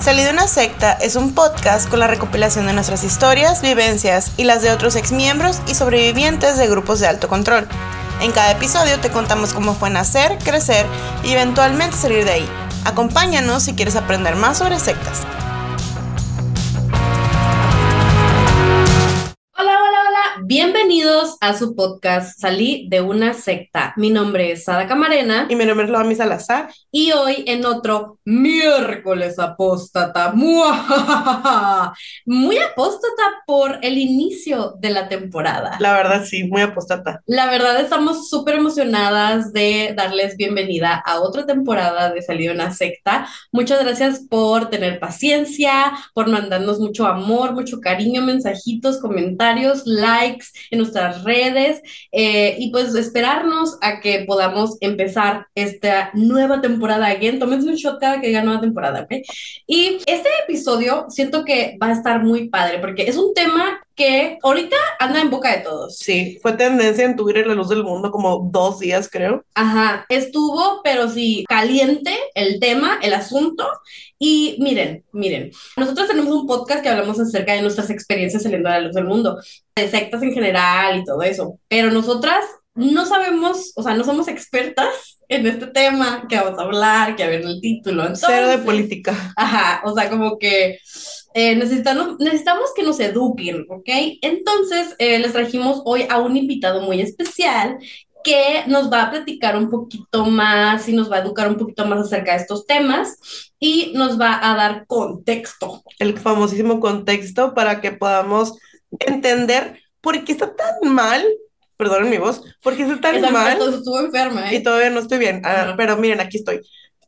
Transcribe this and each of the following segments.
Salí de una secta es un podcast con la recopilación de nuestras historias, vivencias y las de otros exmiembros y sobrevivientes de grupos de alto control. En cada episodio te contamos cómo fue nacer, crecer y eventualmente salir de ahí. Acompáñanos si quieres aprender más sobre sectas. Bienvenidos a su podcast Salí de una secta. Mi nombre es Sada Camarena. Y mi nombre es Loami Salazar. Y hoy en otro miércoles apóstata. Muy apóstata por el inicio de la temporada. La verdad, sí, muy apóstata. La verdad, estamos súper emocionadas de darles bienvenida a otra temporada de Salí de una secta. Muchas gracias por tener paciencia, por mandarnos mucho amor, mucho cariño, mensajitos, comentarios, likes en nuestras redes eh, y pues esperarnos a que podamos empezar esta nueva temporada again. Tómense un shot cada que diga nueva temporada, ¿ok? Y este episodio siento que va a estar muy padre porque es un tema que ahorita anda en boca de todos. Sí, fue tendencia en Twitter la luz del mundo como dos días, creo. Ajá, estuvo, pero sí, caliente el tema, el asunto. Y miren, miren, nosotros tenemos un podcast que hablamos acerca de nuestras experiencias saliendo a la luz del mundo, de sectas en general y todo eso, pero nosotras no sabemos, o sea, no somos expertas en este tema que vamos a hablar, que a ver el título. Cero de política. Ajá, o sea, como que eh, necesitamos, necesitamos que nos eduquen, ¿ok? Entonces, eh, les trajimos hoy a un invitado muy especial que nos va a platicar un poquito más y nos va a educar un poquito más acerca de estos temas y nos va a dar contexto. El famosísimo contexto para que podamos entender por qué está tan mal perdonen mi voz, ¿por qué está tan mal? Estuvo enferma, ¿eh? Y todavía no estoy bien, ah, pero miren, aquí estoy.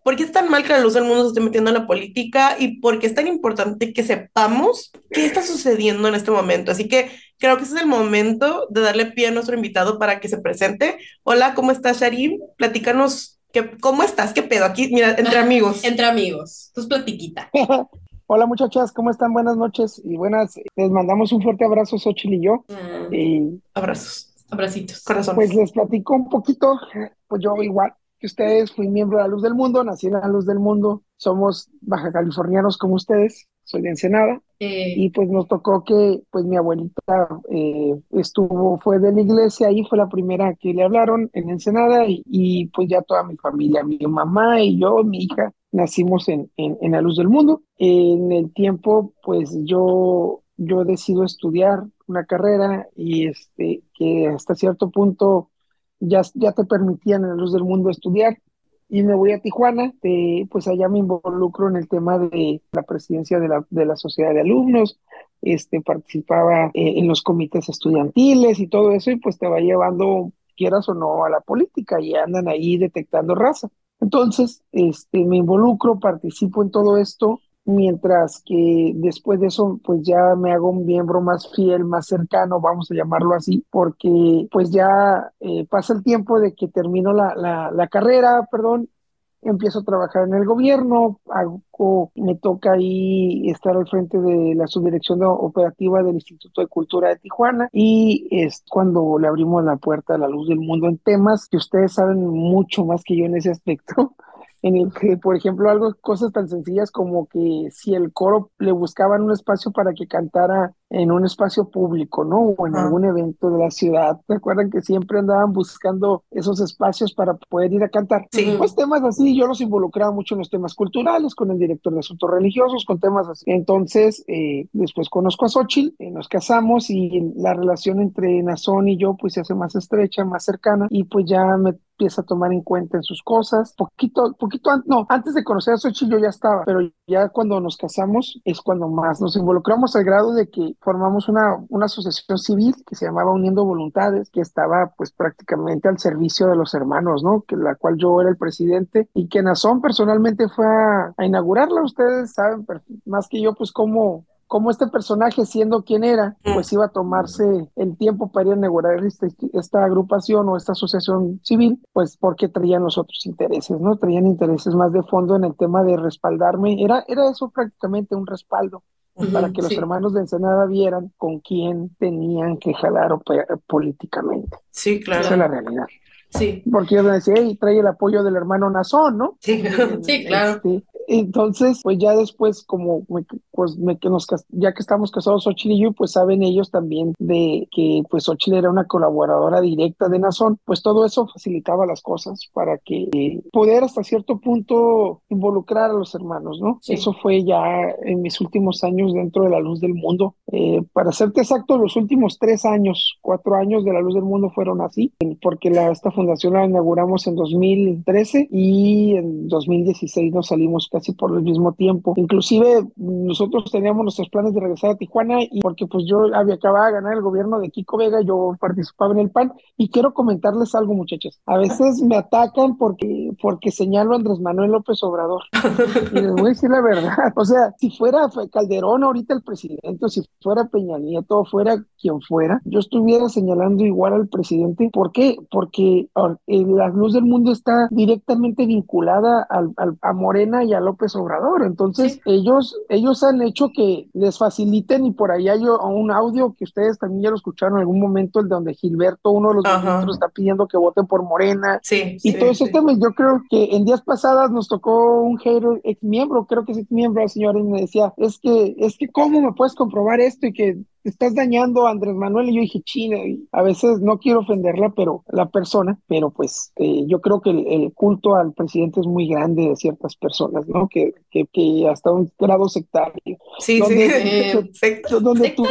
¿Por qué es tan mal que la luz del mundo se esté metiendo en la política y por qué es tan importante que sepamos qué está sucediendo en este momento? Así que creo que ese es el momento de darle pie a nuestro invitado para que se presente. Hola, ¿cómo estás, Sharim? Platícanos, que, ¿cómo estás? ¿Qué pedo? Aquí, mira, entre amigos. entre amigos. Pues platiquita. Hola muchachas, ¿cómo están? Buenas noches y buenas. Les mandamos un fuerte abrazo, Xochitl y yo. Mm. Y... Abrazos. Abracitos. Corazón. Pues les platico un poquito, pues yo igual que ustedes, fui miembro de la Luz del Mundo, nací en la Luz del Mundo, somos baja californianos como ustedes, soy de Ensenada, eh. y pues nos tocó que pues mi abuelita eh, estuvo, fue de la iglesia, y fue la primera que le hablaron en Ensenada, y, pues ya toda mi familia, mi mamá y yo, mi hija, nacimos en, en, la Luz del Mundo. En el tiempo, pues yo, yo decido estudiar una carrera y este, que hasta cierto punto ya, ya te permitían en la luz del mundo estudiar. Y me voy a Tijuana, pues allá me involucro en el tema de la presidencia de la, de la sociedad de alumnos, este, participaba eh, en los comités estudiantiles y todo eso, y pues te va llevando, quieras o no, a la política y andan ahí detectando raza. Entonces, este, me involucro, participo en todo esto mientras que después de eso pues ya me hago un miembro más fiel, más cercano, vamos a llamarlo así, porque pues ya eh, pasa el tiempo de que termino la, la, carrera, perdón, empiezo a trabajar en el gobierno, hago, me toca ahí estar al frente de la subdirección operativa del Instituto de Cultura de Tijuana y es cuando le abrimos la puerta a la luz del mundo en temas que ustedes saben mucho más que yo en ese aspecto, en el que, por ejemplo, algo, cosas tan sencillas como que si el coro le buscaban un espacio para que cantara en un espacio público, ¿no? O en algún evento de la ciudad. ¿Recuerdan que siempre andaban buscando esos espacios para poder ir a cantar? Sí. Pues temas así, yo los involucraba mucho en los temas culturales, con el director de asuntos religiosos, con temas así. Entonces, eh, después conozco a Xochitl, eh, nos casamos y la relación entre Nazón y yo pues se hace más estrecha, más cercana y pues ya me empieza a tomar en cuenta en sus cosas. Poquito, poquito, no, antes de conocer a Xochitl yo ya estaba, pero ya cuando nos casamos es cuando más nos involucramos al grado de que formamos una, una asociación civil que se llamaba Uniendo Voluntades, que estaba pues prácticamente al servicio de los hermanos, ¿no? Que la cual yo era el presidente y que Nazón personalmente fue a, a inaugurarla. Ustedes saben más que yo pues cómo, como este personaje, siendo quien era, mm. pues iba a tomarse el tiempo para ir a inaugurar este, esta agrupación o esta asociación civil, pues porque traían los otros intereses, ¿no? Traían intereses más de fondo en el tema de respaldarme. Era, era eso prácticamente un respaldo para que los hermanos de Ensenada vieran con quién tenían que jalar políticamente. Sí, claro. Esa es la realidad. Sí. Porque yo decía, hey, trae el apoyo del hermano Nazón, ¿no? Sí, sí claro. Este, entonces, pues ya después, como pues me, que nos, ya que estamos casados Xochitl y yo, pues saben ellos también de que pues Xochitl era una colaboradora directa de Nazón, pues todo eso facilitaba las cosas para que eh, poder hasta cierto punto involucrar a los hermanos, ¿no? Eso fue ya en mis últimos años dentro de la luz del mundo. Eh, para serte exacto, los últimos tres años, cuatro años de la luz del mundo fueron así, porque la, esta fundación la inauguramos en 2013 y en 2016 nos salimos casi por el mismo tiempo. Inclusive nosotros teníamos nuestros planes de regresar a Tijuana y porque pues yo había acabado de ganar el gobierno de Kiko Vega, yo participaba en el PAN y quiero comentarles algo muchachos. A veces me atacan porque, porque señalo a Andrés Manuel López Obrador. Y les voy a decir la verdad. O sea, si fuera Calderón ahorita el presidente, o si fuera Peña Nieto, fuera quien fuera, yo estuviera señalando igual al presidente. ¿Por qué? Porque la luz del mundo está directamente vinculada al, a Morena y a López Obrador. Entonces, ellos, ellos han hecho que les faciliten y por ahí hay un audio que ustedes también ya lo escucharon en algún momento, el de donde Gilberto, uno de los ministros, está pidiendo que voten por Morena. Sí, y todo ese tema, yo creo que en días pasadas nos tocó un ex miembro, creo que es ex miembro, señor, y me decía, es que, es que, ¿cómo me puedes comprobar esto? Y que estás dañando a Andrés Manuel y yo dije, China, y a veces no quiero ofenderla, pero la persona, pero pues eh, yo creo que el, culto al presidente es muy grande de ciertas personas, ¿no? Que, que, que hasta un grado sectario. Sí, donde, sí. donde tú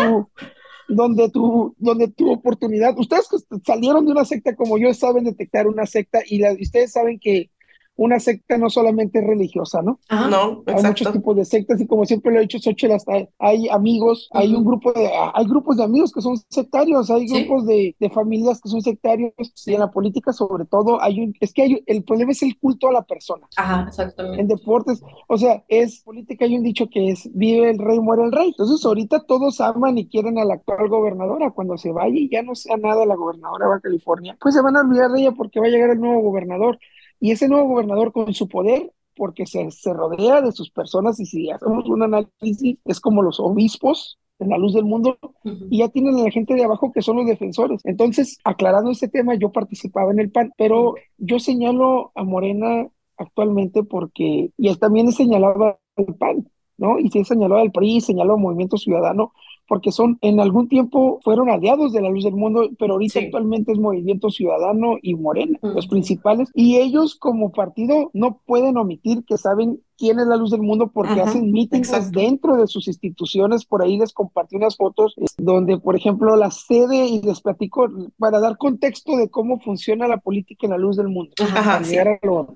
donde tu, donde tu oportunidad, ustedes que salieron de una secta como yo saben detectar una secta y, la, y ustedes saben que una secta no solamente es religiosa, ¿no? no, Hay muchos tipos de sectas y como siempre lo he dicho, Xochitl, hasta hay amigos, hay un grupo de, hay grupos de amigos que son sectarios, hay grupos de, de, familias que son sectarios y en la política sobre todo hay un, es que hay, el problema es el culto a la persona. Ajá, exactamente. En deportes, o sea, es política, hay un dicho que es, vive el rey, muere el rey. Entonces ahorita todos aman y quieren a la actual gobernadora, cuando se vaya y ya no sea nada la gobernadora de California, pues se van a olvidar de ella porque va a llegar el nuevo gobernador. Y ese nuevo gobernador con su poder, porque se, se rodea de sus personas, y si hacemos un análisis, es como los obispos en la luz del mundo, y ya tienen a la gente de abajo que son los defensores. Entonces, aclarando este tema, yo participaba en el PAN, pero yo señalo a Morena actualmente porque, y también he señalado al PAN, ¿no? Y si he señalado al PRI, señalado al Movimiento Ciudadano, porque son, en algún tiempo fueron aliados de la luz del mundo, pero ahorita actualmente es Movimiento Ciudadano y Morena, los principales, y ellos como partido no pueden omitir que saben quién es la luz del mundo porque hacen mítines dentro de sus instituciones. Por ahí les compartí unas fotos donde, por ejemplo, la sede, y les platico para dar contexto de cómo funciona la política en la luz del mundo. Ajá,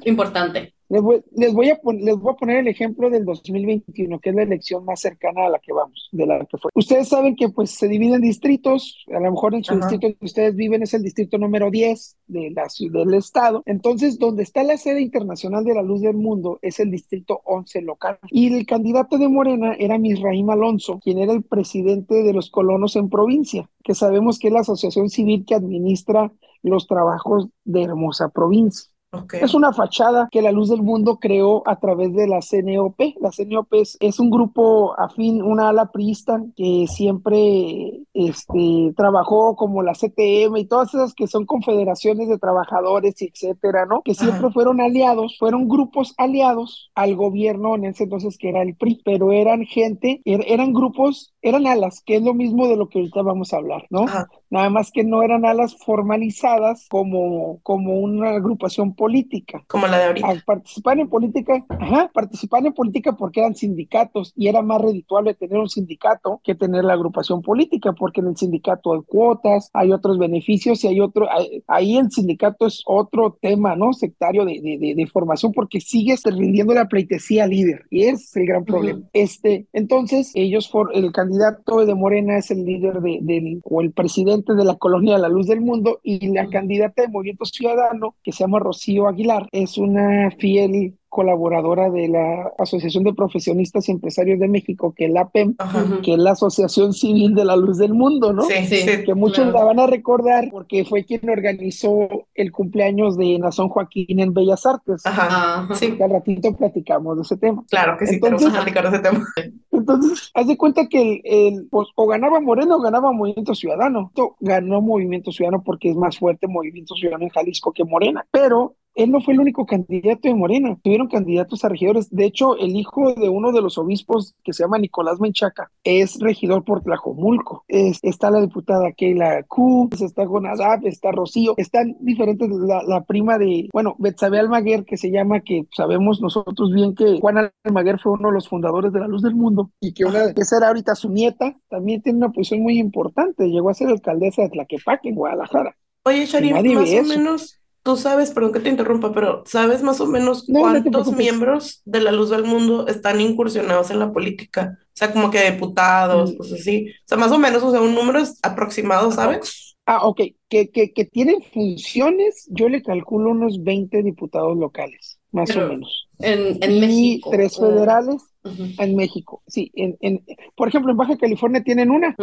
Importante. Les voy, les, voy a les voy a poner el ejemplo del 2021, que es la elección más cercana a la que vamos, de la que fue. Ustedes saben que pues se dividen distritos, a lo mejor en su distrito que ustedes viven es el distrito número 10 de la ciudad del estado. Entonces, donde está la sede internacional de la luz del mundo es el distrito 11 local. Y el candidato de Morena era Misraim Alonso, quien era el presidente de los colonos en provincia, que sabemos que es la asociación civil que administra los trabajos de Hermosa Provincia. Es una fachada que la luz del mundo creó a través de la CNOP. La CNOP es, un grupo afín, una ala priista que siempre este, trabajó como la CTM y todas esas que son confederaciones de trabajadores y etcétera, ¿no? Que siempre fueron aliados, fueron grupos aliados al gobierno en ese entonces que era el PRI, pero eran gente, er, eran grupos, eran alas, que es lo mismo de lo que ahorita vamos a hablar, ¿no? Nada más que no eran alas formalizadas como, como una agrupación política. Como la de ahorita. Al participar en política, ajá, participar en política porque eran sindicatos y era más redituable tener un sindicato que tener la agrupación política, porque en el sindicato hay cuotas, hay otros beneficios y hay otro, ahí el sindicato es otro tema, ¿no? Sectario de, de, de, formación porque sigues rindiendo la pleitesía líder y es el gran problema. Este, entonces, ellos, for, el candidato de Morena es el líder de, del, o el presidente de la colonia La Luz del Mundo y la candidata de Movimiento Ciudadano, que se llama Rocío Aguilar, es una fiel colaboradora de la Asociación de Profesionistas y Empresarios de México, que es la APEM, que es la Asociación Civil de la Luz del Mundo, ¿no? Sí, sí. Que muchos la van a recordar porque fue quien organizó el cumpleaños de Nazón Joaquín en Bellas Artes. Ajá, sí. al ratito platicamos de ese tema. Claro que sí, entonces, a platicar de ese tema. Entonces, haz de cuenta que el, pues, o ganaba Moreno o ganaba Movimiento Ciudadano. Ganó Movimiento Ciudadano porque es más fuerte Movimiento Ciudadano en Jalisco que Morena, pero él no fue el único candidato de Morena, tuvieron candidatos a regidores. De hecho, el hijo de uno de los obispos, que se llama Nicolás Menchaca, es regidor por Tlajomulco. está la diputada Keila Q, está Gonadab, está Rocío, están diferentes, la, prima de, bueno, Betsabe Almaguer, que se llama, que sabemos nosotros bien que Juan Almaguer fue uno de los fundadores de la Luz del Mundo y que una, esa era ahorita su nieta, también tiene una posición muy importante, llegó a ser alcaldesa de Tlaquepaque en Guadalajara. Oye, Sharim, más o menos, tú sabes, perdón que te interrumpa, pero ¿sabes más o menos cuántos miembros de la Luz del Mundo están incursionados en la política? O sea, como que diputados, pues así. O sea, más o menos, o sea, un número aproximado, ¿sabes? Ah, ok. Que, que, que tienen funciones, yo le calculo unos 20 diputados locales, más o menos. En, en México. tres federales en México. Sí, en, en, por ejemplo, en Baja California tienen una,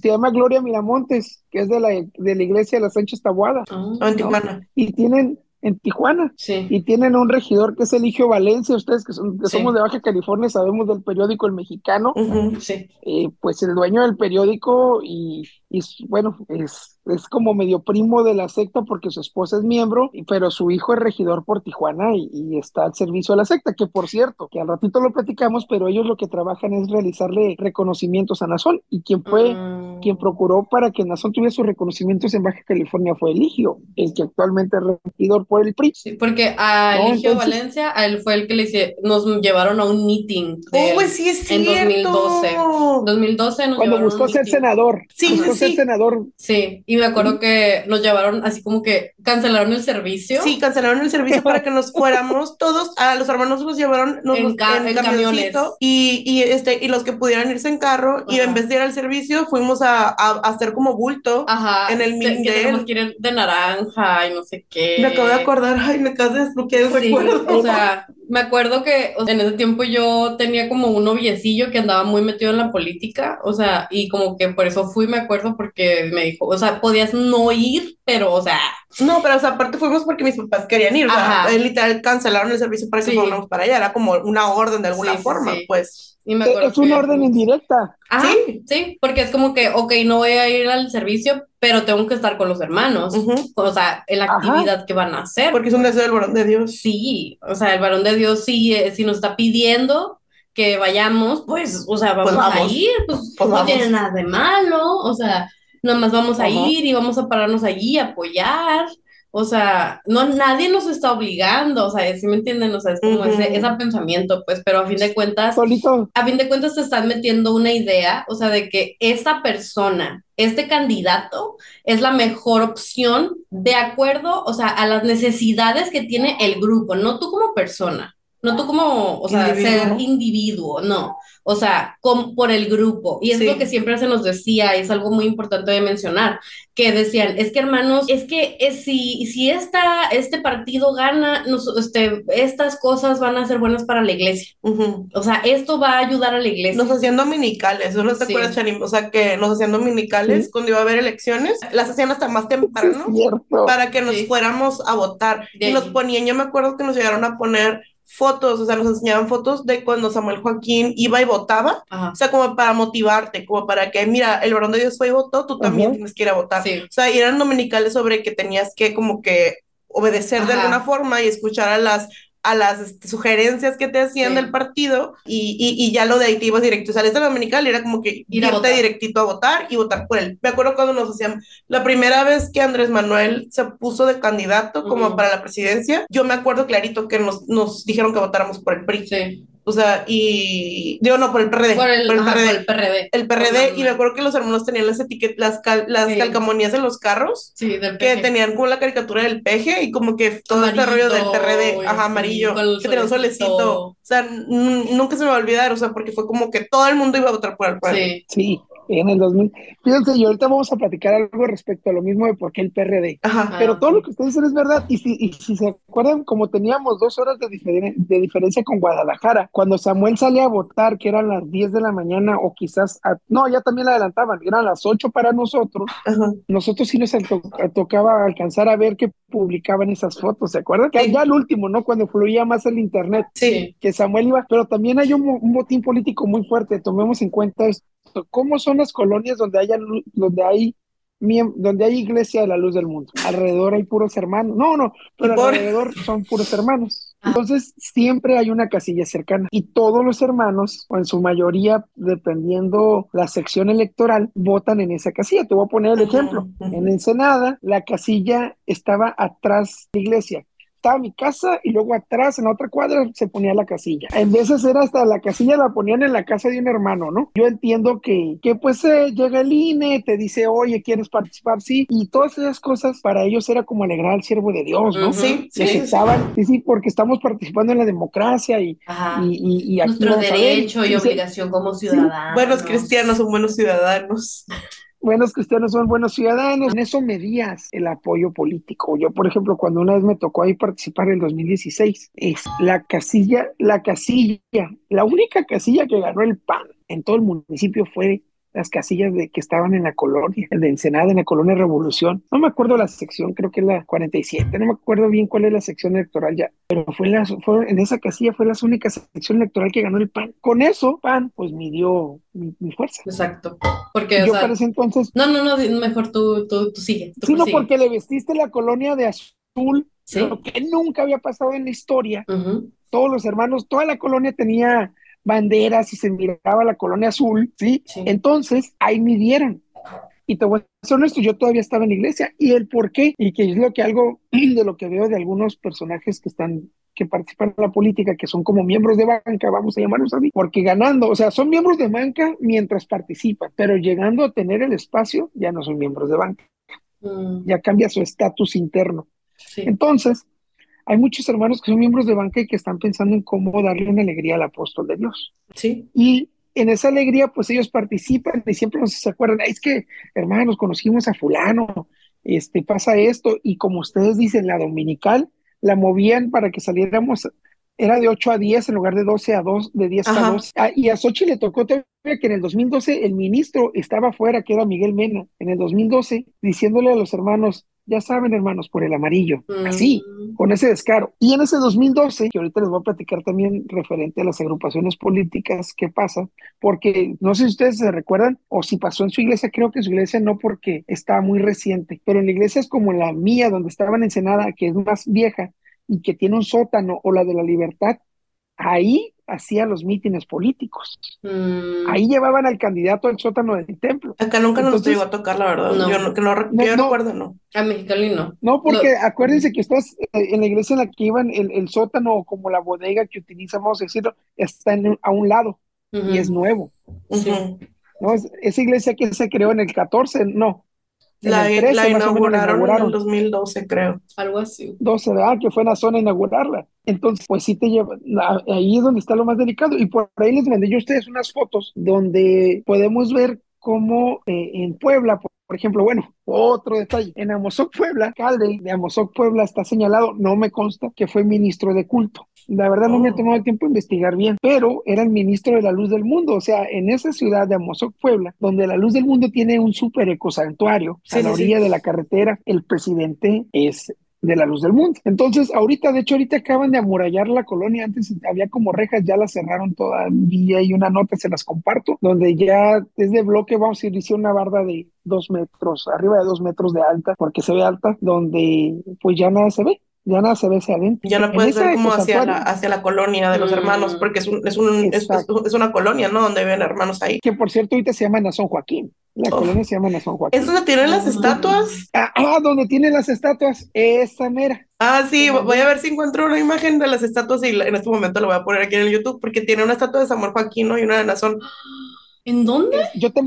se llama Gloria Miramontes, que es de la, de la iglesia de la Sánchez Tabuada. Ah, en Tijuana. Y tienen en Tijuana. Y tienen un regidor que es Eligio Valencia, ustedes que, son, que somos de Baja California sabemos del periódico El Mexicano, eh, pues el dueño del periódico y, y bueno, es es como medio primo de la secta porque su esposa es miembro, pero su hijo es regidor por Tijuana y, está al servicio de la secta, que por cierto, que al ratito lo platicamos, pero ellos lo que trabajan es realizarle reconocimientos a Nazón y quien fue, mm. quien procuró para que Nazón tuviera sus reconocimientos en Baja California fue Eligio, el que actualmente es regidor por el PRI. Sí, porque a Eligio Valencia, a él fue el que le hice, nos llevaron a un meeting. De, sí es En 2012. 2012 nos Cuando buscó ser senador. Sí, buscó ser senador. Sí, y me acuerdo que nos llevaron así como que cancelaron el servicio. Sí, cancelaron el servicio para que nos fuéramos todos, a los hermanos nos llevaron en, camiones. Y, y, este, y los que pudieran irse en carro, y en vez de ir al servicio, fuimos a, a, hacer como bulto en el mini de, de naranja y no sé qué. Me acabo de acordar, ay, me acabo de desbloquear el recuerdo. O sea, me acuerdo que en ese tiempo yo tenía como un noviecillo que andaba muy metido en la política, o sea, y como que por eso fui, me acuerdo, porque me dijo, o sea, podías no ir, pero, o sea... No, pero, o sea, aparte fuimos porque mis papás querían ir, o sea, literal cancelaron el servicio para que fuéramos para allá, era como una orden de alguna forma, pues... Y me es una orden indirecta. sí, sí, porque es como que, ok, no voy a ir al servicio, pero tengo que estar con los hermanos. O sea, en la actividad que van a hacer. Porque es un deseo del varón de Dios. Sí, o sea, el varón de Dios sí, eh, si nos está pidiendo que vayamos, pues, o sea, vamos, pues a ir, pues, pues no tiene nada de malo, o sea, nada más vamos a ir y vamos a pararnos allí a apoyar. O sea, no, nadie nos está obligando, o sea, si me entienden? O sea, es como ese, pensamiento, pues, pero a fin de cuentas, a fin de cuentas te están metiendo una idea, o sea, de que esta persona, este candidato, es la mejor opción de acuerdo, o sea, a las necesidades que tiene el grupo, no tú como persona, no tú como, o sea, ser individuo, no o sea, por el grupo. Y es lo que siempre se nos decía, y es algo muy importante de mencionar, que decían, es que hermanos, es que es, si, si esta, este partido gana, este, estas cosas van a ser buenas para la iglesia. O sea, esto va a ayudar a la iglesia. Nos hacían dominicales, ¿no te acuerdas, Chanim? O sea, que nos hacían dominicales cuando iba a haber elecciones, las hacían hasta más temprano para que nos fuéramos a votar. y nos ponían, yo me acuerdo que nos llegaron a poner fotos, o sea, nos enseñaban fotos de cuando Samuel Joaquín iba y votaba, o sea, como para motivarte, como para que, mira, el varón de Dios fue y votó, tú también tienes que ir a votar. O sea, y eran dominicales sobre que tenías que como que obedecer de alguna forma y escuchar a las a las este, sugerencias que te hacían del partido y, y, ya lo de ahí te ibas directo. O sea, este dominical era como que irte directito a votar y votar por él. Me acuerdo cuando nos hacían la primera vez que Andrés Manuel se puso de candidato como para la presidencia, yo me acuerdo clarito que nos, nos dijeron que votáramos por el PRI. Sí. O sea, y digo, no, por el PRD. Por el, PRD. el PRD. y me acuerdo que los hermanos tenían las etiquetas, las, las calcamonías en los carros. Sí, del Que tenían como la caricatura del peje y como que todo este rollo del PRD, ajá, amarillo, que tenía un solecito. O sea, nunca se me va a olvidar, o sea, porque fue como que todo el mundo iba a votar por el PRD. Sí. Sí en el 2000. Fíjense, y ahorita vamos a platicar algo respecto a lo mismo de por qué el PRD. Pero todo lo que ustedes dicen es verdad. Y si, y si se acuerdan, como teníamos dos horas de, de, diferencia con Guadalajara, cuando Samuel salía a votar, que eran las 10 de la mañana, o quizás, no, ya también la adelantaban, eran las 8 para nosotros, nosotros sí nos tocaba alcanzar a ver que publicaban esas fotos, ¿se acuerdan? Que ya el último, ¿no? Cuando fluía más el internet, sí. que Samuel iba, pero también hay un, un botín político muy fuerte, tomemos en cuenta esto. ¿Cómo son las colonias donde, haya, donde hay donde hay iglesia de la luz del mundo. Alrededor hay puros hermanos. No, no, pero alrededor son puros hermanos. Ah. Entonces siempre hay una casilla cercana y todos los hermanos, o en su mayoría, dependiendo la sección electoral, votan en esa casilla. Te voy a poner el ejemplo. En Ensenada, la casilla estaba atrás de la iglesia estaba mi casa y luego atrás en la otra cuadra se ponía la casilla. En veces era hasta la casilla la ponían en la casa de un hermano, ¿no? Yo entiendo que, que pues eh, llega el INE, te dice, oye, ¿quieres participar? Sí, y todas esas cosas para ellos era como alegrar al siervo de Dios, ¿no? Sí, sí, sí, sí, porque estamos participando en la democracia y, y, y, Nuestro derecho y obligación como ciudadanos. Buenos cristianos son buenos ciudadanos buenos cristianos son buenos ciudadanos. En eso medías el apoyo político. Yo, por ejemplo, cuando una vez me tocó ahí participar en 2016, es la casilla, la casilla, la única casilla que ganó el PAN en todo el municipio fue las casillas de que estaban en la colonia, de Ensenada, en la colonia Revolución. No me acuerdo la sección, creo que es la 47, no me acuerdo bien cuál es la sección electoral ya, pero fue, la, fue en esa casilla fue la única sección electoral que ganó el PAN. Con eso, PAN, pues midió mi, mi fuerza. Exacto. Porque, yo o entonces... No, no, no, mejor tú, tú, tú sigue. sino porque le vestiste la colonia de azul, lo que nunca había pasado en la historia. Todos los hermanos, toda la colonia tenía banderas y se miraba la colonia azul, ¿sí? Entonces, ahí midieron. Y te voy a ser honesto, yo todavía estaba en la iglesia. Y el por qué, y que es lo que algo de lo que veo de algunos personajes que están que participan en la política, que son como miembros de banca, vamos a llamarlos así, porque ganando, o sea, son miembros de banca mientras participan, pero llegando a tener el espacio, ya no son miembros de banca. Mm. Ya cambia su estatus interno. Entonces, hay muchos hermanos que son miembros de banca y que están pensando en cómo darle una alegría al apóstol de Dios. Sí. Y en esa alegría, pues ellos participan y siempre nos se acuerdan, es que, hermanos, conocimos a fulano, este, pasa esto, y como ustedes dicen, la dominical la movían para que saliéramos, era de 8 a 10 en lugar de 12 a 2, de 10 a 2. Ah, y a Sochi le tocó todavía que en el 2012 el ministro estaba fuera, que era Miguel Mena, en el 2012, diciéndole a los hermanos, ya saben, hermanos, por el amarillo. Así, mm. con ese descaro. Y en ese 2012, que ahorita les voy a platicar también referente a las agrupaciones políticas, qué pasa, porque no sé si ustedes se recuerdan o si pasó en su iglesia, creo que en su iglesia no porque está muy reciente, pero en iglesias como la mía, donde estaban en Ensenada, que es más vieja y que tiene un sótano, o la de la libertad, ahí hacía los mítines políticos. Mm. Ahí llevaban al candidato al sótano del templo. Acá nunca nos llegó a tocar, la verdad. No. Yo no, que no, recuerdo, no. A Mexicali no. No, porque acuérdense que estás eh, en la iglesia en la que iban, el, el sótano como la bodega que utilizamos, decirlo, está a un lado y es nuevo. ¿No? Esa iglesia que se creó en el 14, no, la, inauguraron, en el 2012, creo. Algo así. 12, ¿verdad? Que fue en la zona inaugurarla. Entonces, pues sí te lleva, ahí es donde está lo más delicado. Y por ahí les mandé yo a ustedes unas fotos donde podemos ver cómo eh, en Puebla, por ejemplo, bueno, otro detalle, en Amozoc Puebla, alcalde de Amozoc Puebla está señalado, no me consta, que fue ministro de culto. La verdad no me he oh. tomado el tiempo de investigar bien, pero era el ministro de la luz del mundo. O sea, en esa ciudad de Amozoc, Puebla, donde la luz del mundo tiene un súper ecosantuario a la orilla de la carretera, el presidente es de la luz del mundo. Entonces, ahorita, de hecho, ahorita acaban de amurallar la colonia, antes había como rejas, ya la cerraron todavía y una nota se las comparto, donde ya es de bloque, vamos a decir, una barda de dos metros, arriba de dos metros de alta, porque se ve alta, donde pues ya nada se ve ya nada se ve hacia adentro. Ya no puedes ver como hacia la, hacia la colonia de los mm. hermanos, porque es, un, es, un, es, una colonia, ¿no? Donde viven hermanos ahí. Que por cierto, ahorita se llama Nazón Joaquín. La colonia se llama Nazón Joaquín. ¿Es donde tienen las estatuas? Ah, ah, donde tienen las estatuas, esa mera. Ah, sí, voy a ver si encuentro una imagen de las estatuas y en este momento lo voy a poner aquí en el YouTube, porque tiene una estatua de Samuel Joaquín y una de Nazón. ¿En dónde? Yo te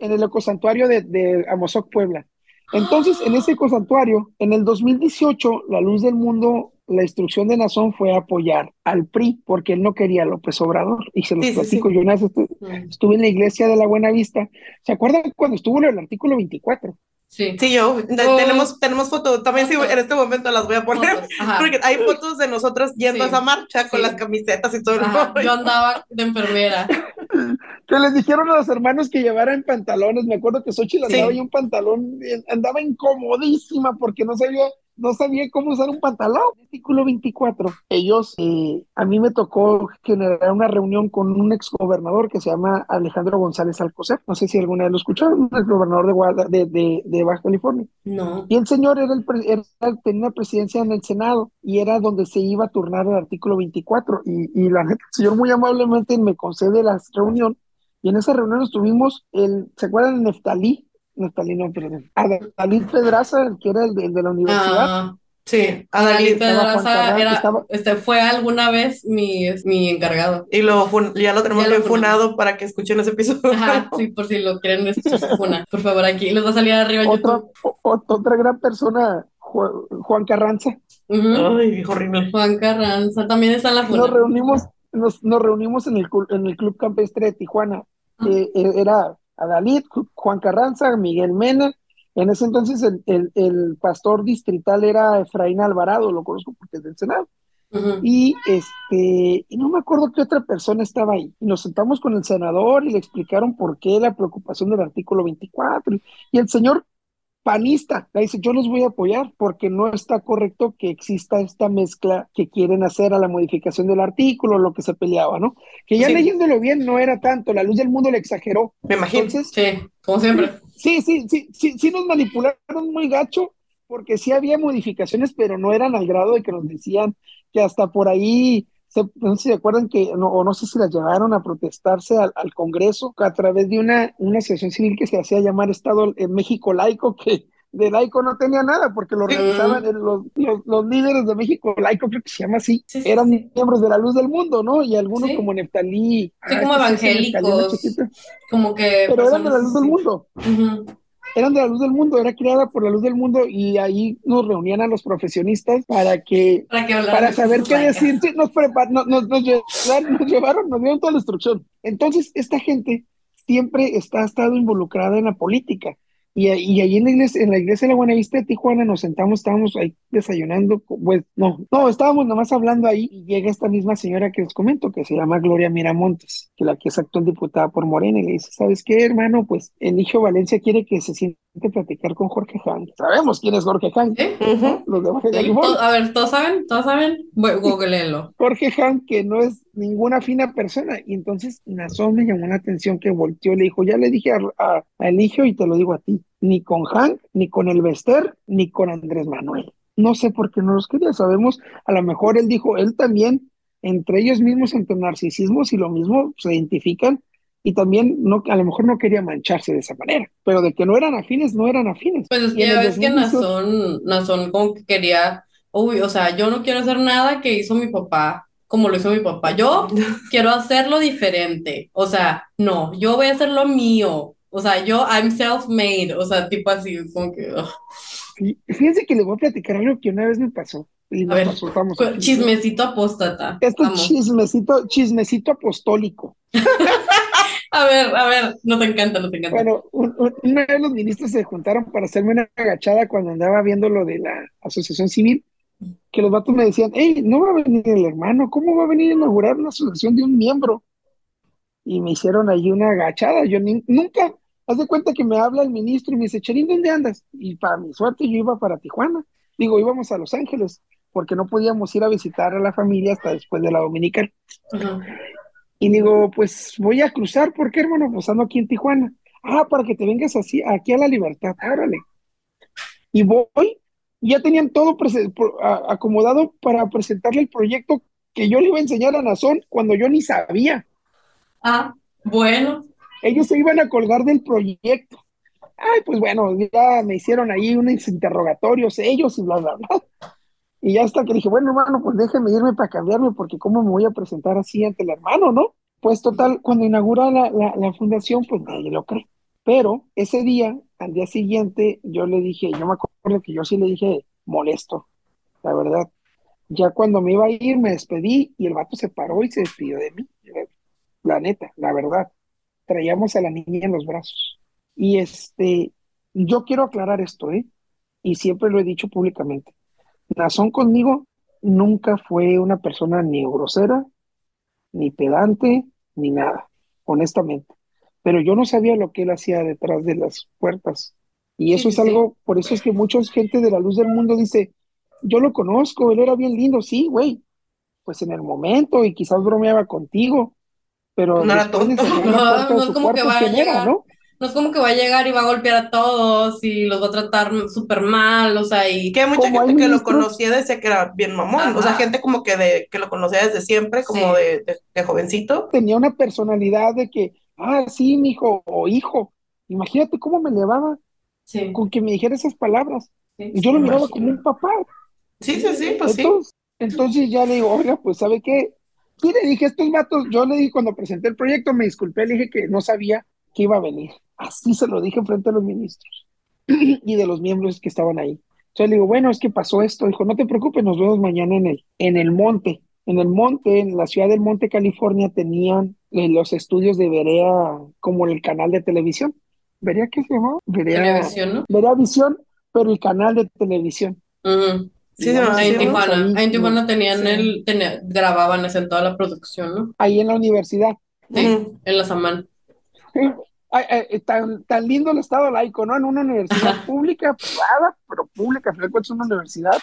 en el ecosantuario de, de Amozoc, Puebla. Entonces, en ese ecosantuario, en el 2018, la luz del mundo, la instrucción de Nazón fue apoyar al PRI, porque él no quería a López Obrador. Y se los platico, yo una vez estuve, en la iglesia de la Buena Vista. ¿Se acuerdan cuando estuvo en el artículo 24? Sí. sí, yo, tenemos, tenemos fotos, también sí, en este momento las voy a poner, porque hay fotos de nosotros yendo a esa marcha con las camisetas y todo. Yo andaba de enfermera. que les dijeron a los hermanos que llevaran pantalones, me acuerdo que Xochitl andaba y un pantalón, andaba incomodísima porque no sabía no sabía cómo usar un pantalón. Artículo 24. Ellos, eh, a mí me tocó generar una reunión con un exgobernador que se llama Alejandro González Alcocer. No sé si alguna vez lo escucharon, un exgobernador de, de, de, Baja California. No. Y el señor era el, tenía una presidencia en el Senado y era donde se iba a turnar el artículo 24. Y, y la el señor muy amablemente me concede la reunión. Y en esa reunión estuvimos, el, ¿se acuerdan de Neftalí? No, perdón. Adalid Pedraza, que era el de, de la universidad. Ah, sí, Adalid Pedraza era, este, fue alguna vez mi, mi encargado. Y lo ya lo tenemos bien funado para que escuchen ese episodio. Ajá, sí, por si lo quieren escuchar, Por favor, aquí les va a salir arriba otra, otra gran persona, Juan Carranza. Ay, horrible. Juan Carranza, también está en la Nos reunimos, nos, nos reunimos en el, en el Club Campestre de Tijuana. Eh, era Adalid, Juan Carranza, Miguel Mena. En ese entonces el, el, pastor distrital era Efraín Alvarado, lo conozco porque es del Senado. Y este, y no me acuerdo qué otra persona estaba ahí. Y nos sentamos con el senador y le explicaron por qué la preocupación del artículo 24. Y el señor panista, le dice, yo los voy a apoyar porque no está correcto que exista esta mezcla que quieren hacer a la modificación del artículo, lo que se peleaba, ¿no? Que ya leyéndolo bien no era tanto, la luz del mundo le exageró. Me imagino. sí, como siempre. Sí, sí, sí, sí, sí nos manipularon muy gacho porque sí había modificaciones, pero no eran al grado de que nos decían que hasta por ahí no sé si se acuerdan que, no, o no sé si las llevaron a protestarse al, Congreso a través de una, una asociación civil que se hacía llamar Estado en México Laico, que de laico no tenía nada, porque lo realizaban los, los, líderes de México laico, creo que se llama así, eran miembros de la luz del mundo, ¿no? Y algunos como Neftalí. Sí, como evangélicos. Como que. Pero eran de la luz del mundo eran de la luz del mundo, era creada por la luz del mundo y ahí nos reunían a los profesionistas para que, para, saber qué decir. nos, nos, nos, nos, llevaron, nos llevaron, nos dieron toda la instrucción. Entonces, esta gente siempre está, ha estado involucrada en la política. Y, y ahí en la iglesia, en la iglesia de la Buenavista de Tijuana nos sentamos, estábamos ahí desayunando, pues no, no, estábamos nomás hablando ahí y llega esta misma señora que les comento, que se llama Gloria Miramontes, que la que es actual diputada por Morena, y le dice, ¿sabes qué, hermano? Pues el hijo Valencia quiere que se siente a platicar con Jorge Han. Sabemos quién es Jorge Han. Los de A ver, ¿todos saben? ¿Todos saben? Googleenlo. Jorge Han, que no es ninguna fina persona. Y entonces Nazón me llamó la atención que volteó y le dijo, ya le dije a, Eligio y te lo digo a ti, ni con Hank, ni con el Bester, ni con Andrés Manuel. No sé por qué no los quería, sabemos, a lo mejor él dijo, él también, entre ellos mismos, entre narcisismos y lo mismo, se identifican y también no, a lo mejor no quería mancharse de esa manera, pero de que no eran afines, no eran afines. Pues es que ya ves que Nazón, Nazón como que quería, uy, o sea, yo no quiero hacer nada que hizo mi papá como lo hizo mi papá. Yo quiero hacerlo diferente. O sea, no, yo voy a hacer lo mío. O sea, yo, I'm self-made. O sea, tipo así, como que. Fíjense que le voy a platicar algo que una vez me pasó. Y nos resultamos. Chismecito apóstata. Esto es chismecito, chismecito apostólico. a ver, a ver, nos encanta, nos encanta. Bueno, una vez los ministros se juntaron para hacerme una agachada cuando andaba viendo lo de la asociación civil que los vatos me decían, hey, no va a venir el hermano, ¿cómo va a venir a inaugurar una asociación de un miembro? Y me hicieron ahí una agachada, yo nunca, haz de cuenta que me habla el ministro y me dice, Cherín, ¿dónde andas? Y para mi suerte yo iba para Tijuana, digo, íbamos a Los Ángeles, porque no podíamos ir a visitar a la familia hasta después de la dominical. Y digo, pues voy a cruzar, ¿por qué, hermano? Pues ando aquí en Tijuana. Ah, para que te vengas así, aquí a la libertad, árale. Y voy ya tenían todo acomodado para presentarle el proyecto que yo le iba a enseñar a Nazón cuando yo ni sabía. Ah, bueno. Ellos se iban a colgar del proyecto. Ay, pues bueno, ya me hicieron ahí unos interrogatorios ellos y bla, bla, bla. Y ya hasta que dije, bueno, hermano, pues déjeme irme para cambiarme, porque cómo me voy a presentar así ante el hermano, ¿no? Pues total, cuando inaugura la, la, la fundación, pues nadie lo cree. Pero ese día, al día siguiente, yo le dije, yo me acuerdo que yo sí le dije molesto, la verdad. Ya cuando me iba a ir, me despedí y el vato se paró y se despidió de mí. La neta, la verdad. Traíamos a la niña en los brazos. Y este, yo quiero aclarar esto, ¿eh? Y siempre lo he dicho públicamente. Nazón conmigo nunca fue una persona ni grosera, ni pedante, ni nada, honestamente pero yo no sabía lo que él hacía detrás de las puertas. Y eso es algo, por eso es que mucha gente de la luz del mundo dice, yo lo conozco, él era bien lindo, sí, güey. Pues en el momento, y quizás bromeaba contigo, pero no era tonto. No, no es como que va a llegar, ¿no? No es como que va a llegar y va a golpear a todos y los va a tratar súper mal, o sea, y... Que hay mucha gente que lo conocía decía que era bien mamón, o sea, gente como que de que lo conocía desde siempre, como de, de, jovencito. Tenía una personalidad de que, ah, sí, mi hijo o hijo, imagínate cómo me llevaba con que me dijera esas palabras. y yo lo miraba como un papá. Sí, sí, sí, pues entonces, sí. Entonces ya le digo, oiga, pues, ¿sabe qué? Y le dije, estos vatos, yo le dije cuando presenté el proyecto, me disculpé, le dije que no sabía que iba a venir. Así se lo dije frente a los ministros y de los miembros que estaban ahí. Entonces le digo, bueno, es que pasó esto. Dijo, no te preocupes, nos vemos mañana en el, en el monte. En el monte, en la ciudad del Monte, California, tenían eh, los estudios de Verea como el canal de televisión. ¿Verea qué se llamaba? Verea, Visión, ¿no? Verea Visión, pero el canal de televisión. Sí, en Tijuana. en Tijuana tenían el, grababan en toda la producción, ¿no? Ahí en la universidad. Sí, en la Samán. Eh, tan, tan lindo el estado laico, ¿no? En una universidad pública, privada, pero pública, al es una universidad.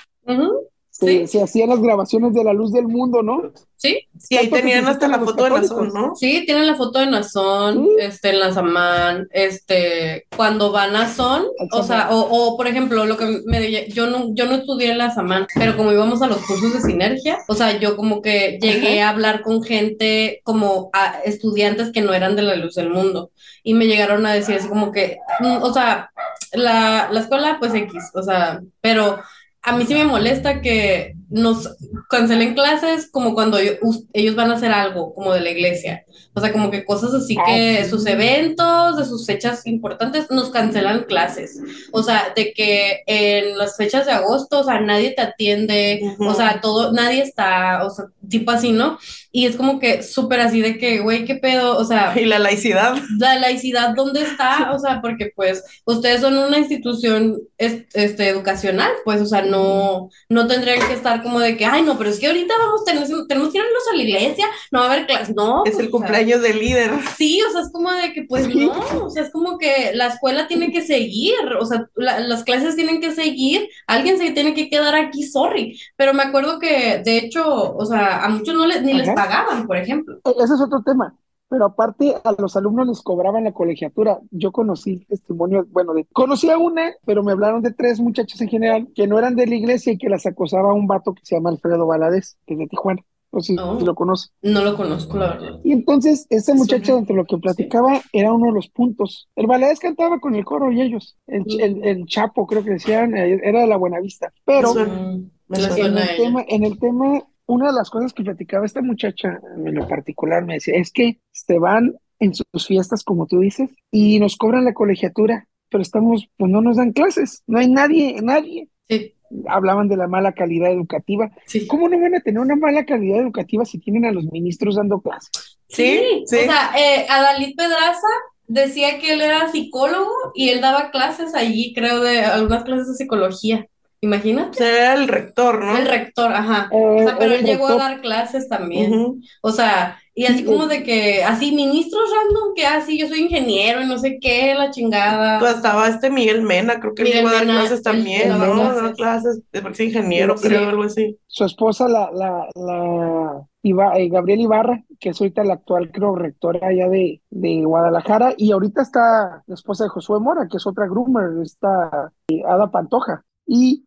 Se, hacían las grabaciones de la luz del mundo, ¿no? Sí. Sí, ahí tenían hasta la foto de Nazón, ¿no? Sí, tienen la foto de Nazón, este, en la Samán, este, cuando van a Nazón, o sea, o, o, por ejemplo, lo que me yo no, yo no estudié en la Samán, pero como íbamos a los cursos de sinergia, o sea, yo como que llegué a hablar con gente, como a estudiantes que no eran de la luz del mundo, y me llegaron a decir así como que, mm, o sea, la, la escuela, pues X, o sea, pero a mí sí me molesta que nos cancelen clases como cuando ellos van a hacer algo como de la iglesia. O sea, como que cosas así que sus eventos, de sus fechas importantes, nos cancelan clases. O sea, de que en las fechas de agosto, o sea, nadie te atiende, o sea, todo, nadie está, o sea, tipo así, ¿no? Y es como que súper así de que, güey, ¿qué pedo? O sea... ¿Y la laicidad? La laicidad, ¿dónde está? O sea, porque pues ustedes son una institución este, educacional, pues, o sea, no, no tendrían que estar como de que, ay, no, pero es que ahorita vamos, tenemos, tenemos que irnos a la iglesia, no va a haber clases, no. Es el cumpleaños del líder. Sí, o sea, es como de que, pues no, o sea, es como que la escuela tiene que seguir, o sea, las clases tienen que seguir, alguien se tiene que quedar aquí, sorry. Pero me acuerdo que, de hecho, o sea, a muchos no les, ni les pagaban, por ejemplo. E, ese es otro tema. Pero aparte, a los alumnos les cobraban la colegiatura. Yo conocí testimonios, bueno, de, conocí a una, pero me hablaron de tres muchachos en general que no eran de la iglesia y que las acosaba un vato que se llama Alfredo Valadez, que es de Tijuana. O si, lo conoce. No lo conozco, la verdad. Y entonces, ese muchacho, entre lo que platicaba, era uno de los puntos. El Valadez cantaba con el coro y ellos. El, mm. el, Chapo, creo que decían, eh, era de la Buenavista. Pero en, el tema, en el tema, una de las cosas que platicaba esta muchacha, en lo particular, me decía, es que se van en sus fiestas, como tú dices, y nos cobran la colegiatura, pero estamos, pues no nos dan clases, no hay nadie, nadie. Sí hablaban de la mala calidad educativa. ¿Cómo no van a tener una mala calidad educativa si tienen a los ministros dando clases? Sí, o sea, eh, Adalid Pedraza decía que él era psicólogo y él daba clases allí, creo, de algunas clases de psicología. Imagínate. Era el rector, ¿no? El rector, ajá. o sea, pero él llegó a dar clases también. O sea, y así como de que, así, ministros random, que así, yo soy ingeniero y no sé qué, la chingada. Pues estaba este Miguel Mena, creo que Miguel llegó a dar clases también, ¿no? Clases. clases, porque es ingeniero, creo, algo así. Su esposa, la, la, la eh, Gabriel Ibarra, que es ahorita la actual, creo, rectora allá de, de Guadalajara, y ahorita está la esposa de Josué Mora, que es otra groomer, está eh, Ada Pantoja. Y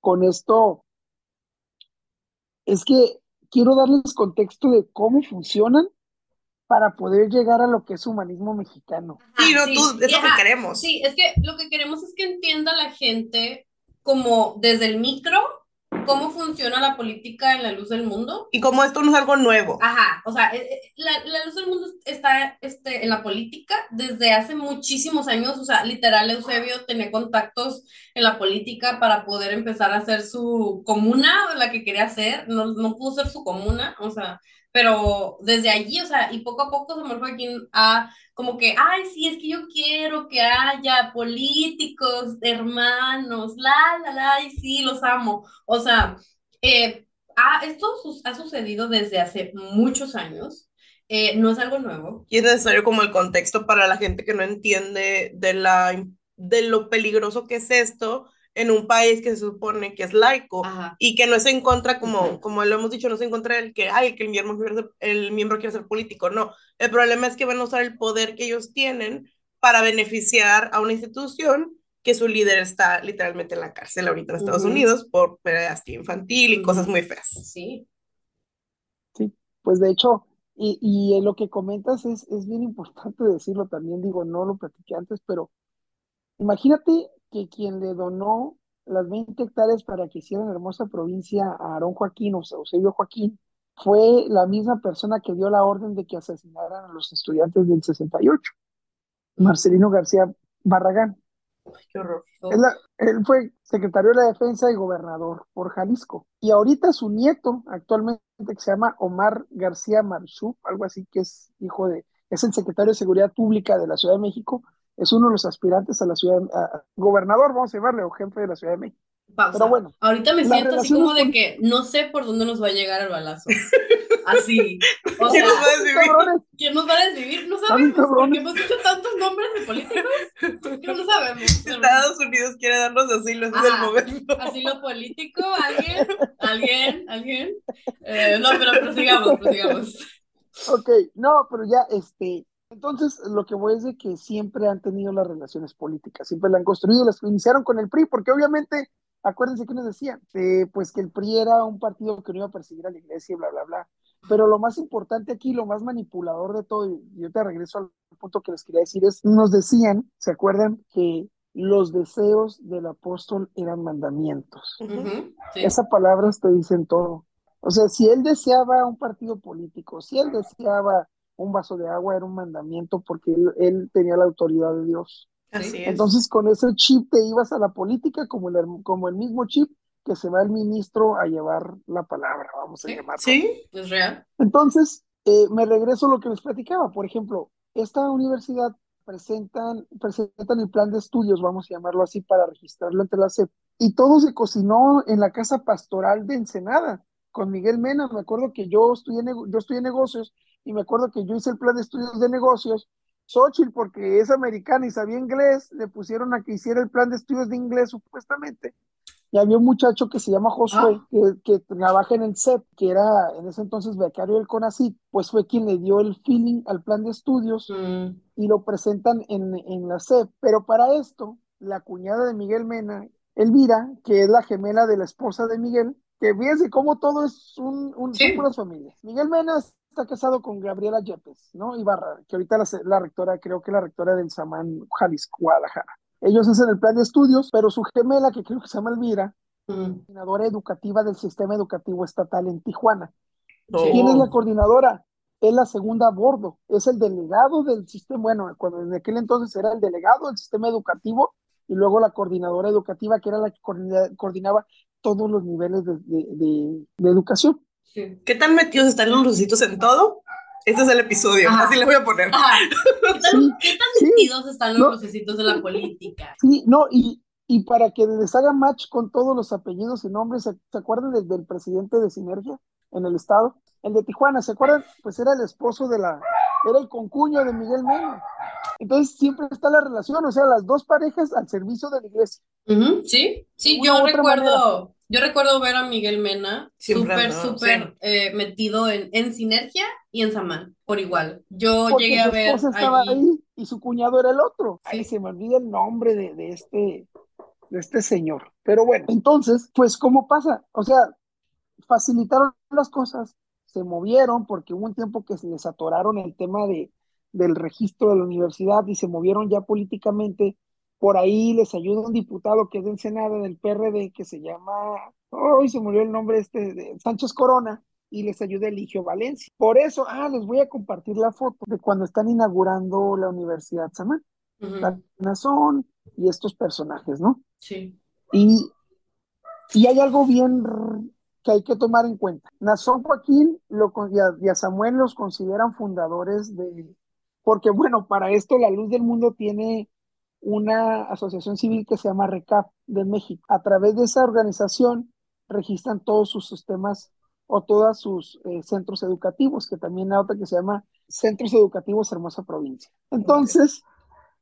con esto, es que quiero darles contexto de cómo funcionan para poder llegar a lo que es humanismo mexicano. sí, no, tú, es lo que queremos. Sí, es que lo que queremos es que entienda la gente como desde el micro cómo funciona la política en la luz del mundo. Y como esto no es algo nuevo. Ajá, o sea, eh, eh, la, la luz del mundo está este, en la política desde hace muchísimos años, o sea, literal Eusebio tenía contactos en la política para poder empezar a hacer su comuna, la que quería hacer, no, no pudo ser su comuna, o sea, pero desde allí, o sea, y poco a poco se me fue aquí a como que, ay, sí, es que yo quiero que haya políticos, hermanos, la, la, la, y sí, los amo. O sea, eh, esto ha sucedido desde hace muchos años. Eh, no es algo nuevo. Y es necesario como el contexto para la gente que no entiende de, la, de lo peligroso que es esto en un país que se supone que es laico y que no es en contra, como, como lo hemos dicho, no es en contra del que, ay, que el miembro, quiere ser, el miembro quiere ser político, no. El problema es que van a usar el poder que ellos tienen para beneficiar a una institución que su líder está literalmente en la cárcel ahorita en Estados Unidos por pedagogía infantil y cosas muy feas. Sí. Sí, pues de hecho, y, y lo que comentas es, es bien importante decirlo también, digo, no lo platiqué antes, pero imagínate que quien le donó las 20 hectáreas para que hiciera la hermosa provincia a Aarón Joaquín, o sea, Eusebio Joaquín, fue la misma persona que dio la orden de que asesinaran a los estudiantes del 68, Marcelino García Barragán. qué horror. Él, fue secretario de la Defensa y gobernador por Jalisco. Y ahorita su nieto, actualmente, que se llama Omar García Marchú, algo así, que es hijo de, es el secretario de Seguridad Pública de la Ciudad de México, es uno de los aspirantes a la ciudad, gobernador, vamos a llamarle, o jefe de la Ciudad de México. Pero bueno. Ahorita me siento así como de que no sé por dónde nos va a llegar el balazo. Así. O sea, ¿quién nos va a desvivir? No sabemos. Porque hemos dicho tantos nombres de políticos que no sabemos. Estados Unidos quiere darnos asilo, ese es el momento. Asilo político, alguien, alguien, alguien. Eh, no, pero prosigamos, prosigamos. Ok, no, pero ya, este, entonces, lo que voy es de que siempre han tenido las relaciones políticas, siempre la han construido, las iniciaron con el PRI, porque obviamente, acuérdense que nos decían, eh, pues que el PRI era un partido que no iba a perseguir a la iglesia y bla, bla, bla. Pero lo más importante aquí, lo más manipulador de todo, y yo te regreso al punto que les quería decir, es, nos decían, ¿se acuerdan? Que los deseos del apóstol eran mandamientos. Esa palabra te dicen todo. O sea, si él deseaba un partido político, si él deseaba un vaso de agua era un mandamiento porque él, tenía la autoridad de Dios. Así Entonces con ese chip te ibas a la política como el, como el mismo chip que se va el ministro a llevar la palabra, vamos a llamarlo. Sí, es real. Entonces, eh, me regreso a lo que les platicaba. Por ejemplo, esta universidad presentan, presentan el plan de estudios, vamos a llamarlo así, para registrarlo ante la SEP. Y todo se cocinó en la casa pastoral de Ensenada, con Miguel Mena. Me acuerdo que yo estudié, yo estudié negocios y me acuerdo que yo hice el plan de estudios de negocios. Xochitl, porque es americana y sabía inglés, le pusieron a que hiciera el plan de estudios de inglés supuestamente. Y había un muchacho que se llama Josué, ah. que, que, trabaja en el CEP, que era en ese entonces becario del CONACYT, pues fue quien le dio el feeling al plan de estudios mm. y lo presentan en, en la CEP. Pero para esto, la cuñada de Miguel Mena, Elvira, que es la gemela de la esposa de Miguel, que fíjense cómo todo es un, un son puras familias. Miguel Mena está casado con Gabriela Yepes, ¿no? Ibarra, que ahorita la, la rectora, creo que la rectora del Samán Jalisco, Guadalajara. Ellos hacen el plan de estudios, pero su gemela, que creo que se llama Elvira, mm. coordinadora educativa del sistema educativo estatal en Tijuana. ¿Quién es la oh. coordinadora? Es la segunda a bordo, es el delegado del sistema, bueno, cuando en aquel entonces era el delegado del sistema educativo y luego la coordinadora educativa, que era la que coordinaba todos los niveles de, de, de educación. ¿Qué tan metidos están los lucecitos en todo? Este es el episodio, así les voy a poner. ¿Qué tan, metidos están los lucecitos de la política? Sí, no, y, y para que les haga match con todos los apellidos y nombres, ¿se, acuerdan del, presidente de Sinergia en el estado? El de Tijuana, ¿se acuerdan? Pues era el esposo de la, era el concuño de Miguel Mena. Entonces siempre está la relación, o sea, las dos parejas al servicio de la iglesia. Sí, sí, yo recuerdo, yo recuerdo ver a Miguel Mena súper, súper eh, metido en, en Sinergia y en Samán, por igual. Yo llegué a ver. estaba ahí y su cuñado era el otro. Ahí se me olvida el nombre de, de, este, de este señor. Pero bueno, entonces, pues, ¿cómo pasa? O sea, facilitaron las cosas, se movieron porque hubo un tiempo que se les atoraron el tema de del registro de la universidad y se movieron ya políticamente. Por ahí les ayuda un diputado que es de Ensenada del PRD que se llama, hoy se murió el nombre este, de Sánchez Corona, y les ayuda Eligio Valencia. Por eso, ah, les voy a compartir la foto de cuando están inaugurando la Universidad Samán. La Nazón y estos personajes, ¿no? Sí. Y, y hay algo bien que hay que tomar en cuenta. Nazón Joaquín lo, y a Samuel los consideran fundadores de, porque bueno, para esto la Luz del Mundo tiene una asociación civil que se llama RECAP de México. A través de esa organización registran todos sus sistemas o todos sus eh, centros educativos, que también hay otra que se llama Centros Educativos Hermosa Provincia. Entonces,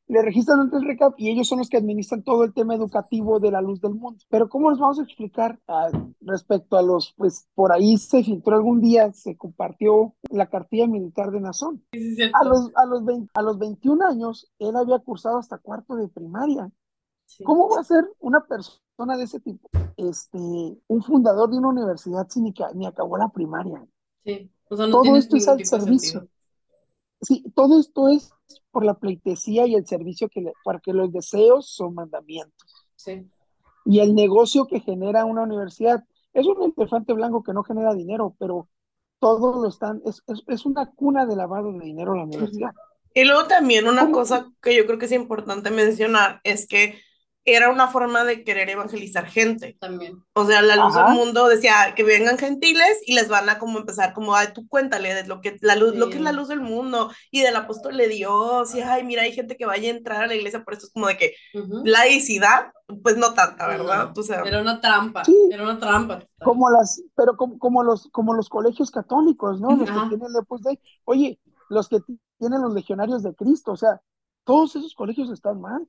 le registran ante el RECAP y ellos son los que administran todo el tema educativo de la luz del mundo. Pero ¿cómo nos vamos a explicar ah, respecto a los, pues por ahí se filtró algún día, se compartió la cartilla militar de Nazón? a, los, a, los a los 21 años, él había cursado hasta cuarto de primaria. ¿Cómo va a ser una persona de ese tipo, este, un fundador de una universidad sin ni, ni acabó la primaria? Sí. todo esto es al servicio. Sí, todo esto es por la pleitesía y el servicio que le, porque los deseos son mandamientos. Sí. Y el negocio que genera una universidad es un elefante blanco que no genera dinero, pero todos lo están, es, es, una cuna de lavado de dinero la universidad. Y luego también una cosa que yo creo que es importante mencionar es que era una forma de querer evangelizar gente. También. O sea, la luz del mundo decía que vengan gentiles y les van a como empezar como, ay, tú cuéntale de lo que, la luz, lo que es la luz del mundo y del apóstol de Dios y, ay, mira, hay gente que vaya a entrar a la iglesia, por eso es como de que laicidad, pues no tanta, ¿verdad? era una trampa, era una trampa. Como las, pero como, como, los, como los colegios católicos, ¿no? Los que tienen pues, de, oye, los que tienen los legionarios de Cristo, o sea, todos esos colegios están mal.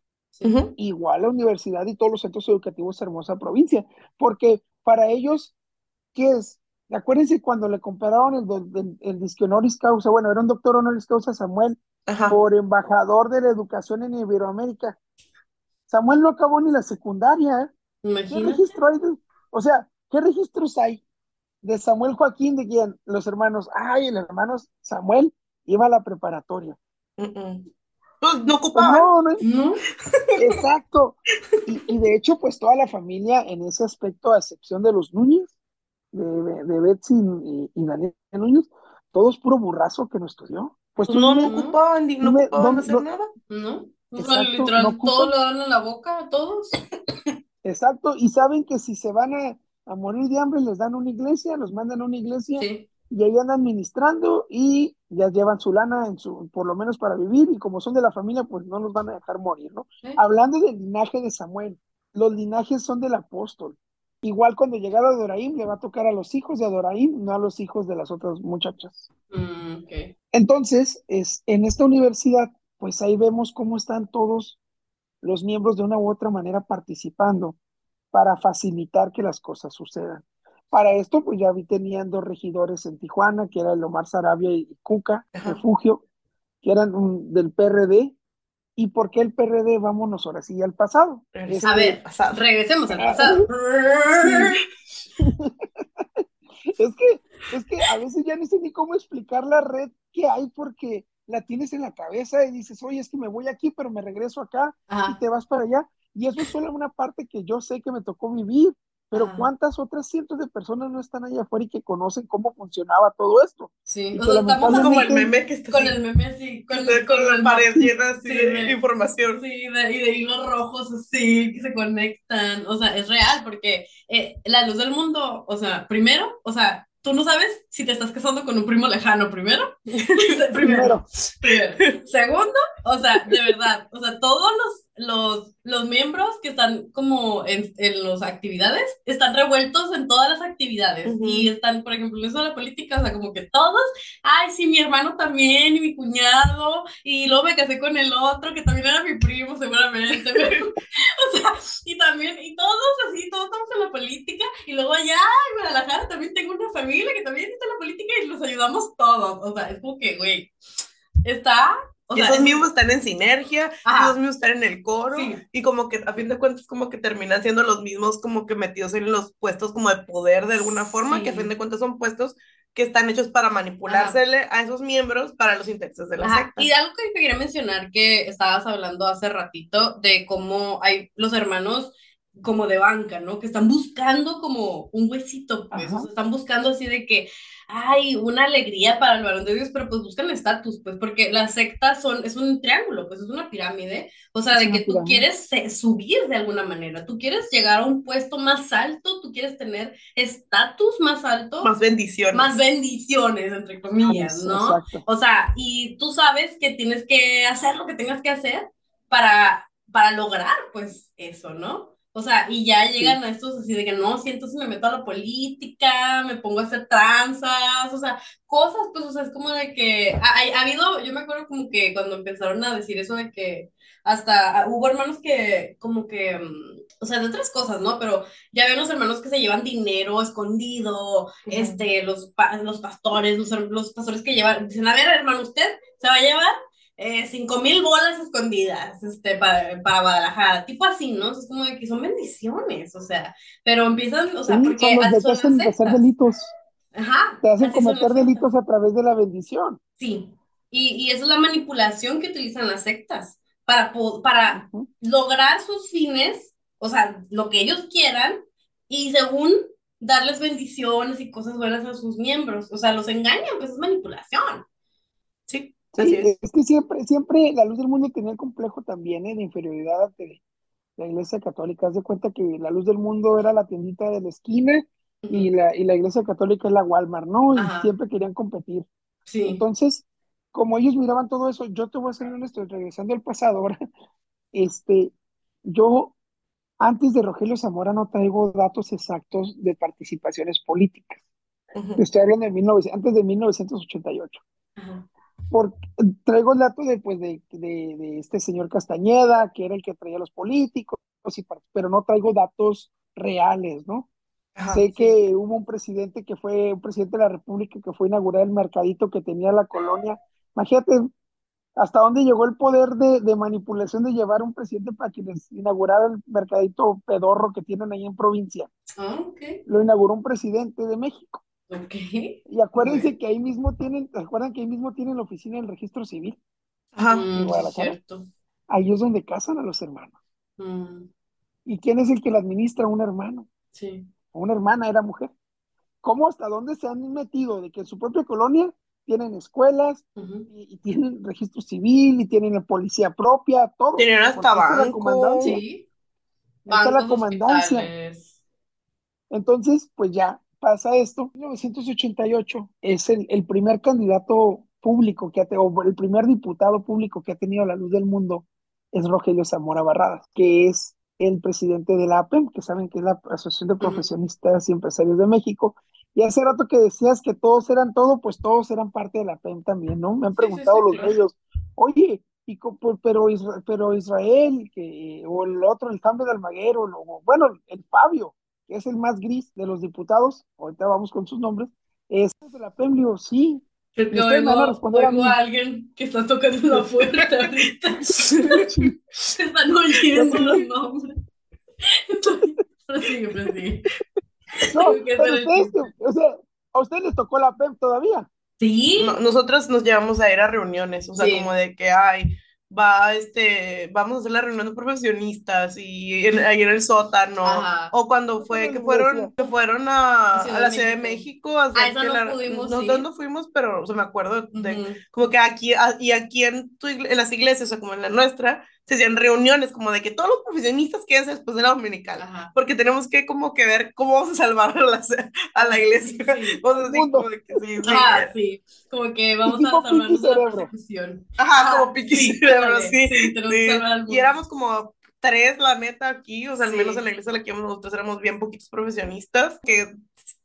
Igual la universidad y todos los centros educativos de hermosa provincia, porque para ellos, ¿qué es? Acuérdense cuando le compararon el, el, disque honoris causa, bueno, era un doctor honoris causa Samuel por embajador de la educación en Iberoamérica. Samuel no acabó ni la secundaria. ¿eh? ¿Qué registro hay? o sea, ¿qué registros hay de Samuel Joaquín de quién? Los hermanos. Ay, el hermano Samuel iba a la preparatoria. Pues no ocupaba. No, no, Exacto. Y, de hecho, pues toda la familia en ese aspecto, a excepción de los Núñez, de, de Betsy y, Daniel Núñez, todos puro burrazo que no estudió. Pues, pues no, no ocupaban, no ocupaban hacer nada. No. literal, todo lo dan en la boca a todos. Exacto, y saben que si se van a, a, morir de hambre, les dan una iglesia, los mandan a una iglesia, sí y ahí andan administrando y ya llevan su lana en su, por lo menos para vivir y como son de la familia, pues no los van a dejar morir, ¿no? Hablando del linaje de Samuel, los linajes son del apóstol. Igual cuando llegara Adoraim le va a tocar a los hijos de Adoraim, no a los hijos de las otras muchachas. Mm, Entonces, es, en esta universidad, pues ahí vemos cómo están todos los miembros de una u otra manera participando para facilitar que las cosas sucedan. Para esto, pues ya vi tenían dos regidores en Tijuana, que era el Omar Sarabia y Cuca, Refugio, que eran del PRD. ¿Y por qué el PRD? Vámonos ahora sí al pasado. a ver, regresemos al pasado. es que, es que a veces ya no sé ni cómo explicar la red que hay porque la tienes en la cabeza y dices, oye, es que me voy aquí, pero me regreso acá y te vas para allá. Y eso es solo una parte que yo sé que me tocó vivir. Pero ¿cuántas otras cientos de personas no están allá afuera y que conocen cómo funcionaba todo esto? Sí, o sea, estamos como el meme que está con el meme así, con, con, pared llena así de, información. Sí, de, y de hilos rojos así que se conectan. O sea, es real porque eh, la luz del mundo, o sea, primero, o sea, tú no sabes si te estás casando con un primo lejano primero. primero. primero. Segundo, o sea, de verdad, o sea, todos los los, los miembros que están como en, en las actividades están revueltos en todas las actividades y están, por ejemplo, en eso de la política, o sea, como que todos, ay, sí, mi hermano también y mi cuñado y luego me casé con el otro que también era mi primo seguramente, o sea, y también, y todos así, todos estamos en la política y luego allá en Guadalajara también tengo una familia que también está en la política y los ayudamos todos, o sea, es como que, güey, está esos mismos están en sinergia, esos mismos están en el coro, y como que a fin de cuentas como que terminan siendo los mismos como que metidos en los puestos como de poder de alguna forma, que a fin de cuentas son puestos que están hechos para manipulársele a esos miembros para los intereses de la secta. Y algo que quería mencionar que estabas hablando hace ratito de cómo hay los hermanos como de banca, ¿no? Que están buscando como un huesito, pues, están buscando así de que, ay, una alegría para el varón de Dios, pero pues buscan estatus, pues, porque las sectas son, es un triángulo, pues es una pirámide, o sea, de que tú quieres subir de alguna manera, tú quieres llegar a un puesto más alto, tú quieres tener estatus más alto. Más bendiciones. Más bendiciones, entre comillas, ¿no? O sea, y tú sabes que tienes que hacer lo que tengas que hacer para, para lograr, pues, eso, ¿no? O sea, y ya llegan a estos así de que no, si me meto a la política, me pongo a hacer tranzas, o sea, cosas, pues, o sea, es como de que ha, ha habido, yo me acuerdo como que cuando empezaron a decir eso de que hasta hubo hermanos que como que, mm, o sea, de otras cosas, ¿no? Pero ya ven los hermanos que se llevan dinero escondido, este, los, los pastores, los, los pastores que llevan, dicen, a ver, hermano, usted se va a llevar eh, cinco mil bolas escondidas este, para, para Guadalajara, tipo así, ¿no? Es como de que son bendiciones, o sea, pero empiezan, o sea, porque te hacen hacer delitos. Ajá. Te hacen cometer delitos a través de la bendición. Sí, y, y esa es la manipulación que utilizan las sectas para, para lograr sus fines, o sea, lo que ellos quieran, y según darles bendiciones y cosas buenas a sus miembros, o sea, los engañan, pues es manipulación. Sí. Es. que siempre, siempre la luz del mundo tenía el complejo también ¿eh? de inferioridad ante la iglesia católica. Haz de cuenta que la luz del mundo era la tiendita de la esquina y, la, y la iglesia católica es la Walmart, ¿no? Y siempre querían competir. Sí. Entonces, como ellos miraban todo eso, yo te voy a ser honesto, regresando al pasado ahora, este, yo antes de Rogelio Zamora no traigo datos exactos de participaciones políticas. Estoy hablando de 19, antes de 1988. Ajá porque traigo el dato de, pues, de, de, este señor Castañeda, que era el que traía los políticos, pero no traigo datos reales, ¿no? sé que hubo un presidente que fue, un presidente de la República que fue a inaugurar el mercadito que tenía la colonia. Imagínate hasta dónde llegó el poder de, de manipulación de llevar un presidente para que les inaugurara el mercadito pedorro que tienen ahí en provincia. Ah, Lo inauguró un presidente de México. Y acuérdense que ahí mismo tienen, ¿acuerdan que ahí mismo tienen la oficina del registro civil? Ajá, mm, cierto. Ahí es donde casan a los hermanos. Mm. ¿Y quién es el que la administra? Un hermano. Sí. Una hermana era mujer. ¿Cómo hasta dónde se han metido? De que en su propia colonia tienen escuelas y, tienen registro civil y tienen la policía propia, todo. Tienen hasta banco. Sí. Está la comandancia. Entonces, pues ya, pasa esto, 1988 es el, el primer candidato público que ha o el primer diputado público que ha tenido la luz del mundo es Rogelio Zamora Barradas, que es el presidente de la APEM, que saben que es la Asociación de Profesionistas y Empresarios de México. Y hace rato que decías que todos eran todo, pues todos eran parte de la APEM también, ¿no? Me han preguntado los medios, oye, y pero, pero Israel, que, o el otro, el cambio de Almaguero, o, bueno, el Fabio, que es el más gris de los diputados, ahorita vamos con sus nombres, es de la PEMLIO, sí. Creo que oigo, a, alguien que está tocando la puerta ahorita. Se están oyendo los nombres. Prosigue, prosigue. No, o sea, ¿a ustedes les tocó la PEM todavía? Sí. nosotros nos llevamos a ir a reuniones, o sea, como de que, hay va, este, vamos a hacer la reunión de profesionistas y ahí en el sótano, o cuando fue que fueron, que fueron a, a la Ciudad de México, a hacer que no la, pudimos, nosotros no fuimos, pero o sea, me acuerdo de, como que aquí, y aquí en, tu, en las iglesias, o sea, como en la nuestra, se hacían reuniones como de que todos los profesionistas quieran después de la dominical, porque tenemos que como que ver cómo vamos a salvar a la, a la iglesia. O sea, como que sí, sí. Ah, sí, como que vamos a salvarnos de la persecución. Ajá, como piqui sí, cerebro, sí. sí, y éramos como tres, la neta, aquí, o sea, al menos en la iglesia la que nosotros éramos bien poquitos profesionistas, que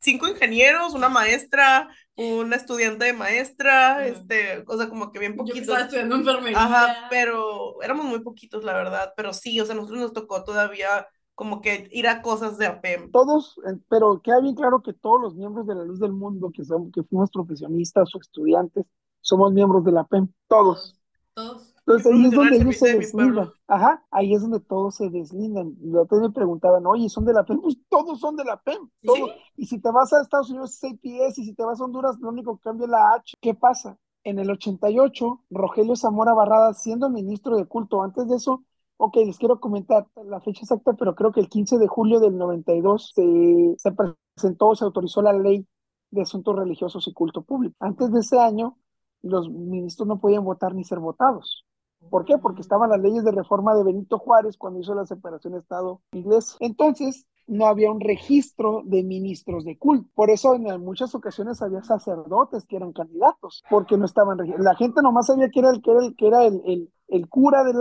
cinco ingenieros, una maestra, una estudiante de maestra, este, o sea, como que bien poquitos. Yo estaba estudiando enfermería. Ajá, pero éramos muy poquitos, la verdad, pero sí, o sea, nosotros nos tocó todavía como que ir a cosas de APEM. Todos, eh, pero queda bien claro que todos los miembros de la Luz del Mundo, que, son, que fuimos profesionistas o estudiantes, somos miembros de la APEM, todos. Todos. Entonces ahí es donde ellos se deslindan. Ajá, ahí es donde todos se deslindan. Los otros me preguntaban, oye, ¿son de la PEM? Pues todos son de la PEM. Todos. Y si te vas a Estados Unidos es APS, y si te vas a Honduras, lo único que cambia es la H. ¿Qué pasa? En el 88, Rogelio Zamora Barrada, siendo ministro de culto, antes de eso, ok, les quiero comentar la fecha exacta, pero creo que el 15 de julio del 92 se, se presentó, se autorizó la ley de asuntos religiosos y culto público. Antes de ese año, los ministros no podían votar ni ser votados. ¿Por qué? Porque estaban las leyes de reforma de Benito Juárez cuando hizo la separación Estado-Iglesia. Entonces, no había un registro de ministros de culto. Por eso en muchas ocasiones había sacerdotes que eran candidatos, porque no estaban La gente nomás sabía que era el que era el, que era el, el, cura de,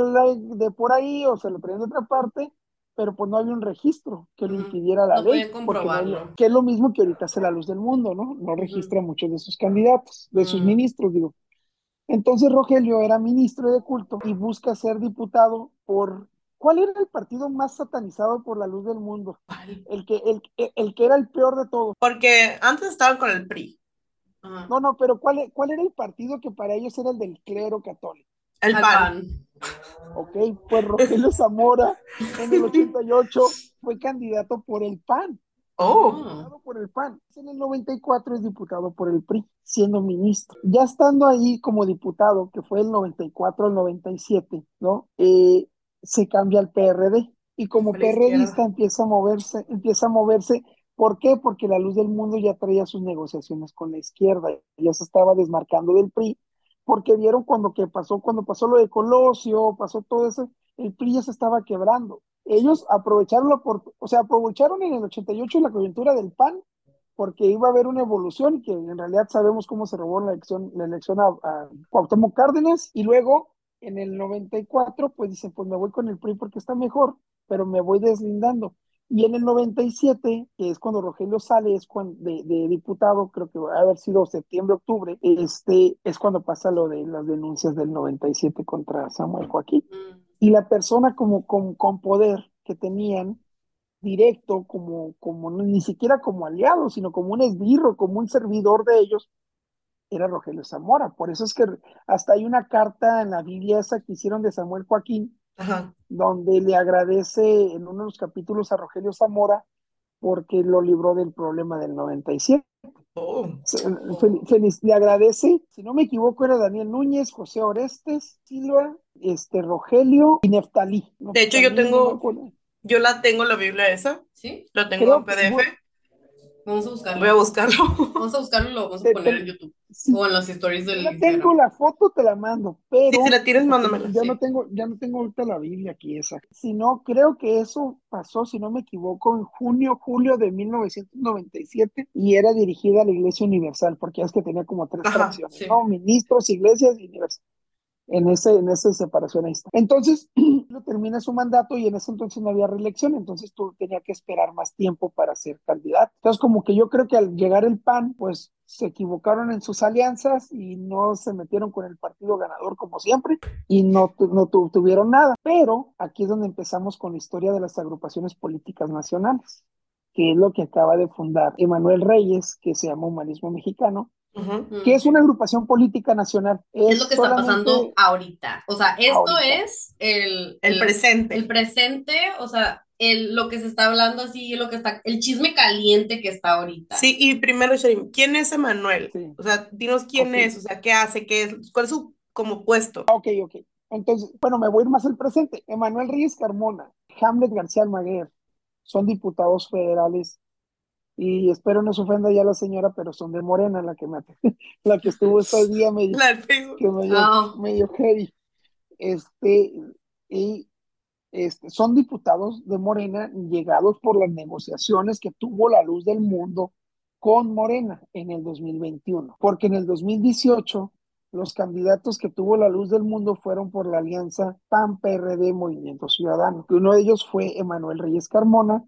de por ahí, o se lo traían de otra parte, pero pues no había un registro que lo impidiera la ley. comprobarlo. que es lo mismo que ahorita hace la luz del mundo, ¿no? No registra muchos de sus candidatos, de sus ministros, digo. Entonces Rogelio era ministro de culto y busca ser diputado por... ¿Cuál era el partido más satanizado por la luz del mundo? El que, el, el que era el peor de todos. Porque antes estaban con el PRI. No, no, pero ¿cuál, ¿cuál era el partido que para ellos era el del clero católico? El PAN. Ok, pues Rogelio Zamora en el 88 fue candidato por el PAN. Oh. Por el PAN. En el 94 es diputado por el PRI, siendo ministro. Ya estando ahí como diputado, que fue el 94 al 97, ¿no? Eh, se cambia al PRD. Y como PRDista empieza a moverse, empieza a moverse. ¿Por qué? Porque la luz del mundo ya traía sus negociaciones con la izquierda, ya se estaba desmarcando del PRI porque vieron cuando que pasó, cuando pasó lo de Colosio, pasó todo eso, el PRI ya se estaba quebrando. Ellos aprovecharon la o sea, aprovecharon en el 88 la coyuntura del PAN porque iba a haber una evolución que en realidad sabemos cómo se robó la elección, la elección a, Cuauhtémoc Cárdenas y luego en el 94 pues dicen pues me voy con el PRI porque está mejor, pero me voy deslindando. Y en el 97, que es cuando Rogelio sale, es de, diputado, creo que va a haber sido septiembre, octubre, este, es cuando pasa lo de las denuncias del 97 contra Samuel Joaquín. Mm. Y la persona como con, con poder que tenían directo, como, como ni siquiera como aliado, sino como un esbirro, como un servidor de ellos, era Rogelio Zamora. Por eso es que hasta hay una carta en la Biblia esa que hicieron de Samuel Joaquín, donde le agradece en uno de los capítulos a Rogelio Zamora porque lo libró del problema del 97. Oh. Feliz, le agradece, si no me equivoco, era Daniel Núñez, José Orestes, Silva, este Rogelio y Neftalí. De hecho, yo tengo, yo la tengo la Biblia esa. ¿Sí? Lo tengo en PDF. Vamos a buscarlo. Voy a buscarlo. Vamos a buscarlo y lo vamos a poner en YouTube. o en las stories del Ya tengo la foto, te la mando. Pero. si la tienes, mándamela. Ya, no tengo, ya no tengo ahorita la Biblia aquí esa. Si no, creo que eso pasó, si no me equivoco, en junio, julio de 1997 y era dirigida a la Iglesia Universal, porque es que tenía como tres fracciones, ¿no? Ministros, iglesias y universal en, ese, en ahí está. Entonces, termina su mandato y en ese entonces no había reelección, entonces tú tenía que esperar más tiempo para ser candidato. Entonces, como que yo creo que al llegar el PAN, pues se equivocaron en sus alianzas y no se metieron con el partido ganador como siempre y no, no tuvieron nada. Pero aquí es donde empezamos con la historia de las agrupaciones políticas nacionales que es lo que acaba de fundar Emanuel Reyes, que se llama Humanismo Mexicano, que es una agrupación política nacional. Es, lo que está pasando ahorita. O sea, esto es el, el, presente. El presente, o sea, el, lo que se está hablando así, lo que está, el chisme caliente que está ahorita. Sí, y primero, Sherim, ¿quién es Emanuel? O sea, dinos quién es, o sea, qué hace, qué es, cuál es su como puesto. Ok, ok. Entonces, bueno, me voy a ir más al presente. Emanuel Reyes Carmona, Hamlet García Almaguer, son diputados federales y espero no se ofenda ya la señora, pero son de Morena la que me la que estuvo ese día medio, que medio, ah. medio heavy. Este, y este, son diputados de Morena llegados por las negociaciones que tuvo la luz del mundo con Morena en el 2021, porque en el 2018 los candidatos que tuvo la luz del mundo fueron por la alianza PAN-PRD Movimiento Ciudadano. Uno de ellos fue Emanuel Reyes Carmona,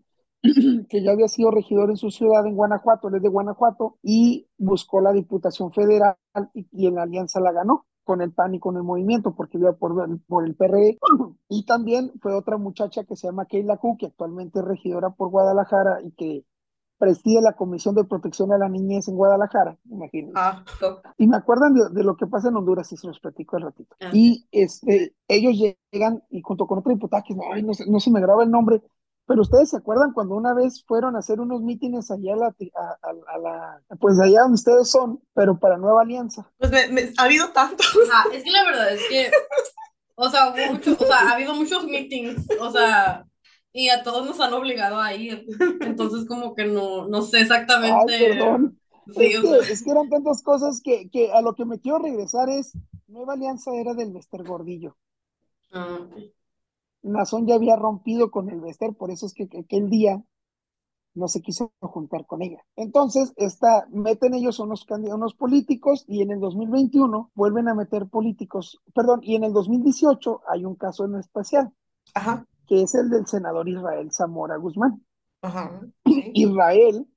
que ya había sido regidor en su ciudad, en Guanajuato, él es de Guanajuato, y buscó la Diputación Federal y, en la alianza la ganó con el PAN y con el movimiento, porque iba por, por el PRD. Y también fue otra muchacha que se llama Keila Ku, que actualmente es regidora por Guadalajara y que preside la Comisión de Protección a la Niñez en Guadalajara, imagínense. Ah, y me acuerdan de, lo que pasa en Honduras, y se los platico al ratito. Ah. Y este, ellos llegan, y junto con otro diputado, que no, no, no se me graba el nombre, pero ustedes se acuerdan cuando una vez fueron a hacer unos mítines allá a la, a, la, pues allá donde ustedes son, pero para Nueva Alianza. Pues ha habido tantos. es que la verdad es que, o sea, mucho, o sea, ha habido muchos meetings, o sea, y a todos nos han obligado a ir. Entonces como que no, no sé exactamente. Ay, perdón. es, que, eran tantas cosas que, que, a lo que me quiero regresar es, Nueva Alianza era del Mester Gordillo. Ah, Nazón ya había rompido con el Bester, por eso es que, aquel día no se quiso juntar con ella. Entonces, esta, meten ellos unos, unos políticos y en el 2021 vuelven a meter políticos, perdón, y en el 2018 hay un caso en especial. Ajá. que es el del senador Israel Zamora Guzmán. Israel,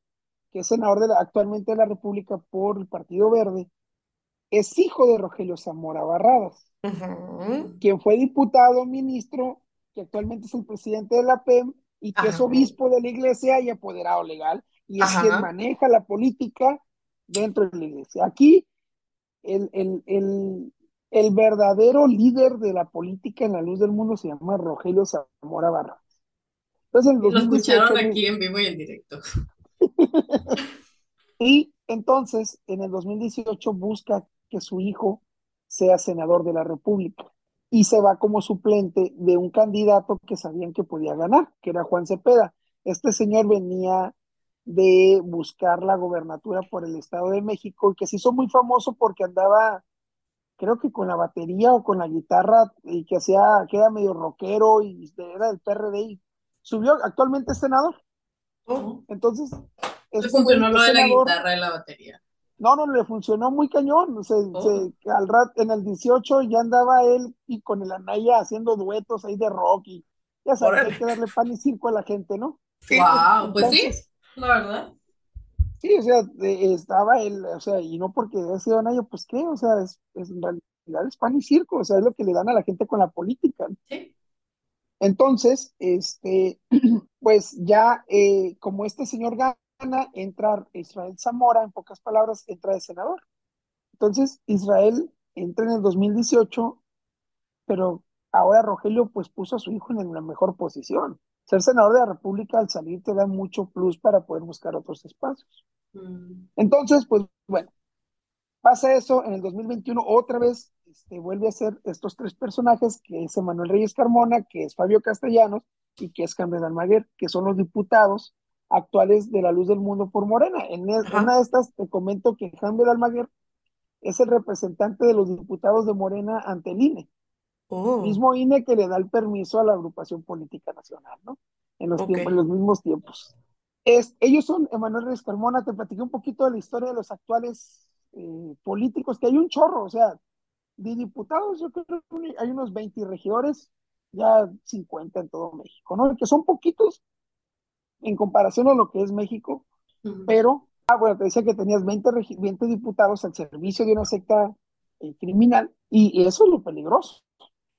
que es senador de actualmente de la República por el Partido Verde, es hijo de Rogelio Zamora Barradas, quien fue diputado, ministro, que actualmente es el presidente de la PEM y que es obispo de la iglesia y apoderado legal, y es quien maneja la política dentro de la iglesia. Aquí, el, el, el, verdadero líder de la política en la luz del mundo se llama Rogelio Zamora Barradas. Entonces, Lo escucharon aquí en vivo y en directo. y entonces, en el 2018 busca que su hijo sea senador de la República y se va como suplente de un candidato que sabían que podía ganar, que era Juan Cepeda. Este señor venía de buscar la gobernatura por el Estado de México y que se hizo muy famoso porque andaba, creo que con la batería o con la guitarra y que hacía, que era medio rockero y era del PRD y subió, actualmente es senador. Oh. Entonces, es funcionó lo de la guitarra y la batería. No, no, le funcionó muy cañón. Se, oh. al rat, en el 18 ya andaba él y con el Anaya haciendo duetos ahí de rock y ya sabes, hay que darle pan y circo a la gente, ¿no? wow, pues sí, la verdad. Sí, o sea, estaba él, o sea, y no porque haya sido Anaya, pues qué, o sea, es, en realidad es pan y circo, o sea, es lo que le dan a la gente con la política. Sí. Entonces, este, pues ya, eh, como este señor gana, entrar Israel Zamora, en pocas palabras, entra de senador. Entonces, Israel entra en el 2018, pero ahora Rogelio pues puso a su hijo en la mejor posición. Ser senador de la República al salir te da mucho plus para poder buscar otros espacios. Mm. Entonces, pues bueno, pasa eso, en el 2021 otra vez este, vuelve a ser estos tres personajes, que es Emanuel Reyes Carmona, que es Fabio Castellanos y que es Carmen Almaguer, que son los diputados actuales de la luz del mundo por Morena. En una de estas te comento que Jaime Almaguer es el representante de los diputados de Morena ante el INE. Oh. Mismo INE que le da el permiso a la agrupación política nacional, ¿no? En los, tiempos, en los mismos tiempos. Es, ellos son, Emanuel Reyes Carmona, te platiqué un poquito de la historia de los actuales eh, políticos, que hay un chorro, o sea, de diputados, yo creo que hay unos 20 regidores, ya 50 en todo México, ¿no? Que son poquitos, en comparación a lo que es México, pero, ah, bueno, te decía que tenías 20, 20 diputados al servicio de una secta eh, criminal y, eso es lo peligroso.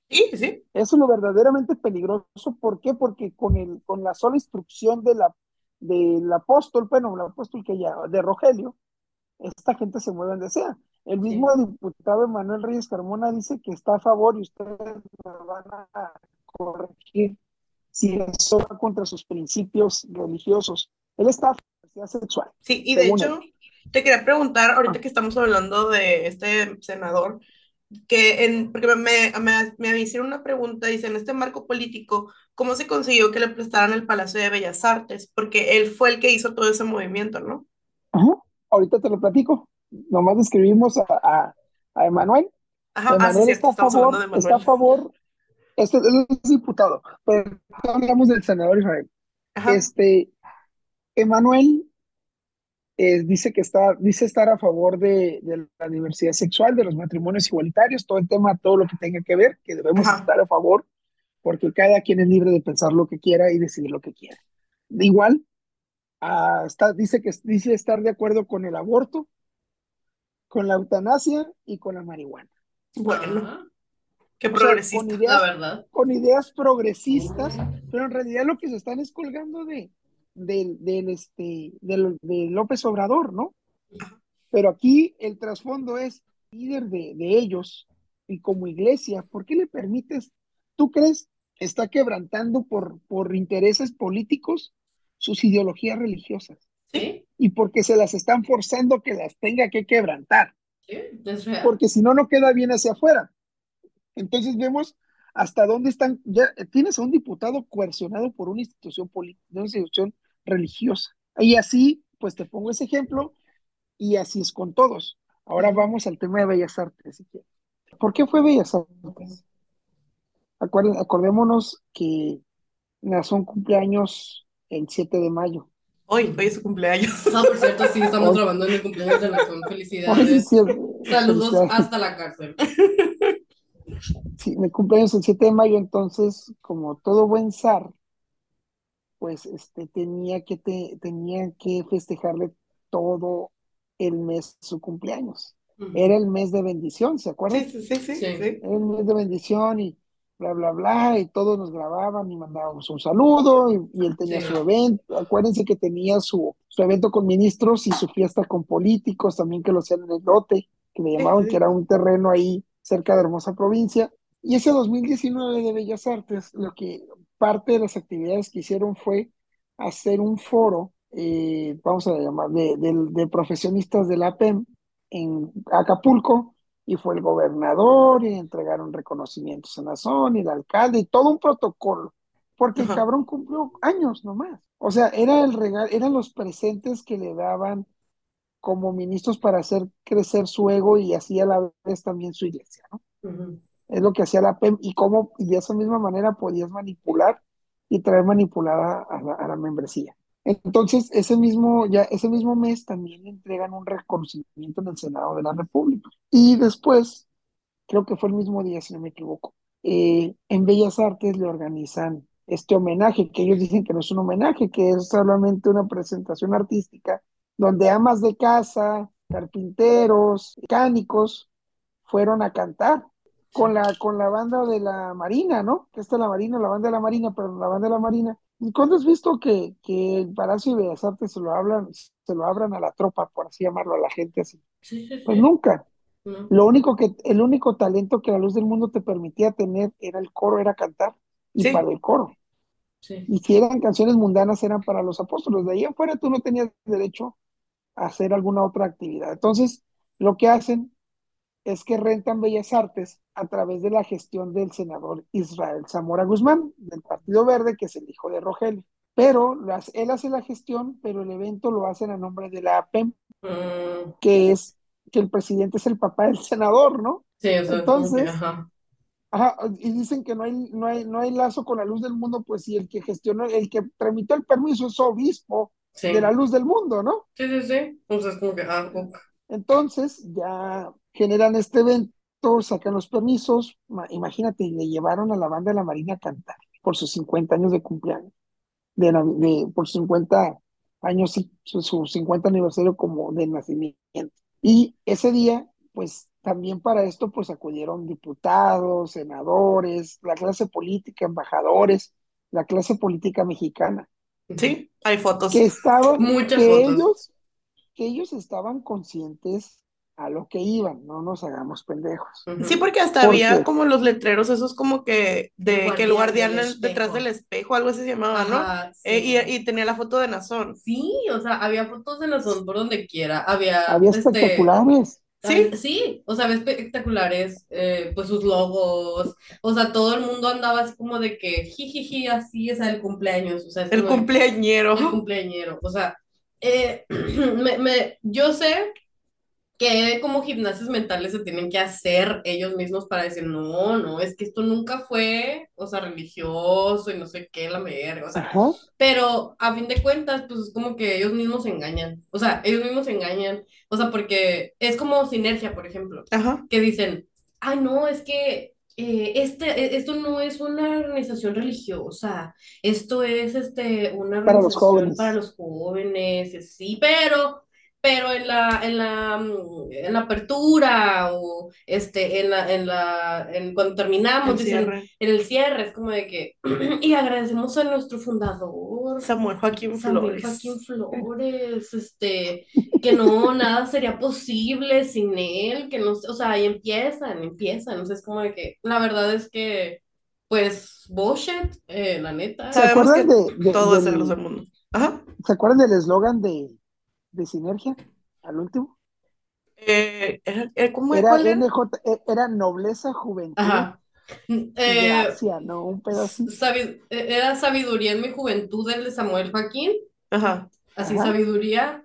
Sí, sí. Eso es lo verdaderamente peligroso. ¿Por qué? Porque con, el, con la sola instrucción de la, del apóstol, bueno, el apóstol que ya, de Rogelio, esta gente se mueve donde sea. El mismo diputado Manuel Reyes Carmona dice que está a favor y ustedes me van a corregir si eso va contra sus principios religiosos. Él está sexual. Sí, y de hecho, te quería preguntar, ahorita ah. que estamos hablando de este senador, que en, porque me, me, me hicieron una pregunta, dice, en este marco político, ¿cómo se consiguió que le prestaran el Palacio de Bellas Artes? Porque él fue el que hizo todo ese movimiento, ¿no? Ajá. Ahorita te lo platico. Nomás describimos a, a, a Emanuel. Ajá, ah, Emanuel está, a favor, está a favor este es diputado, pero hablamos del senador Israel. Este, Emanuel eh, dice que está, dice estar a favor de, la diversidad sexual, de los matrimonios igualitarios, todo el tema, todo lo que tenga que ver, que debemos estar a favor, porque cada quien es libre de pensar lo que quiera y decidir lo que quiera. igual, ah, está, dice que dice estar de acuerdo con el aborto, con la eutanasia y con la marihuana. Bueno. Qué progresista, con ideas, la verdad. Con ideas progresistas, pero en realidad lo que se están es colgando de, del, este, de López Obrador, ¿no? Pero aquí el trasfondo es líder de, de, ellos y como iglesia, ¿por qué le permites? ¿Tú crees está quebrantando por, por intereses políticos sus ideologías religiosas? Sí. Y porque se las están forzando que las tenga que quebrantar. Sí, porque si no, no queda bien hacia afuera. Entonces vemos hasta dónde están, ya tienes a un diputado coercionado por una institución política, una institución religiosa. Y así, pues te pongo ese ejemplo, y así es con todos. Ahora vamos al tema de Bellas Artes, si ¿Por qué fue Bellas Artes? acordémonos que son cumpleaños el 7 de mayo. Hoy, hoy es su cumpleaños. No, por cierto, sí, estamos grabando en el cumpleaños de Nazón. Felicidades. Saludos hasta la cárcel. Sí, mi cumpleaños el 7 de mayo, entonces, como todo buen zar, pues este, tenía, que tenía que festejarle todo el mes su cumpleaños. Era el mes de bendición, ¿se acuerdan? Sí, sí, sí, sí. Era el mes de bendición y bla, bla, bla, y todos nos grababan y mandábamos un saludo, y, él tenía su evento, acuérdense que tenía su, su evento con ministros y su fiesta con políticos, también que lo hacían en el lote, que le llamaban, que era un terreno ahí cerca de hermosa provincia. Y ese 2019 de Bellas Artes, lo que parte de las actividades que hicieron fue hacer un foro, eh, vamos a llamar, de, de, profesionistas de la PEM en Acapulco, y fue el gobernador y entregaron reconocimientos en la zona y el alcalde y todo un protocolo, porque el cabrón cumplió años nomás. O sea, era el regalo, eran los presentes que le daban como ministros para hacer crecer su ego y así a la vez también su iglesia, ¿no? Es lo que hacía la PEM y cómo, y de esa misma manera podías manipular y traer manipulada a la, a la membresía. Entonces, ese mismo, ya, ese mismo mes también entregan un reconocimiento en el Senado de la República. Y después, creo que fue el mismo día, si no me equivoco, eh, en Bellas Artes le organizan este homenaje, que ellos dicen que no es un homenaje, que es solamente una presentación artística, donde amas de casa, carpinteros, mecánicos, fueron a cantar con la, con la banda de la Marina, ¿no? Que está la Marina, la banda de la Marina, pero la banda de la Marina ¿Y cuándo has visto que, que el Palacio de Bellas Artes se lo hablan, se lo abran a la tropa, por así llamarlo, a la gente así? Pues nunca. Lo único que, el único talento que la luz del mundo te permitía tener era el coro, era cantar, y para el coro. Y si eran canciones mundanas, eran para los apóstoles. De ahí afuera tú no tenías derecho hacer alguna otra actividad. Entonces, lo que hacen es que rentan Bellas Artes a través de la gestión del senador Israel Zamora Guzmán, del Partido Verde, que es el hijo de Rogelio. Pero las, él hace la gestión, pero el evento lo hacen a nombre de la APEM, mm. que es que el presidente es el papá del senador, ¿no? Sí, eso Entonces, ajá. y dicen que no hay, no, hay, no hay lazo con la luz del mundo, pues si el que gestionó, el que tramitó el permiso es obispo de la luz del mundo, ¿no? Sí, sí, sí. Entonces, como que, ah, Entonces, ya generan este evento, sacan los permisos, imagínate, le llevaron a la banda de la Marina a cantar por sus 50 años de cumpleaños, de, por sus 50 años, sí, su, 50 aniversario como de nacimiento. Y ese día, pues también para esto, pues acudieron diputados, senadores, la clase política, embajadores, la clase política mexicana. Sí, hay fotos. Que estaban, Muchas que Ellos, que ellos estaban conscientes a lo que iban, no nos hagamos pendejos. Sí, porque hasta había como los letreros, esos como que de que el guardián detrás del espejo, algo así se llamaba, ¿no? Eh, y, y, tenía la foto de Nazón. Sí, o sea, había fotos de Nazón por donde quiera, había... Había este, espectaculares. Sí, sí, o sea, espectaculares, eh, pues sus logos, o sea, todo el mundo andaba así como de que jijiji, así es el cumpleaños, o sea, el cumpleañero. El cumpleañero, o sea, eh, me, me, yo sé que como gimnasios mentales se tienen que hacer ellos mismos para decir, no, no, es que esto nunca fue, o sea, religioso y no sé qué, la verga, o sea, pero a fin de cuentas, pues es como que ellos mismos se engañan, o sea, ellos mismos se engañan, o sea, porque es como sinergia, por ejemplo, que dicen, ay, no, es que eh, este, e, esto no es una organización religiosa, esto es este, una organización para los jóvenes, sí, pero pero en la, en la, mm, en la apertura o este, en la, en la, en cuando terminamos, en el cierre, es como de que, y agradecemos a nuestro fundador, Samuel Joaquín Samuel Joaquín Flores, este, que no, nada sería posible sin él, que no, o sea, ahí empiezan, empiezan, o es como de que, la verdad es que, pues, bullshit, eh, la neta. ¿Se acuerdan de, todo es el mundo? Ajá. ¿Se acuerdan del eslogan de de Sinergia, al último. Eh, ¿cómo era, NJ, e, era Nobleza Juventud. Ajá. Eh, Gracia, ¿no? Un pedazo. E, era Sabiduría en mi juventud, el de Samuel Joaquín. Ajá. Así, Sabiduría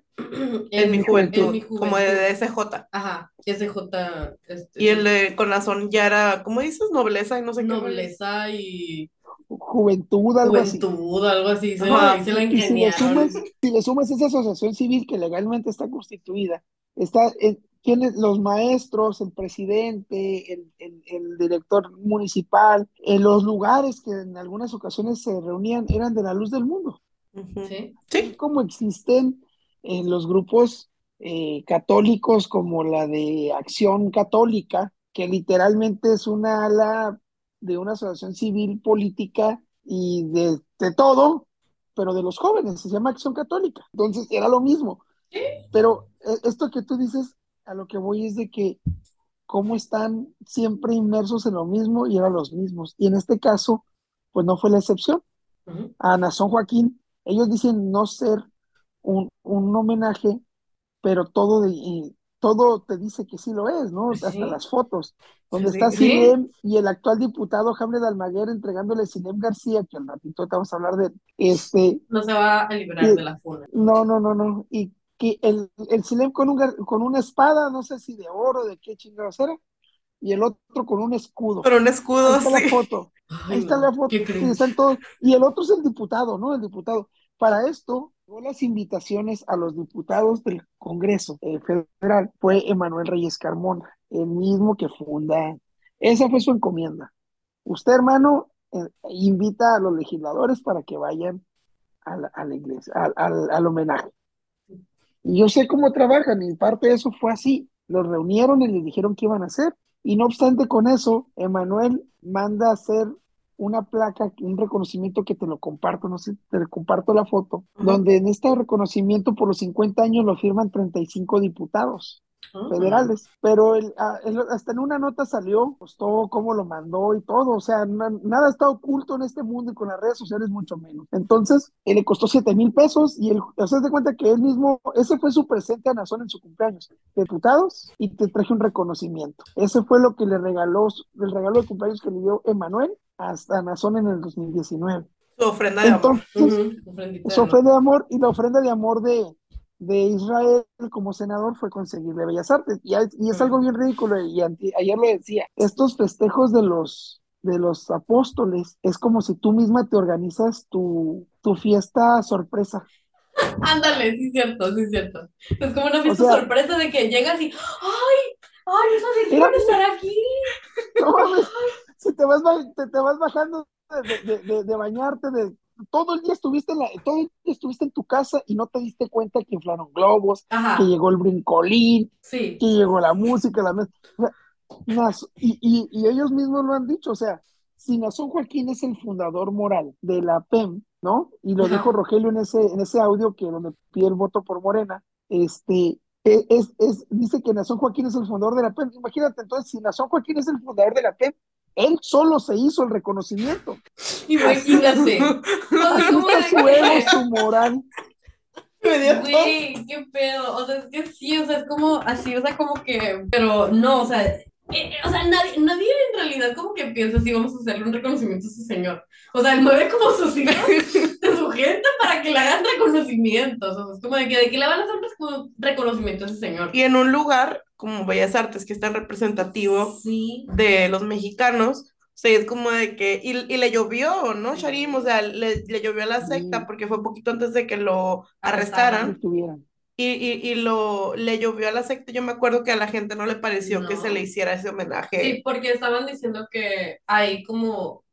en, mi juventud, como de SJ. Ajá, SJ. Este, y el de Conazón ya era, ¿cómo dices? Nobleza y no sé qué. Nobleza y juventud, algo juventud, algo así, se, la si, le sumas, esa asociación civil que legalmente está constituida, está, ¿quiénes? Los maestros, el presidente, el, el, director municipal, en los lugares que en algunas ocasiones se reunían eran de la luz del mundo. Sí. Como existen en los grupos eh, católicos como la de Acción Católica, que literalmente es una ala de una asociación civil política y de, de todo, pero de los jóvenes, se llama Acción Católica. Entonces era lo mismo. Pero eh, esto que tú dices, a lo que voy es de que cómo están siempre inmersos en lo mismo y eran los mismos. Y en este caso, pues no fue la excepción. A Nazón Joaquín, ellos dicen no ser un, un homenaje, pero todo, de, todo te dice que sí lo es, ¿no? Hasta las fotos, donde está Sinem y el actual diputado Hamlet Almaguer entregándole a Sinem García, que al ratito te vamos a hablar de este. No se va a liberar de la funa. No, no, no, no. Y que el, el Sinem con, un, con una espada, no sé si de oro, de qué chingados era, y el otro con un escudo. Pero un escudo, Ahí está la foto. Ahí está la foto. Y, están todos, y el otro es el diputado, ¿no? El diputado. Para esto, las invitaciones a los diputados del Congreso eh, Federal fue Emanuel Reyes Carmona, el mismo que funda. Esa fue su encomienda. Usted, hermano, eh, invita a los legisladores para que vayan a la, iglesia, al, al homenaje. Y yo sé cómo trabajan y parte de eso fue así. Los reunieron y les dijeron qué iban a hacer. Y no obstante con eso, Emanuel manda a hacer una placa, un reconocimiento que te lo comparto, no sé, te comparto la foto, donde en este reconocimiento por los 50 años lo firman 35 diputados. Ah. federales, pero ah, hasta en una nota salió, pues todo cómo lo mandó y todo, o sea, nada está oculto en este mundo y con las redes sociales mucho menos. Entonces, él le costó 7 mil pesos y él, se de cuenta que él mismo, ese fue su presente a Nazón en su cumpleaños, diputados, y te traje un reconocimiento. Ese fue lo que le regaló, el regalo de cumpleaños que le dio Emanuel hasta Nazón en el 2019. Su ofrenda de amor. Su ofrenda de amor y la ofrenda de amor de, de Israel como senador fue conseguirle Bellas Artes. Y, es algo bien ridículo, y ayer lo decía, estos festejos de los, de los apóstoles es como si tú misma te organizas tu, tu fiesta sorpresa. Ándale, sí es cierto, sí es cierto. Es como una fiesta sorpresa de que llegas y ¡ay! ¡Ay, eso de quién estar aquí! si te vas, te, te vas bajando de, de, de, bañarte, de todo el día estuviste en la, todo el día estuviste en tu casa y no te diste cuenta que inflaron globos, que llegó el brincolín, que llegó la música, la mesa. y, y, y, ellos mismos lo han dicho, o sea, si Nazón Joaquín es el fundador moral de la PEM, ¿no? Y lo dijo Rogelio en ese, en ese audio que donde pide el voto por Morena, este, e, es, es, dice que Nazón Joaquín es el fundador de la PEM. Imagínate entonces, si Nazón Joaquín es el fundador de la PEM, él solo se hizo el reconocimiento. Imagínate. su ego, su moral. Güey, qué pedo. O sea, es que sí, o sea, es como así, o sea, como que. Pero no, o sea, eh, eh, o sea, nadie, nadie en realidad como que piensa así, vamos a hacerle un reconocimiento a ese señor. O sea, él mueve como sus hijos de su gente para que le hagan reconocimientos. O sea, es como de que, de que le van a hacer un reconocimiento a ese señor. Y en un lugar como Bellas Artes, que es tan representativo de los mexicanos, o sea, es como de que, y, y le llovió, ¿no, Sharim? O sea, le, le llovió a la secta porque fue poquito antes de que lo arrestaran. Y, y, y, lo, le llovió a la secta. Yo me acuerdo que a la gente no le pareció que se le hiciera ese homenaje. Sí, porque estaban diciendo que hay como,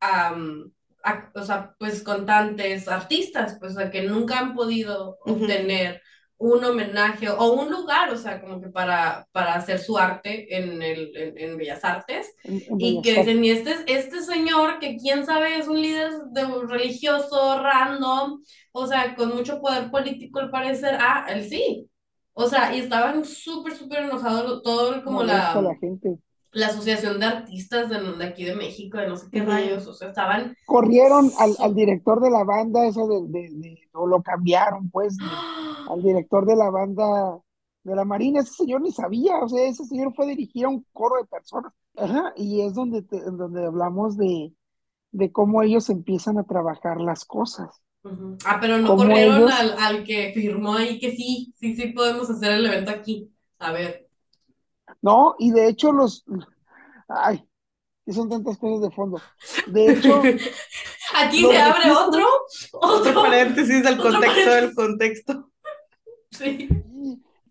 o sea, pues contantes, artistas, pues, o que nunca han podido obtener un homenaje o un lugar, o sea, como que para, para hacer su arte en, el, en, Bellas Artes. y que dicen, y este, este señor, que quién sabe, es un líder de, religioso, random, o sea, con mucho poder político al parecer, ah, él sí. O sea, y estaban súper, súper enojados todo como la... la gente la Asociación de Artistas de, de, aquí de México, de no sé qué rayos, o sea, estaban... Corrieron al, al director de la banda, eso de, de, o lo cambiaron, pues, al director de la banda de la Marina, ese señor ni sabía, o sea, ese señor fue dirigir a un coro de personas. Ajá, y es donde, donde hablamos de, de cómo ellos empiezan a trabajar las cosas. Ah, pero no corrieron al, al que firmó ahí que sí, sí, sí podemos hacer el evento aquí. A ver. No, y de hecho los, ay, que son tantas cosas de fondo. De hecho, aquí se abre otro, otro, paréntesis del contexto del contexto. Sí.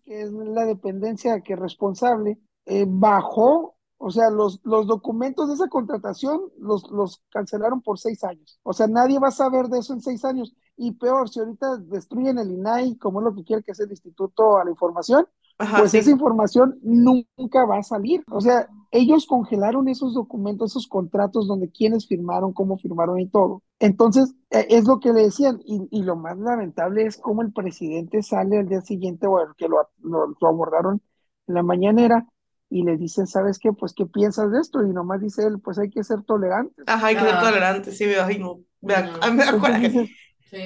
que es la dependencia que es responsable, eh, bajó, o sea, los, los documentos de esa contratación los, los cancelaron por seis años. O sea, nadie va a saber de eso en seis años. Y peor, si ahorita destruyen el INAI, como es lo que quiere que sea el Instituto a la Información, pues esa información nunca va a salir. O sea, ellos congelaron esos documentos, esos contratos donde quienes firmaron, cómo firmaron y todo. Entonces, e, es lo que le decían. Y, lo más lamentable es cómo el presidente sale al día siguiente, o que lo, lo, abordaron en la mañanera, y le dicen, ¿sabes qué? Pues, ¿qué piensas de esto? Y nomás dice él, pues hay que ser tolerantes. Ajá, hay que ser ah. tolerantes, sí, veo, no, me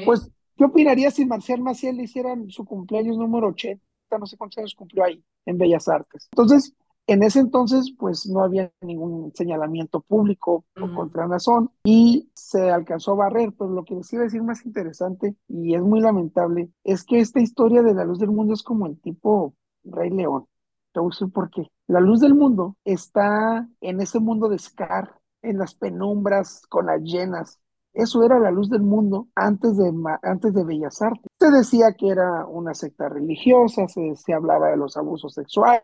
Pues, ¿qué opinaría si Marcial Maciel le hicieran su cumpleaños número 80? no sé cuántos años cumplió ahí, en Bellas Artes. Entonces, en ese entonces, pues no había ningún señalamiento público contra Nazón y se alcanzó a barrer, pero lo que les iba a decir más interesante y es muy lamentable es que esta historia de la luz del mundo es como el tipo Rey León. Te voy a decir por qué. La luz del mundo está en ese mundo de Scar, en las penumbras, con las llenas, eso era la luz del mundo antes de, antes de Bellas Artes. Se decía que era una secta religiosa, se, se hablaba de los abusos sexuales,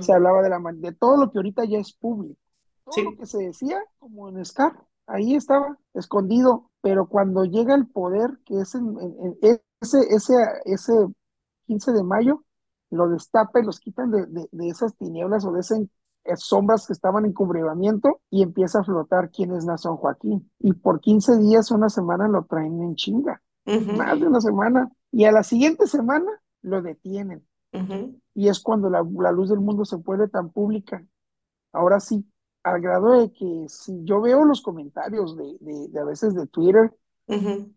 se hablaba de, la, de todo lo que ahorita ya es público. Todo lo que se decía, como en Scar, ahí estaba escondido, pero cuando llega el poder, que es en, ese, ese, ese 15 de mayo, lo destapa y los quitan de, de, de esas tinieblas o de ese sombras que estaban en cubrimiento y empieza a flotar quién es Nazón Joaquín. Y por 15 días, una semana lo traen en chinga, más de una semana. Y a la siguiente semana lo detienen. Y es cuando la, luz del mundo se puede tan pública. Ahora sí, al grado de que si yo veo los comentarios de, de, a veces de Twitter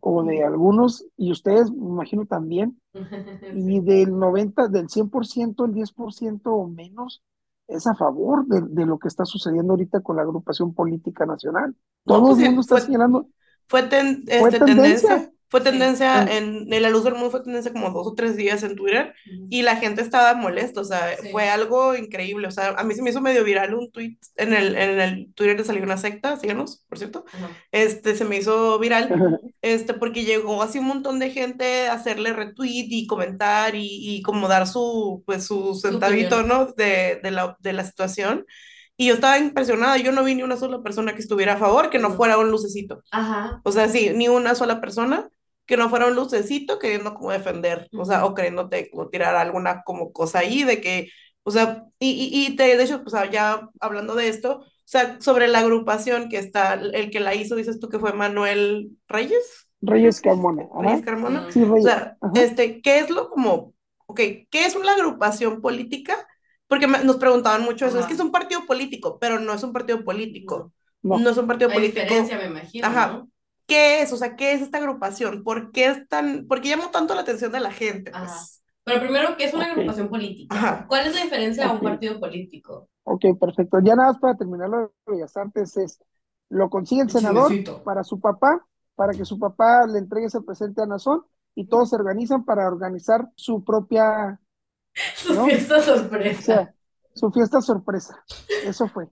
o de algunos, y ustedes me imagino también, y del 90, del 100%, el 10% o menos es a favor de, lo que está sucediendo ahorita con la agrupación política nacional. Todo pues el mundo está señalando. Fue, este, tendencia. Fue tendencia en, en, la luz del mundo, fue tendencia como dos o tres días en Twitter y la gente estaba molesta, o sea, fue algo increíble, o sea, a mí se me hizo medio viral un tweet en el, en el Twitter de salió una secta, síganos, por cierto, este, se me hizo viral, este, porque llegó así un montón de gente a hacerle retweet y comentar y, y como dar su, pues, su centavito, ¿no? De, de, la, de la situación. Y yo estaba impresionada, yo no vi ni una sola persona que estuviera a favor, que no fuera un lucecito. Ajá. O sea, sí, ni una sola persona que no fuera un lucecito queriendo como defender, o sea, o queriéndote como tirar alguna como cosa ahí de que, o sea, y, y, y te, de hecho, pues ya hablando de esto, o sea, sobre la agrupación que está, el que la hizo, dices tú que fue Manuel Reyes. Reyes Carmona. Reyes Carmona. Sí, Reyes. O sea, este, ¿qué es lo como, ok, qué es una agrupación política? Porque nos preguntaban mucho eso, es que es un partido político, pero no es un partido político. No, no es un partido Hay político. diferencia, me imagino. Ajá. ¿Qué es? O sea, ¿qué es esta agrupación? ¿Por qué es tan, por qué llamó tanto la atención de la gente? Pues? Pero primero, ¿qué es una agrupación política? ¿Cuál es la diferencia a un partido político? Ok, perfecto. Ya nada más para terminar lo de Bellas Artes es, lo consigue el senador para su papá, para que su papá le entregue ese presente a Nazón y todos se organizan para organizar su propia... Su fiesta sorpresa. su fiesta sorpresa. Eso fue.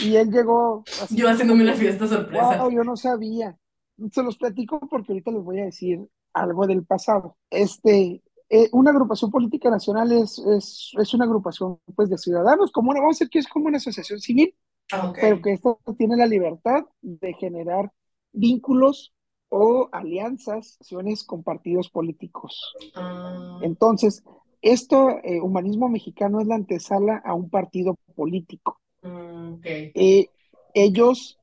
Y él llegó... yo haciéndome la fiesta sorpresa. Wow, yo no sabía se los platico porque ahorita les voy a decir algo del pasado. Este, eh, una agrupación política nacional es, es, es, una agrupación pues, de ciudadanos, como una, vamos a decir que es como una asociación civil, ah, pero que esta tiene la libertad de generar vínculos o alianzas con partidos políticos. Ah. Entonces, esto, eh, humanismo mexicano es la antesala a un partido político. Mm, eh, ellos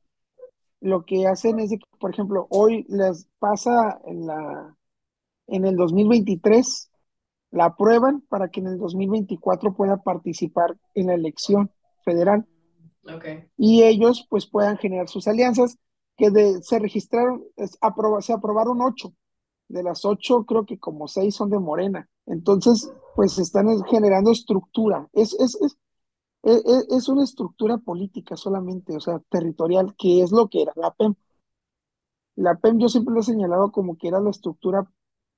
lo que hacen es, que, por ejemplo, hoy les pasa en, la, en el 2023, la aprueban para que en el 2024 pueda participar en la elección federal. Y ellos pues puedan generar sus alianzas, que se registraron, se aprobaron ocho. De las ocho, creo que como seis son de Morena. Entonces, pues están generando estructura. Es, es, es, es una estructura política solamente, o sea, territorial, que es lo que era la PEM. La PEM yo siempre lo he señalado como que era la estructura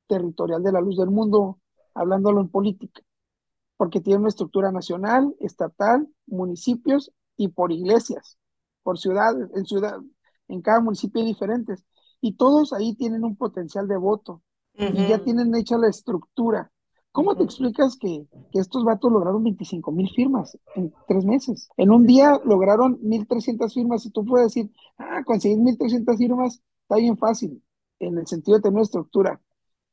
territorial de la luz del mundo, hablándolo en política, porque tiene una estructura nacional, estatal, municipios y por iglesias, por ciudades, en ciudad, en cada municipio hay diferentes, y todos ahí tienen un potencial de voto, y ya tienen hecha la estructura. ¿Cómo te explicas que, estos vatos lograron 25 mil firmas en tres meses? En un día lograron 1.300 firmas y tú puedes decir, ah, conseguir 1.300 firmas está bien fácil, en el sentido de tener una estructura.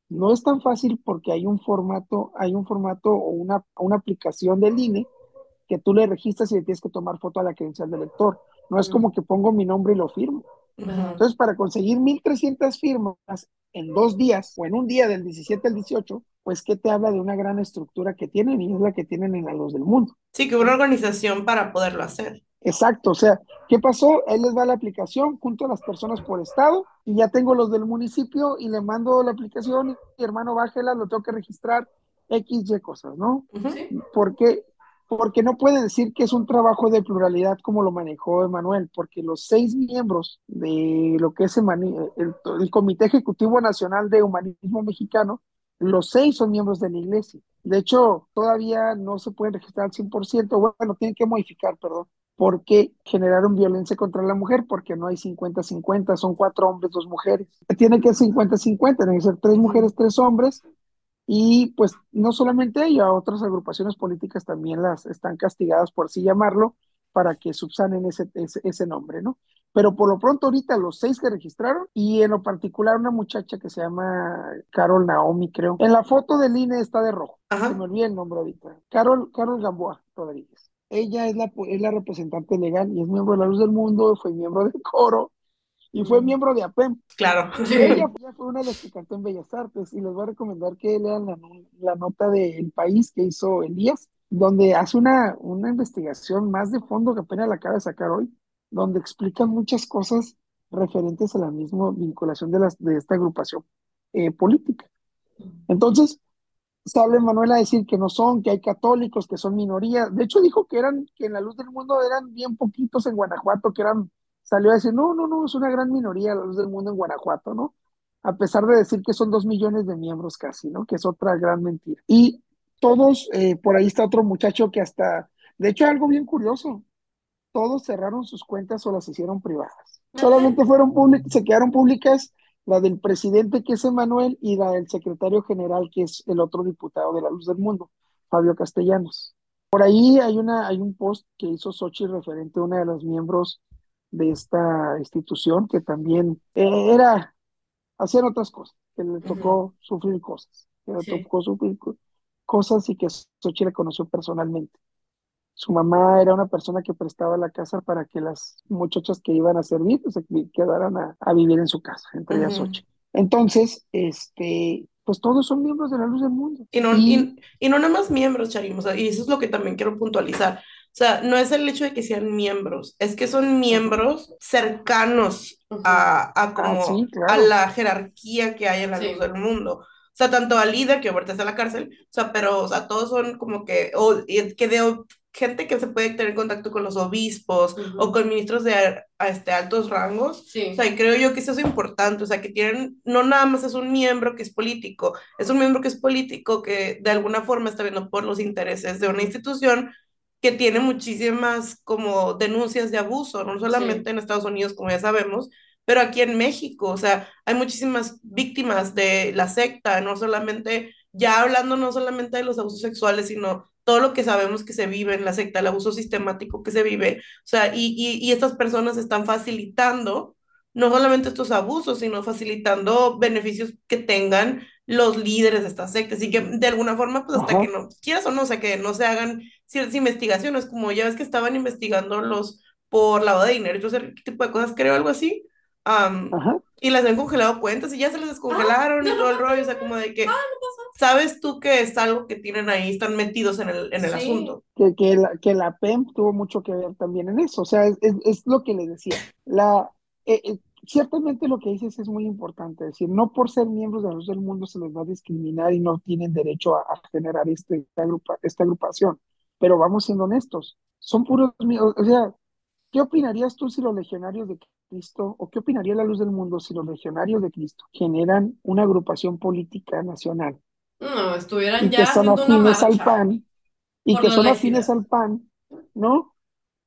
No es tan fácil porque hay un formato, hay un formato o una, una aplicación del INE que tú le registras y le tienes que tomar foto a la credencial del lector. No es como que pongo mi nombre y lo firmo. Entonces, para conseguir 1.300 firmas en dos días o en un día del 17 al 18, pues que te habla de una gran estructura que tienen y es la que tienen en la luz del mundo. Sí, que una organización para poderlo hacer. Exacto, o sea, ¿qué pasó? Él les va la aplicación junto a las personas por estado y ya tengo los del municipio y le mando la aplicación y mi hermano bájela, lo tengo que registrar, X, Y cosas, ¿no? Porque porque no puede decir que es un trabajo de pluralidad como lo manejó Emanuel, porque los seis miembros de lo que es el, el, Comité Ejecutivo Nacional de Humanismo Mexicano, los seis son miembros de la iglesia. De hecho, todavía no se pueden registrar al 100%, bueno, tienen que modificar, perdón, porque generaron violencia contra la mujer, porque no hay 50-50, son cuatro hombres, dos mujeres. Tiene que ser 50-50, tienen que ser tres mujeres, tres hombres, y pues no solamente ella, otras agrupaciones políticas también las están castigadas, por así llamarlo, para que subsanen ese, ese, nombre, ¿no? Pero por lo pronto ahorita los seis que registraron y en lo particular una muchacha que se llama Carol Naomi, creo. En la foto del INE está de rojo. Se me olvida el nombre ahorita. Carol, Carol Gamboa Rodríguez. Ella es la, es la representante legal y es miembro de la Luz del Mundo, fue miembro del coro, y fue miembro de APEM. Claro. Ella, fue una de las que cantó en Bellas Artes y les voy a recomendar que lean la, la nota del País que hizo Elías, donde hace una, una investigación más de fondo que apenas la acaba de sacar hoy, donde explica muchas cosas referentes a la misma vinculación de, las, de esta agrupación eh, política. Entonces, sale Manuel a decir que no son, que hay católicos, que son minoría. De hecho, dijo que eran, que en la luz del mundo eran bien poquitos en Guanajuato, que eran salió a decir, no, no, no, es una gran minoría la luz del mundo en Guanajuato, ¿no? A pesar de decir que son dos millones de miembros casi, ¿no? Que es otra gran mentira. Y todos, eh, por ahí está otro muchacho que hasta, de hecho, algo bien curioso, todos cerraron sus cuentas o las hicieron privadas. Solamente fueron públicas, se quedaron públicas la del presidente, que es Emanuel, y la del secretario general, que es el otro diputado de la Luz del Mundo, Fabio Castellanos. Por ahí hay, una, hay un post que hizo Sochi referente a una de los miembros de esta institución que también eh, era, hacer otras cosas, que le tocó sufrir cosas, que le tocó sufrir cosas y que Xochitl le conoció personalmente. Su mamá era una persona que prestaba la casa para que las muchachas que iban a servir se quedaran a, vivir en su casa, entre ellas Xochitl. Entonces, este, pues todos son miembros de la luz del mundo. Y no, y, no nada más miembros, Charim, y eso es lo que también quiero puntualizar. O sea, no es el hecho de que sean miembros, es que son miembros cercanos a, a, como, ah, a la jerarquía que hay en la luz del mundo. O sea, tanto a líder que ahorita está en la cárcel, o sea, pero, o sea, todos son como que, o, que de gente que se puede tener contacto con los obispos o con ministros de a, este, altos rangos. Sí. O sea, creo yo que eso es importante, o sea, que tienen, no nada más es un miembro que es político, es un miembro que es político que de alguna forma está viendo por los intereses de una institución que tiene muchísimas como denuncias de abuso, no solamente en Estados Unidos, como ya sabemos, pero aquí en México, o sea, hay muchísimas víctimas de la secta, no solamente, ya hablando no solamente de los abusos sexuales, sino todo lo que sabemos que se vive en la secta, el abuso sistemático que se vive, o sea, y, y, y estas personas están facilitando no solamente estos abusos, sino facilitando beneficios que tengan los líderes de estas sectas y que de alguna forma, pues hasta que no, quieras o no, o sea, que no se hagan ciertas investigaciones, como ya ves que estaban investigando los por lavado de dinero, yo sé qué tipo de cosas, creo, algo así, y les han congelado cuentas y ya se les descongelaron y todo el rollo, o sea, como de que, sabes tú que es algo que tienen ahí, están metidos en el, en el asunto. Que, que, la, que la PEM tuvo mucho que ver también en eso, o sea, es, es, lo que les decía, la... Eh, eh, ciertamente lo que dices es muy importante, es decir, no por ser miembros de la luz del mundo se les va a discriminar y no tienen derecho a, generar este, esta, agrupación, pero vamos siendo honestos, son puros, o sea, ¿qué opinarías tú si los legionarios de Cristo, o qué opinaría la luz del mundo si los legionarios de Cristo generan una agrupación política nacional? No, estuvieran y ya que son afines al PAN, y que son afines al PAN, ¿no?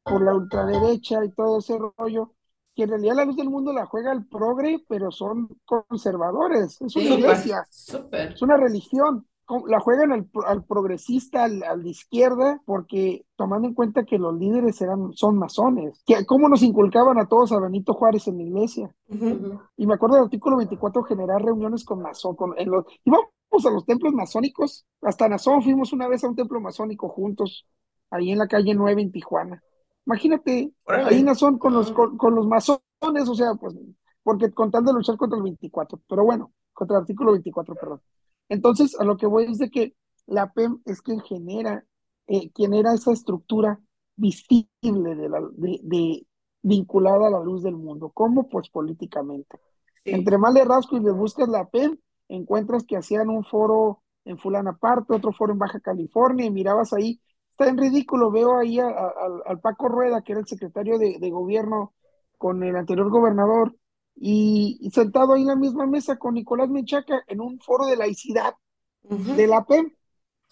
Por la ultraderecha y todo ese rollo que en realidad la luz del mundo la juega el progre, pero son conservadores, es una iglesia, es una religión. La juegan al, progresista, al, de izquierda, porque tomando en cuenta que los líderes eran, son masones. Que, ¿Cómo nos inculcaban a todos a Benito Juárez en la iglesia? Y me acuerdo del artículo 24, generar reuniones con masón, con, en los, íbamos a los templos masónicos, hasta Nazón fuimos una vez a un templo masónico juntos, ahí en la calle 9 en Tijuana. Imagínate, ahí Nazón con los, con, con los masones, o sea, pues, porque con tal de luchar contra el 24, pero bueno, contra el artículo 24, perdón. Entonces, a lo que voy es de que la PEM es quien genera, eh, quien era esa estructura visible de, la, de, vinculada a la luz del mundo. ¿Cómo? Pues políticamente. Entre más le rasco y le buscas la PEM, encuentras que hacían un foro en Fulana Parte, otro foro en Baja California, y mirabas ahí, está en ridículo, veo ahí al Paco Rueda, que era el secretario de, de gobierno con el anterior gobernador, y, sentado ahí en la misma mesa con Nicolás Menchaca en un foro de laicidad de la PEM.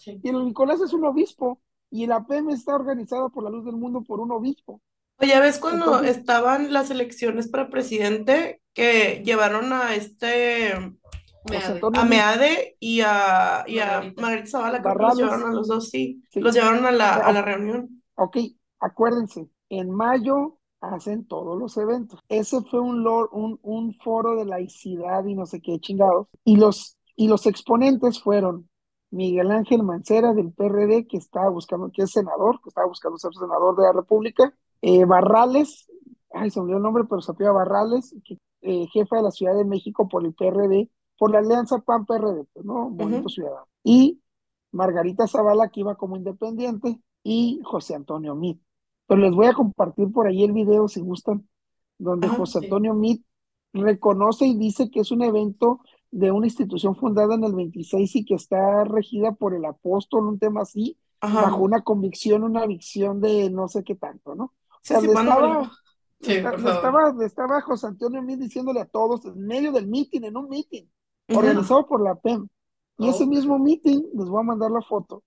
Y el Nicolás es un obispo y la PEM está organizada por la luz del mundo por un obispo. Oye, ¿ves cuando estaban las elecciones para presidente que llevaron a este a Meade y a, y a Margarita Zavala, que los llevaron a los dos, sí, los llevaron a la, a la reunión. Ok, acuérdense, en mayo hacen todos los eventos. Ese fue un, un, un foro de laicidad y no sé qué chingados. Y los, y los exponentes fueron Miguel Ángel Mancera del PRD, que estaba buscando, que es senador, que estaba buscando ser senador de la República, eh, Barrales, ay, se me olvidó el nombre, pero se Barrales, que, eh, jefa de la Ciudad de México por el PRD, por la alianza PAN-PRD, pues, ¿no? Movimiento Ciudadano. Y Margarita Zavala, que iba como independiente, y José Antonio Mit. Pero les voy a compartir por ahí el video si gustan, donde José Antonio Mit reconoce y dice que es un evento de una institución fundada en el 26 y que está regida por el apóstol, un tema así, bajo una convicción, una visión de no sé qué tanto, ¿no? O sea, le, estaba, estaba, José Antonio Mit diciéndole a todos en medio del meeting, en un meeting, organizado por la PEM. Y ese mismo meeting, les voy a mandar la foto,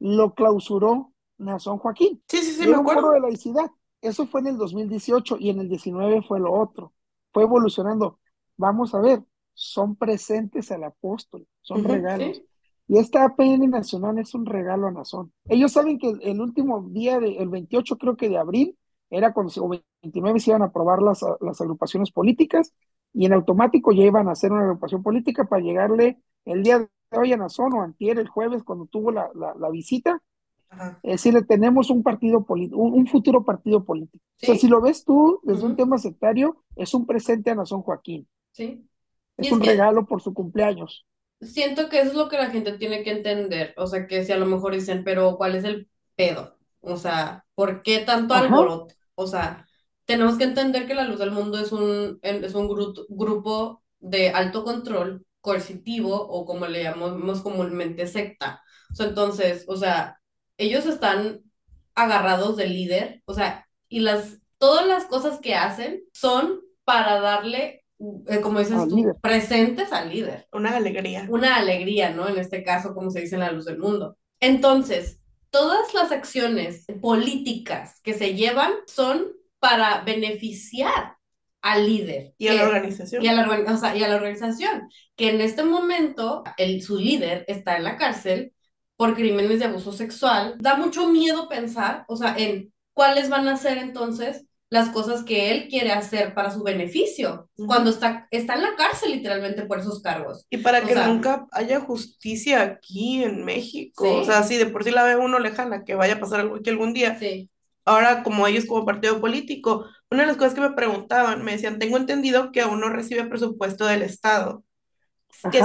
lo clausuró Nazón Joaquín. Sí, sí, sí, me acuerdo. de laicidad. Eso fue en el 2018 y en el 19 fue lo otro. Fue evolucionando. Vamos a ver, son presentes al apóstol, son regalos. Y esta APN nacional es un regalo a Nazón. Ellos saben que el último día, de, el 28 creo que de abril, era cuando o 29 se iban a aprobar las, las agrupaciones políticas y en automático ya iban a hacer una agrupación política para llegarle el día de hoy a Nazón o antier, el jueves, cuando tuvo la, la visita, es decir, tenemos un partido político, un, futuro partido político. O sea, si lo ves tú desde un tema sectario, es un presente a Nazón Joaquín. Sí. Es, un regalo por su cumpleaños. Siento que eso es lo que la gente tiene que entender. O sea, que si a lo mejor dicen, pero ¿cuál es el pedo? O sea, ¿por qué tanto alboroto? O sea, tenemos que entender que la luz del mundo es un, es un grupo de alto control coercitivo o como le llamamos comúnmente secta. O sea, entonces, o sea, ellos están agarrados del líder, o sea, y las, todas las cosas que hacen son para darle, eh, como dices tú, presentes al líder. Una alegría. Una alegría, ¿no? En este caso, como se dice en la luz del mundo. Entonces, todas las acciones políticas que se llevan son para beneficiar al líder. Y a la organización. Y a la, o sea, y a la organización, que en este momento el, su líder está en la cárcel por crímenes de abuso sexual. Da mucho miedo pensar, o sea, en cuáles van a ser entonces las cosas que él quiere hacer para su beneficio, cuando está, está en la cárcel literalmente por esos cargos. Y para que nunca haya justicia aquí en México, o sea, si de por sí la ve uno lejana, que vaya a pasar algo aquí algún día. Sí. Ahora, como ellos como partido político, una de las cosas que me preguntaban, me decían, tengo entendido que uno recibe presupuesto del Estado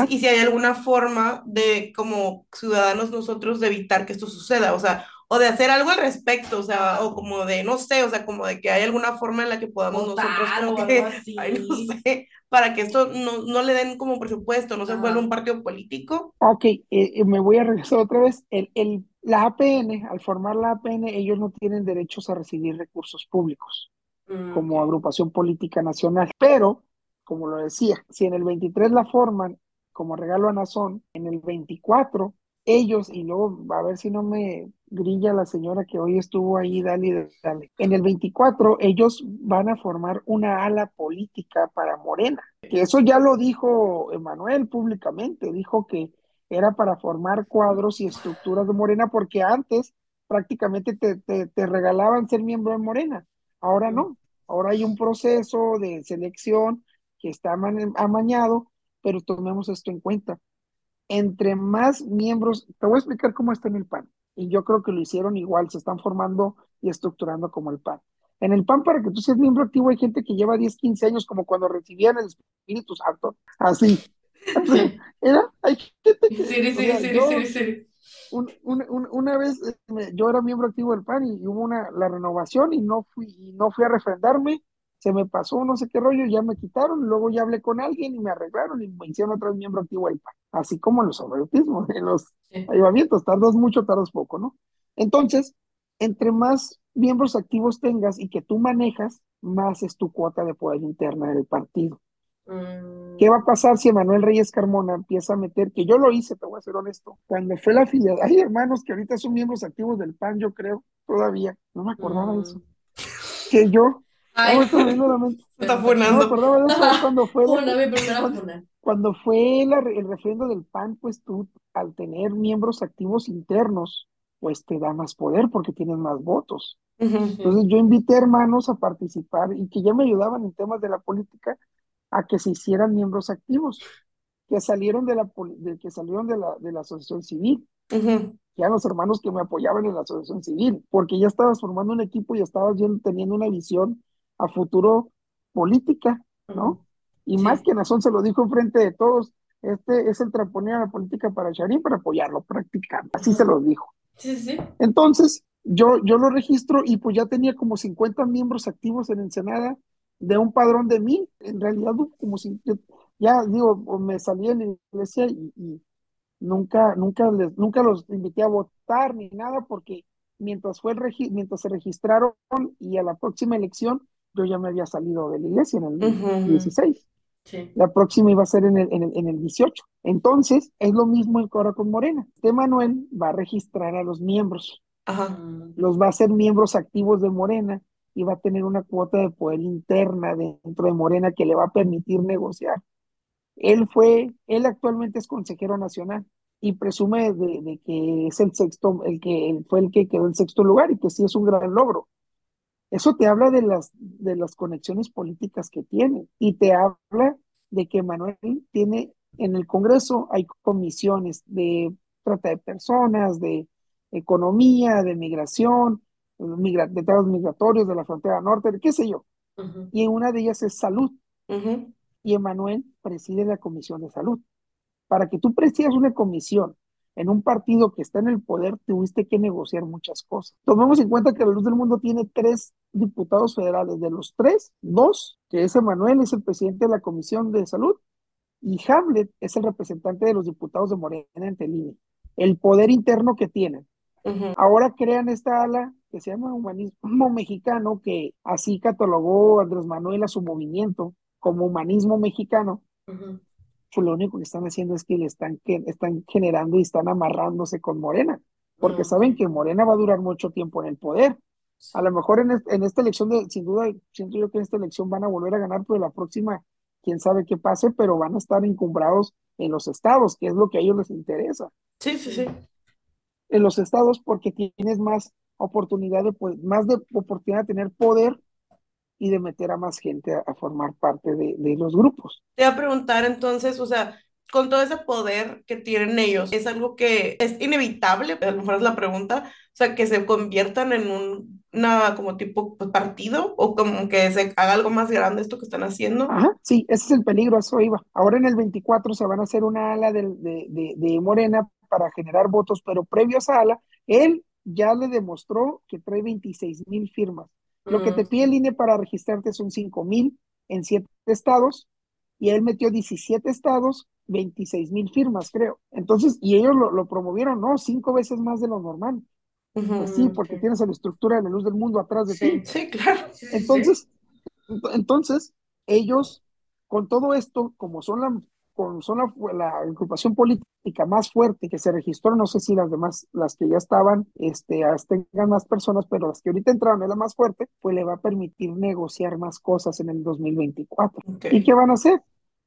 y si hay alguna forma de, como ciudadanos nosotros, de evitar que esto suceda, o sea, o de hacer algo al respecto, o sea, o como de, no sé, o sea, como de que hay alguna forma en la que podamos nosotros, como que, ay, no sé, para que esto no, no le den como presupuesto, no se vuelva un partido político. Ok, eh, eh, me voy a regresar otra vez. El, el, la APN, al formar la APN, ellos no tienen derechos a recibir recursos públicos mm, como agrupación política nacional, pero como lo decía, si en el 23 la forman como regalo a Nazón, en el 24 ellos, y luego a ver si no me grilla la señora que hoy estuvo ahí, dale, dale. En el 24 ellos van a formar una ala política para Morena, eso ya lo dijo Emanuel públicamente, dijo que era para formar cuadros y estructuras de Morena, porque antes prácticamente te, te, regalaban ser miembro de Morena. Ahora no, ahora hay un proceso de selección que está amañado, pero tomemos esto en cuenta. Entre más miembros, te voy a explicar cómo está en el PAN, y yo creo que lo hicieron igual, se están formando y estructurando como el PAN. En el PAN, para que tú seas miembro activo, hay gente que lleva 10, 15 años, como cuando recibían el Espíritu Santo. Así. Era, hay gente que. Sí, sí, sí, sí, una vez eh, yo era miembro activo del PAN y, hubo una, la renovación y no fui, y no fui a refrendarme, se me pasó no sé qué rollo, ya me quitaron, luego ya hablé con alguien y me arreglaron y me hicieron otra vez miembro activo del PAN, así como en los sobreautismos, en los ayudamientos, tardas mucho, tardas poco, ¿no? Entonces, entre más miembros activos tengas y que tú manejas, más es tu cuota de poder interna del partido. ¿Qué va a pasar si Manuel Reyes Carmona empieza a meter, que yo lo hice, te voy a ser honesto, cuando fue la afiliación, hay hermanos que ahorita son miembros activos del PAN, yo creo, todavía, no me acordaba de eso. Mm. Que yo, Ay. Está funando. No de eso cuando fue, cuando, fue el referendo del PAN, pues tú, al tener miembros activos internos, pues te da más poder porque tienes más votos. Entonces yo invité hermanos a participar y que ya me ayudaban en temas de la política a que se hicieran miembros activos, que salieron de la, de, que salieron de la, de la asociación civil, ya los hermanos que me apoyaban en la asociación civil, porque ya estabas formando un equipo y estabas teniendo una visión a futuro política, ¿no? Y más que Nazón se lo dijo enfrente de todos, este es el trampolín a la política para Sharim para apoyarlo, practicando, así se lo dijo. Sí, sí. Entonces, yo, yo lo registro y pues ya tenía como 50 miembros activos en Ensenada de un padrón de mí. En realidad, como si ya digo, me salí en la iglesia y, nunca, nunca, les, nunca los invité a votar ni nada porque mientras, fue el mientras se registraron y a la próxima elección, yo ya me había salido de la iglesia en el 16. La próxima iba a ser en el, en, el, en el 18. Entonces, es lo mismo el Coro con Morena. Este Manuel va a registrar a los miembros. Los va a hacer miembros activos de Morena y va a tener una cuota de poder interna dentro de Morena que le va a permitir negociar. Él fue, él actualmente es consejero nacional y presume de, que es el sexto, el que fue el que quedó en sexto lugar y que sí es un gran logro. Eso te habla de las, de las conexiones políticas que tiene y te habla de que Manuel tiene en el Congreso hay comisiones de trata de personas, de economía, de migración, de temas migratorios de la frontera norte, qué sé yo. Y en una de ellas es salud. Y Emanuel preside la comisión de salud. Para que tú presidas una comisión en un partido que está en el poder, tuviste que negociar muchas cosas. Tomemos en cuenta que la Luz del Mundo tiene tres diputados federales. De los tres, dos, que es Emanuel, es el presidente de la Comisión de Salud, y Hamlet es el representante de los diputados de Morena en Telini. El poder interno que tienen. Ahora crean esta ala que se llama Humanismo Mexicano, que así catalogó Andrés Manuel a su movimiento como humanismo mexicano pues lo único que están haciendo es que le están, que están generando y están amarrándose con Morena, porque saben que Morena va a durar mucho tiempo en el poder. A lo mejor en, en esta elección, de, sin duda, siento yo que en esta elección van a volver a ganar, pero la próxima, quién sabe qué pase, pero van a estar encumbrados en los estados, que es lo que a ellos les interesa. Sí, sí, sí. En los estados, porque tienes más oportunidad de, pues, más de oportunidad de tener poder y de meter a más gente a, formar parte de, de, los grupos. Te voy a preguntar entonces, o sea, con todo ese poder que tienen ellos, ¿es algo que es inevitable? A lo mejor es la pregunta, o sea, que se conviertan en un, una como tipo pues, partido o como que se haga algo más grande esto que están haciendo. Ajá, sí, ese es el peligro, eso iba. Ahora en el 24 se van a hacer una ala de, de, de Morena para generar votos, pero previo a esa ala, él ya le demostró que trae 26 mil firmas. Lo que te pide el INE para registrarte son 5 mil en 7 estados y él metió 17 estados, 26 mil firmas, creo. Entonces, y ellos lo, promovieron, ¿no? Cinco veces más de lo normal. Pues sí, porque tienes la estructura de la luz del mundo atrás de ti. Sí, claro. Entonces, entonces, ellos, con todo esto, como son la son la, agrupación política más fuerte que se registró, no sé si las demás, las que ya estaban, este, tengan más personas, pero las que ahorita entraron es la más fuerte, pues le va a permitir negociar más cosas en el 2024. ¿Y qué van a hacer?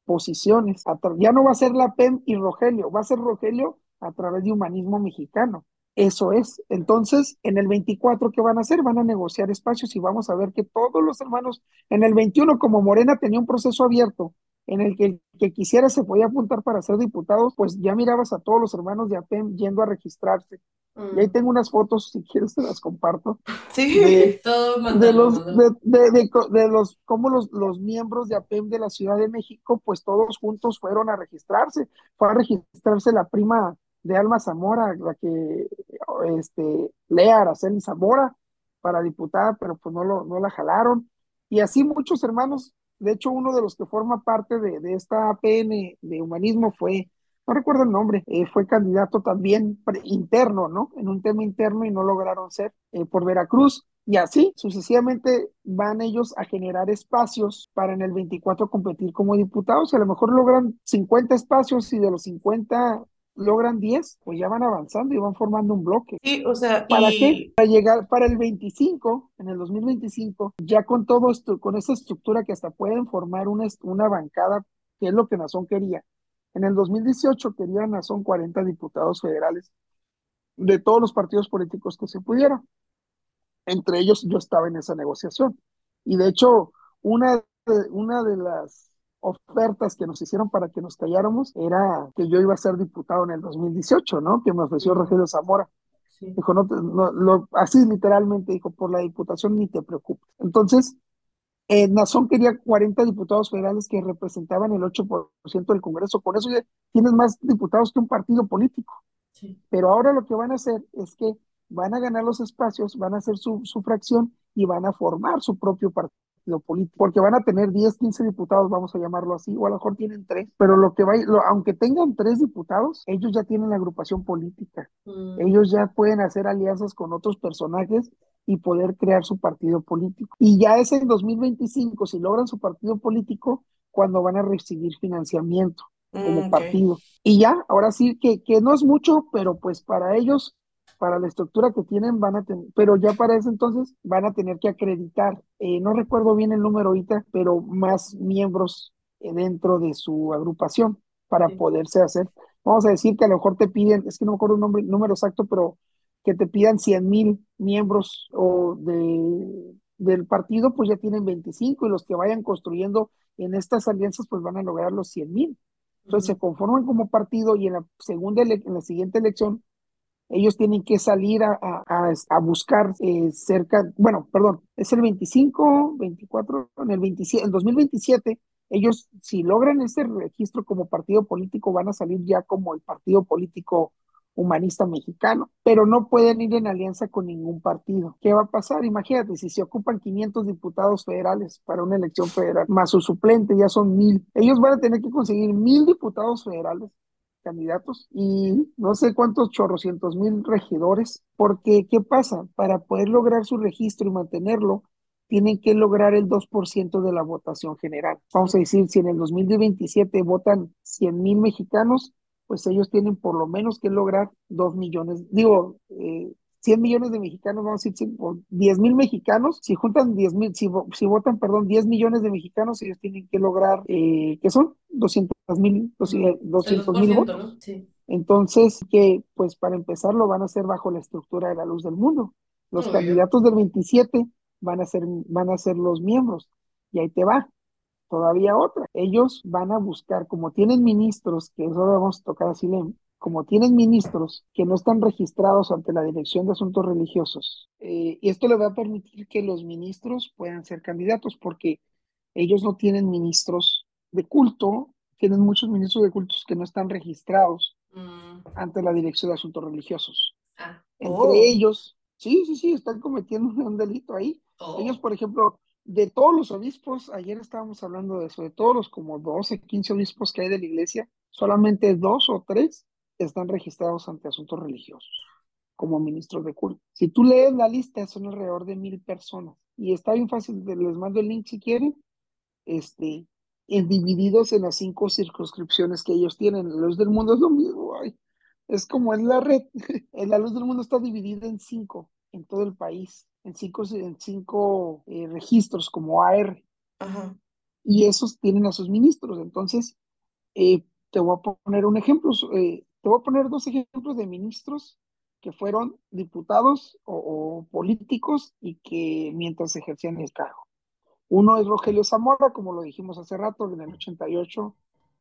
posiciones. Ya no va a ser la PEM y Rogelio, va a ser Rogelio a través de humanismo mexicano. Eso es. Entonces, en el 24, ¿qué van a hacer? Van a negociar espacios y vamos a ver que todos los hermanos, en el 21, como Morena tenía un proceso abierto en el que el que quisiera se podía apuntar para ser diputado, pues ya mirabas a todos los hermanos de APEM yendo a registrarse. Y ahí mm. tengo unas fotos, si quieres te las comparto. Sí, de, de los, de, de, de, los, como los, los miembros de APEM de la Ciudad de México, pues todos juntos fueron a registrarse. Fue a registrarse la prima de Alma Zamora, la que, este, Lea Araceli Zamora, para diputada, pero pues no, lo, no la jalaron. Y así muchos hermanos de hecho, uno de los que forma parte de, esta APN de humanismo fue, no recuerdo el nombre, eh, fue candidato también interno, ¿no? En un tema interno y no lograron ser eh, por Veracruz. Y así sucesivamente van ellos a generar espacios para en el 24 competir como diputados. A lo mejor logran 50 espacios y de los 50 logran 10, pues ya van avanzando y van formando un bloque. Sí, o sea, ¿para qué? Para llegar para el 25, en el 2025, ya con todo esto, con esta estructura que hasta pueden formar una, una bancada, que es lo que Nazón quería. En el 2018 quería Nazón 40 diputados federales de todos los partidos políticos que se pudieran. Entre ellos yo estaba en esa negociación. Y de hecho, una una de las ofertas que nos hicieron para que nos calláramos era que yo iba a ser diputado en el 2018, ¿no? Que me ofreció Rogelio Zamora. Dijo, no, no así literalmente, dijo, por la diputación ni te preocupes. Entonces, eh, Nazón quería 40 diputados federales que representaban el 8% del Congreso. Por eso ya tienes más diputados que un partido político. Pero ahora lo que van a hacer es que van a ganar los espacios, van a hacer su, su fracción y van a formar su propio partido político, porque van a tener 10, 15 diputados, vamos a llamarlo así, o a lo mejor tienen tres, pero lo que va, aunque tengan tres diputados, ellos ya tienen la agrupación política, mm. ellos ya pueden hacer alianzas con otros personajes y poder crear su partido político. Y ya es en 2025, si logran su partido político, cuando van a recibir financiamiento como mm, partido. Y ya, ahora sí, que, que no es mucho, pero pues para ellos para la estructura que tienen van a tener, pero ya para ese entonces van a tener que acreditar, eh, no recuerdo bien el número ahorita, pero más miembros eh, dentro de su agrupación para poderse hacer. Vamos a decir que a lo mejor te piden, es que no me acuerdo un número exacto, pero que te pidan 100 mil miembros o de, del partido, pues ya tienen 25 y los que vayan construyendo en estas alianzas, pues van a lograr los 100 mil. Entonces se conforman como partido y en la segunda, en la siguiente elección ellos tienen que salir a, buscar eh, cerca, bueno, perdón, es el 25, 24, en el 27, en 2027, ellos si logran ese registro como partido político van a salir ya como el partido político humanista mexicano, pero no pueden ir en alianza con ningún partido. ¿Qué va a pasar? Imagínate, si se ocupan 500 diputados federales para una elección federal, más su suplente ya son mil, ellos van a tener que conseguir mil diputados federales candidatos y no sé cuántos chorrocientos mil regidores, porque ¿qué pasa? Para poder lograr su registro y mantenerlo, tienen que lograr el 2% de la votación general. Vamos a decir, si en el 2027 votan 100 mil mexicanos, pues ellos tienen por lo menos que lograr 2 millones, digo, eh, 100 millones de mexicanos, vamos a decir, 10 mil mexicanos, si juntan 10 mil, si, si, votan, perdón, 10 millones de mexicanos, ellos tienen que lograr, eh, ¿qué son? 200 mil, 200 mil votos. Entonces, que pues para empezar lo van a hacer bajo la estructura de la luz del mundo. Los candidatos del 27 van a ser, van a ser los miembros. Y ahí te va. Todavía otra. Ellos van a buscar, como tienen ministros, que eso vamos a tocar así, como tienen ministros que no están registrados ante la Dirección de Asuntos Religiosos, eh, y esto le va a permitir que los ministros puedan ser candidatos porque ellos no tienen ministros de culto, tienen muchos ministros de cultos que no están registrados mm. ante la Dirección de Asuntos Religiosos. Ah. Entre oh. ellos, sí, sí, sí, están cometiendo un delito ahí. Oh. Ellos, por ejemplo, de todos los obispos, ayer estábamos hablando de eso, de todos los como 12, 15 obispos que hay de la iglesia, solamente dos o tres están registrados ante asuntos religiosos como ministros de culto. Si tú lees la lista, son alrededor de mil personas. Y está bien fácil, les mando el link si quieren. Este, en divididos en las cinco circunscripciones que ellos tienen. La luz del mundo es lo mismo, ay. es como en la red. la luz del mundo está dividida en cinco, en todo el país, en cinco, en cinco eh, registros como AR. y esos tienen a sus ministros. Entonces, eh, te voy a poner un ejemplo, eh, te voy a poner dos ejemplos de ministros que fueron diputados o, políticos y que mientras ejercían el cargo. Uno es Rogelio Zamora, como lo dijimos hace rato, en el 88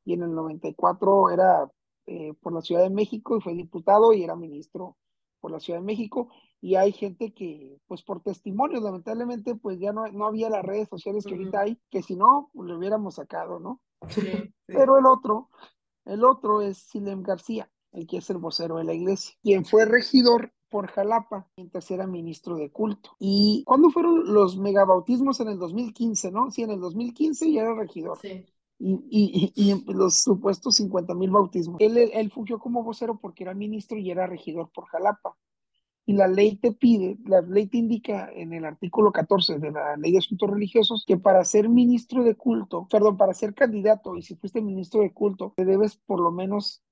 y en el 94 era eh, por la Ciudad de México y fue diputado y era ministro por la Ciudad de México. Y hay gente que, pues por testimonios, lamentablemente, pues ya no, no había las redes sociales que ahorita hay, que si no, pues, lo hubiéramos sacado, ¿no? Pero el otro, el otro es Silem García el que es el vocero de la iglesia, quien fue regidor por Jalapa mientras era ministro de culto. ¿Y cuándo fueron los megabautismos? En el 2015, ¿no? Sí, en el 2015 ya era regidor. Sí. Y, y, y, los supuestos 50 mil bautismos. Él, él fungió como vocero porque era ministro y era regidor por Jalapa. Y la ley te pide, la ley te indica en el artículo 14 de la ley de asuntos religiosos que para ser ministro de culto, perdón, para ser candidato y si fuiste ministro de culto, te debes por lo menos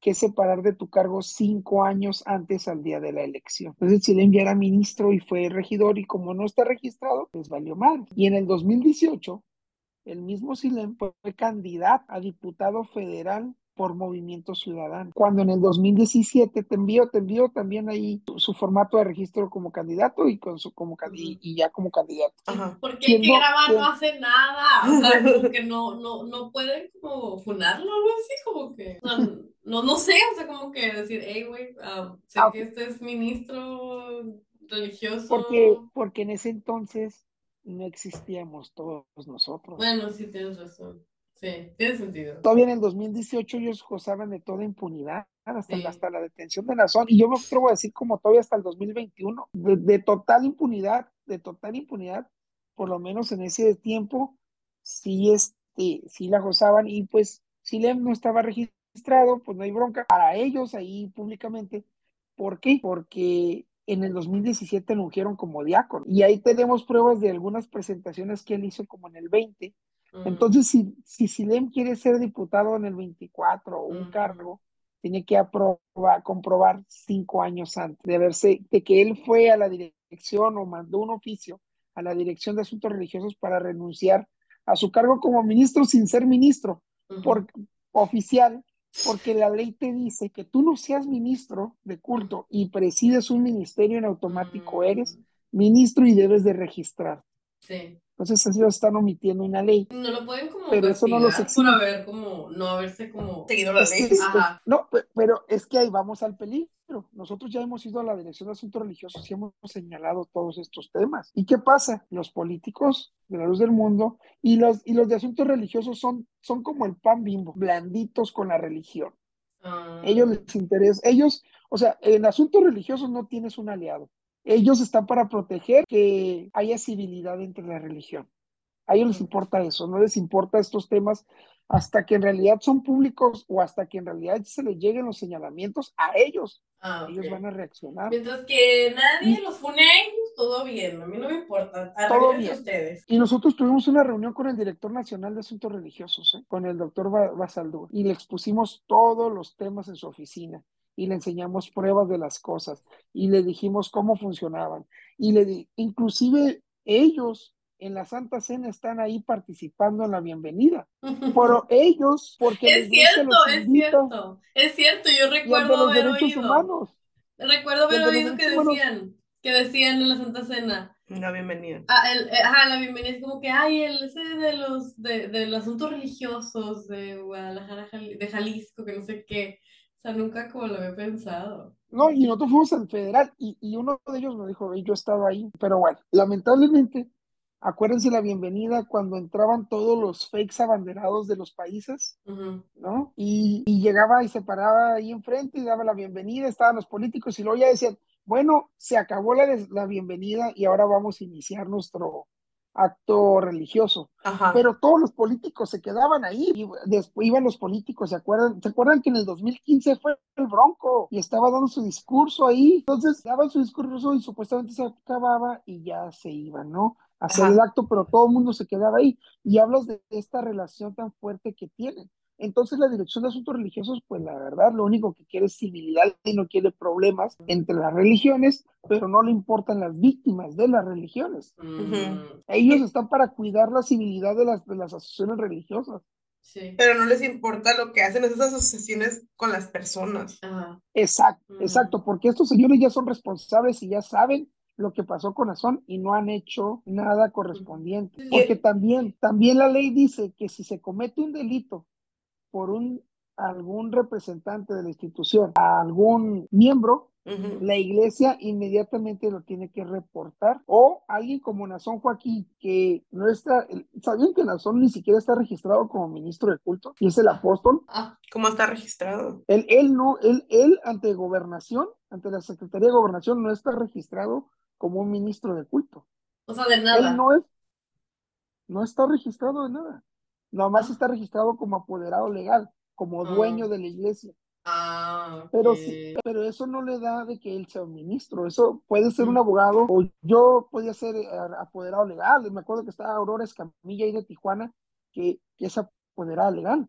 que separar de tu cargo cinco años antes al día de la elección. Entonces, si le enviara ministro y fue regidor y como no está registrado, pues valió mal. Y en el 2018, el mismo Silem fue candidato a diputado federal por Movimiento Ciudadano. Cuando en el 2017 te envió, te envió también ahí su, formato de registro como candidato y con su como y, ya como candidato. Porque el que graba no hace nada, o sea, como que no, no, no pueden como funarlo o algo así, como que no, no sé, o sea, como que decir, hey, güey, ah, sé ah, que este es ministro religioso. Porque, porque en ese entonces no existíamos todos nosotros. Bueno, sí, tienes razón. Sí, tiene sentido. Todavía en el 2018 ellos gozaban de toda impunidad, hasta, hasta la detención de Nazón, y yo me atrevo a decir como todavía hasta el 2021, de, de, total impunidad, de total impunidad, por lo menos en ese tiempo, sí, este, sí la gozaban, y pues si Lem no estaba registrado, pues no hay bronca para ellos ahí públicamente. ¿Por qué? Porque en el 2017 lo ungieron como diácono, y ahí tenemos pruebas de algunas presentaciones que él hizo como en el 20, entonces, si, si Silem quiere ser diputado en el 24 o un cargo, tiene que aprobar, comprobar cinco años antes de verse, de que él fue a la dirección o mandó un oficio a la dirección de asuntos religiosos para renunciar a su cargo como ministro sin ser ministro por, oficial, porque la ley te dice que tú no seas ministro de culto y presides un ministerio en automático, eres mm. ministro y debes de registrar. Sí. Entonces así lo están omitiendo una ley. No lo pueden como pero eso no los por haber como, no haberse como seguido la ley. no, pero es que ahí vamos al peligro. Nosotros ya hemos ido a la Dirección de Asuntos Religiosos y hemos señalado todos estos temas. ¿Y qué pasa? Los políticos de la luz del mundo y los, y los de asuntos religiosos son, son como el pan bimbo, blanditos con la religión. Ah. Ellos les interesa, ellos, o sea, en asuntos religiosos no tienes un aliado. Ellos están para proteger que haya civilidad entre la religión. A ellos les importa eso, no les importa estos temas hasta que en realidad son públicos o hasta que en realidad se les lleguen los señalamientos a ellos. Ah, ellos van a reaccionar. Mientras que nadie los fune todo bien, a mí no me importa. Todo bien. Ustedes. Y nosotros tuvimos una reunión con el director nacional de asuntos religiosos, ¿eh? con el doctor Basaldúa, y le expusimos todos los temas en su oficina y le enseñamos pruebas de las cosas y le dijimos cómo funcionaban y le inclusive ellos en la Santa Cena están ahí participando en la bienvenida. Pero ellos, porque es cierto, es cierto, es cierto. Yo recuerdo haber oído. Humanos, recuerdo haber oído que decían, que decían en la Santa Cena. La bienvenida. Ah, el, eh, ajá, la bienvenida es como que, ay, el ese de los, de, de los asuntos religiosos de Guadalajara, de Jalisco, que no sé qué sea, nunca como lo había pensado. No, y nosotros fuimos al federal y, y uno de ellos me dijo, yo estaba ahí, pero bueno, lamentablemente, acuérdense la bienvenida cuando entraban todos los fakes abanderados de los países, ¿no? Y, y, llegaba y se paraba ahí enfrente y daba la bienvenida, estaban los políticos y luego ya decían, bueno, se acabó la, la bienvenida y ahora vamos a iniciar nuestro, acto religioso. Pero todos los políticos se quedaban ahí. Y después iban los políticos, ¿se acuerdan? ¿Se acuerdan que en el 2015 fue el Bronco y estaba dando su discurso ahí? Entonces daban su discurso y supuestamente se acababa y ya se iban, ¿no? hacer el acto, pero todo el mundo se quedaba ahí. Y hablas de esta relación tan fuerte que tienen. Entonces la Dirección de Asuntos Religiosos, pues la verdad, lo único que quiere es civilidad y no quiere problemas entre las religiones, pero no le importan las víctimas de las religiones. Ellos están para cuidar la civilidad de las, de las asociaciones religiosas. Sí. Pero no les importa lo que hacen esas asociaciones con las personas. Exacto, exacto, porque estos señores ya son responsables y ya saben lo que pasó con Azón y no han hecho nada correspondiente. Porque también, también la ley dice que si se comete un delito por un algún representante de la institución a algún miembro, la iglesia inmediatamente lo tiene que reportar. O alguien como Nazón Joaquín, que no está, ¿sabían que Nazón ni siquiera está registrado como ministro de culto? Y es el apóstol. Ah, ¿cómo está registrado? Él, él no, él, él ante gobernación, ante la Secretaría de Gobernación, no está registrado como un ministro de culto. O sea, de nada. Él no es, no está registrado de nada. Nomás está registrado como apoderado legal, como dueño ah. de la iglesia. Ah, pero sí, pero eso no le da de que él sea un ministro. Eso puede ser un mm. abogado o yo podía ser eh, apoderado legal. Me acuerdo que estaba Aurora Escamilla ahí de Tijuana, que, que es apoderada legal.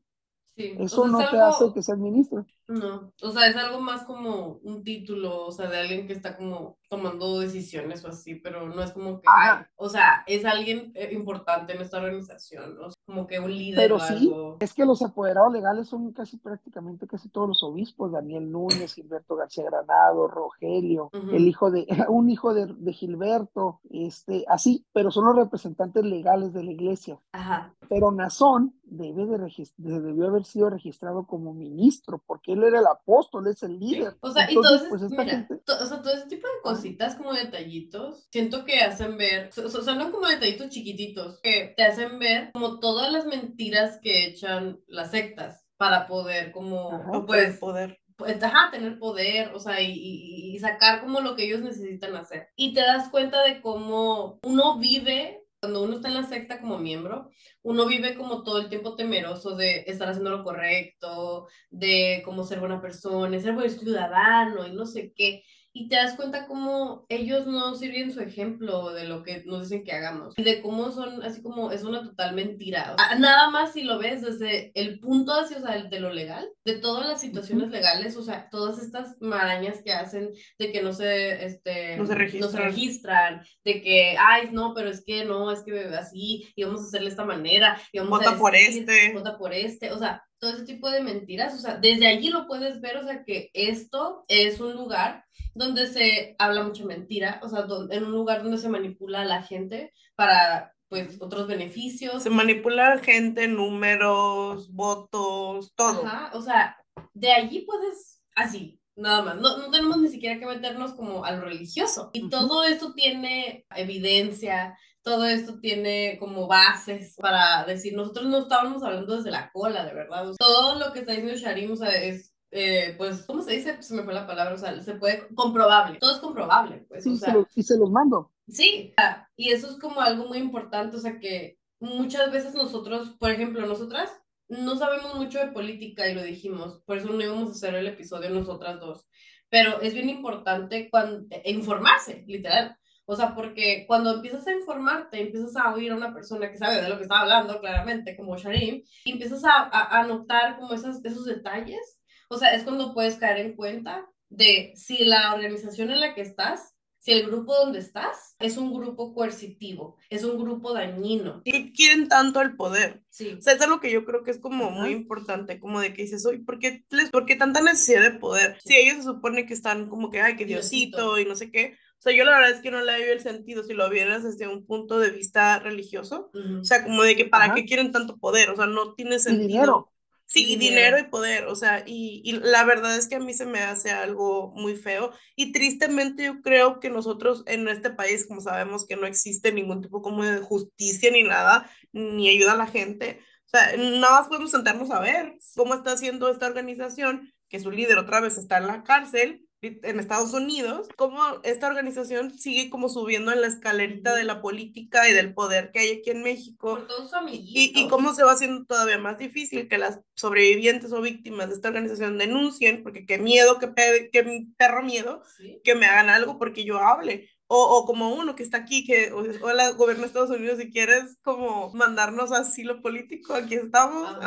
Eso no te hace que seas ministro. No, o sea, es algo más como un título, o sea, de alguien que está como tomando decisiones o así, pero no es como que, ah. o sea, es alguien eh, importante en esta organización, ¿no? Como que un líder pero sí, es que los apoderados legales son casi prácticamente casi todos los obispos, Daniel Núñez, Gilberto García Granado, Rogelio, el hijo de, un hijo de, de, Gilberto, este, así, pero son los representantes legales de la iglesia. Ajá. Pero Nazón debe de debió haber sido registrado como ministro, porque él era el apóstol, es el líder. O sea, entonces, pues esta gente... o sea, todo ese tipo de cositas como detallitos, siento que hacen ver, o sea, no como detallitos chiquititos, que te hacen ver como todas las mentiras que echan las sectas para poder como, pues, poder. Pues, ajá, tener poder, o sea, y, y sacar como lo que ellos necesitan hacer. Y te das cuenta de cómo uno vive cuando uno está en la secta como miembro, uno vive como todo el tiempo temeroso de estar haciendo lo correcto, de cómo ser buena persona, ser buen ciudadano y no sé qué y te das cuenta cómo ellos no sirven su ejemplo de lo que nos dicen que hagamos y de cómo son así como es una total mentira. nada más si lo ves desde el punto así, o sea, de lo legal, de todas las situaciones legales, o sea, todas estas marañas que hacen de que no se, este, no se registran, registran de que, ay, no, pero es que no, es que así y vamos a hacerle esta manera y vamos vota por este. Vota por este, o sea, todo ese tipo de mentiras, o sea, desde allí lo puedes ver, o sea, que esto es un lugar donde se habla mucha mentira, o sea, en un lugar donde se manipula a la gente para pues otros beneficios. Se manipula gente, números, votos, todo. Ajá, o sea, de allí puedes, así, nada más. No, no tenemos ni siquiera que meternos como a lo religioso. Y todo esto tiene evidencia, todo esto tiene como bases para decir, nosotros no estábamos hablando desde la cola, de verdad. todo lo que está diciendo Sharim, o sea, es eh, pues, ¿cómo se dice? Se me fue la palabra, o sea, se puede, comprobable, todo es comprobable, pues, sí, y se los mando. Sí, y eso es como algo muy importante, o sea, que muchas veces nosotros, por ejemplo, nosotras no sabemos mucho de política y lo dijimos, por eso no íbamos a hacer el episodio nosotras dos, pero es bien importante cuando, informarse, literal. O sea, porque cuando empiezas a informarte, empiezas a oír a una persona que sabe de lo que está hablando, claramente, como Sharim, y empiezas a, a, a notar como esas, esos detalles, o sea, es cuando puedes caer en cuenta de si la organización en la que estás, si el grupo donde estás es un grupo coercitivo, es un grupo dañino. Y quieren tanto el poder. Sí. O sea, es algo que yo creo que es como muy importante, como de que dices, oye, ¿por qué, les, ¿por qué tanta necesidad de poder? Si ellos se supone que están como que, ay, que Diosito, y no sé qué. O sea, yo la verdad es que no le veo el sentido si lo vieras desde un punto de vista religioso. O sea, como de que para qué quieren tanto poder, o sea, no tiene sentido. Sí, y dinero y poder, o sea, y, y, la verdad es que a mí se me hace algo muy feo y tristemente yo creo que nosotros en este país, como sabemos que no existe ningún tipo como de justicia ni nada, ni ayuda a la gente, o sea, nada más podemos sentarnos a ver cómo está haciendo esta organización, que su líder otra vez está en la cárcel en Estados Unidos, cómo esta organización sigue como subiendo en la escalerita de la política y del poder que hay aquí en México. y, y, cómo se va haciendo todavía más difícil que las sobrevivientes o víctimas de esta organización denuncien, porque qué miedo, qué, qué perro miedo que me hagan algo porque yo hable. o, o, como uno que está aquí, que, hola, gobierno de Estados Unidos, si quieres como mandarnos asilo político, aquí estamos.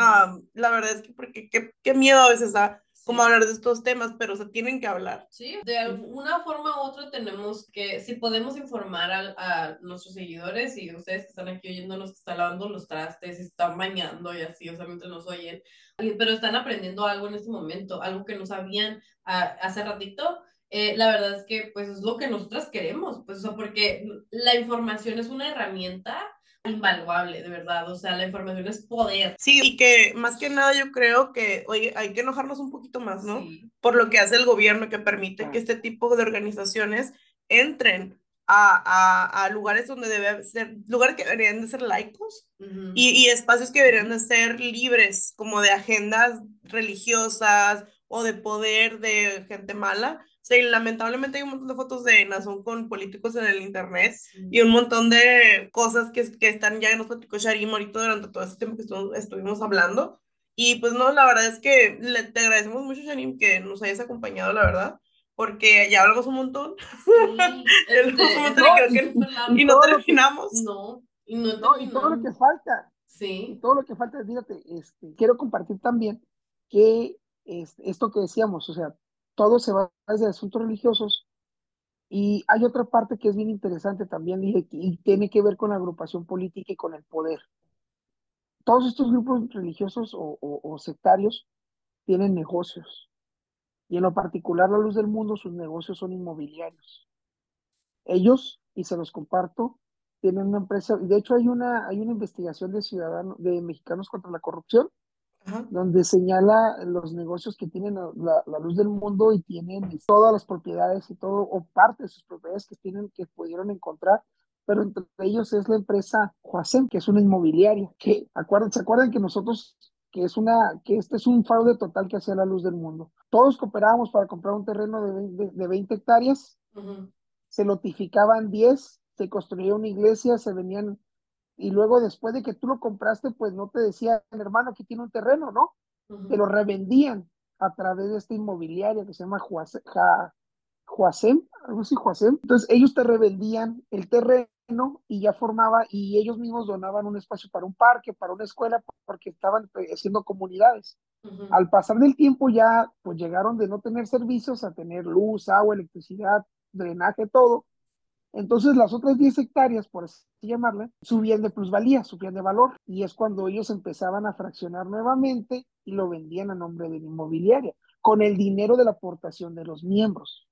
la verdad es que porque qué, qué miedo a veces da como hablar de estos temas, pero se tienen que hablar. Sí, de alguna forma u otra tenemos que, si podemos informar a, a, nuestros seguidores y ustedes que están aquí oyéndonos, que están lavando los trastes, están bañando y así, o sea, mientras nos oyen, pero están aprendiendo algo en este momento, algo que no sabían hace ratito, eh, la verdad es que pues es lo que nosotras queremos, pues o sea, porque la información es una herramienta invaluable, de verdad. O sea, la información es poder. Sí, y que más que nada yo creo que, oye, hay que enojarnos un poquito más, ¿no? Por lo que hace el gobierno que permite que este tipo de organizaciones entren a, a, a, lugares donde debe ser, lugares que deberían de ser laicos y, y, espacios que deberían de ser libres, como de agendas religiosas o de poder de gente mala, Sí, lamentablemente hay un montón de fotos de Nazón con políticos en el internet y un montón de cosas que, que están ya en los platicó Sharim ahorita durante todo este tiempo que estuvimos hablando. Y pues no, la verdad es que le, te agradecemos mucho, Sharim, que nos hayas acompañado, la verdad, porque ya hablamos un montón. Sí, y, no terminamos. No, y no, no y todo lo que falta. Sí. Y todo lo que falta, fíjate, este, quiero compartir también que este, esto que decíamos, o sea, todo se va desde asuntos religiosos. Y hay otra parte que es bien interesante también y, y tiene que ver con la agrupación política y con el poder. Todos estos grupos religiosos o, sectarios tienen negocios. Y en lo particular, la luz del mundo, sus negocios son inmobiliarios. Ellos, y se los comparto, tienen una empresa, de hecho hay una, hay una investigación de ciudadanos, de mexicanos contra la corrupción, donde señala los negocios que tienen la, luz del mundo y tienen todas las propiedades y todo, o parte de sus propiedades que tienen, que pudieron encontrar, pero entre ellos es la empresa Huasem, que es una inmobiliaria, que acuerdan, se acuerdan que nosotros, que es una, que este es un fraude total que hacía la luz del mundo. Todos cooperábamos para comprar un terreno de, de, 20 hectáreas, se notificaban 10, se construía una iglesia, se venían y luego después de que tú lo compraste, pues no te decían, hermano, aquí tiene un terreno, ¿no? Te lo revendían a través de esta inmobiliaria que se llama Juacem, algo así, Juacem. Entonces ellos te revendían el terreno y ya formaba, y ellos mismos donaban un espacio para un parque, para una escuela, porque estaban eh, haciendo comunidades. Al pasar del tiempo ya, pues llegaron de no tener servicios a tener luz, agua, electricidad, drenaje, todo entonces las otras 10 hectáreas, por así llamarle, subían de plusvalía, subían de valor. Y es cuando ellos empezaban a fraccionar nuevamente y lo vendían a nombre de la inmobiliaria, con el dinero de la aportación de los miembros.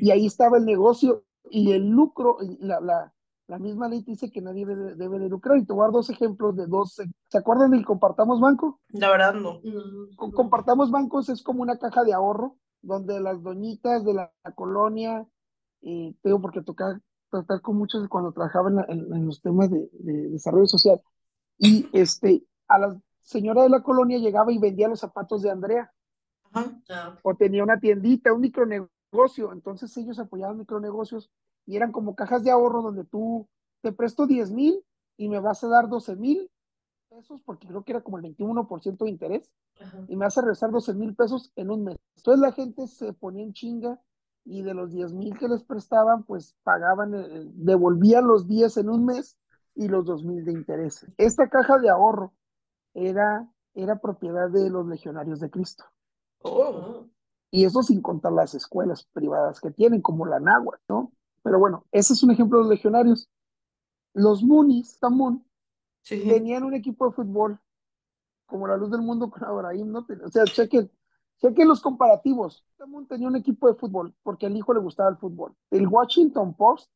Y ahí estaba el negocio y el lucro, la, la, la misma ley dice que nadie debe, de lucrar. Y te voy a dar dos ejemplos de dos. ¿Se acuerdan del Compartamos Banco? La verdad no. Compartamos Bancos es como una caja de ahorro donde las doñitas de la colonia eh, tengo porque tocar, tratar con muchos cuando trabajaba en, los temas de, desarrollo social. Y este, a la señora de la colonia llegaba y vendía los zapatos de Andrea. Ah, o tenía una tiendita, un micronegocio. Entonces ellos apoyaban micronegocios y eran como cajas de ahorro donde tú te presto 10 mil y me vas a dar 12 mil pesos, porque creo que era como el 21% de interés, y me vas a regresar 12 mil pesos en un mes. Entonces la gente se ponía en chinga y de los 10 mil que les prestaban, pues pagaban, eh, devolvían los 10 en un mes y los 2 mil de intereses. Esta caja de ahorro era, era propiedad de los legionarios de Cristo. Oh. Y eso sin contar las escuelas privadas que tienen, como la Náhuatl, ¿no? Pero bueno, ese es un ejemplo de los legionarios. Los Munis, Tamun, tenían un equipo de fútbol, como la luz del mundo con Abraham, ¿no? O sea, chequen, Sé que los comparativos, tenía un equipo de fútbol porque al hijo le gustaba el fútbol. El Washington Post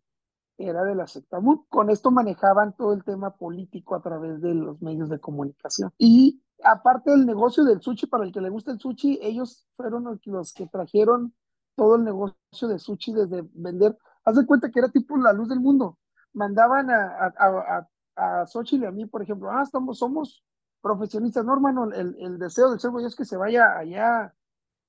era de la secta Con esto manejaban todo el tema político a través de los medios de comunicación. Y aparte del negocio del sushi, para el que le gusta el sushi, ellos fueron los que trajeron todo el negocio de sushi desde vender. Haz de cuenta que era tipo la luz del mundo. Mandaban a, a, a, a Xochitl y a mí, por ejemplo, ah, estamos, somos profesionistas. No, hermano, el, el deseo del ser es que se vaya allá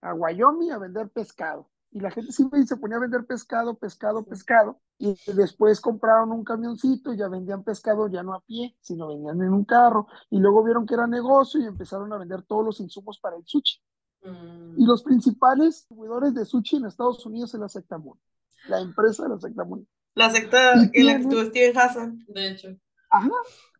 a Wyoming a vender pescado. Y la gente siempre se ponía a vender pescado, pescado, pescado. Y después compraron un camioncito y ya vendían pescado ya no a pie, sino vendían en un carro. Y luego vieron que era negocio y empezaron a vender todos los insumos para el sushi. Mm. Y los principales distribuidores de sushi en Estados Unidos es la Sectamun, la empresa de la Sectamun. La secta en la que estuvo Steven Hassan. De hecho. Ajá.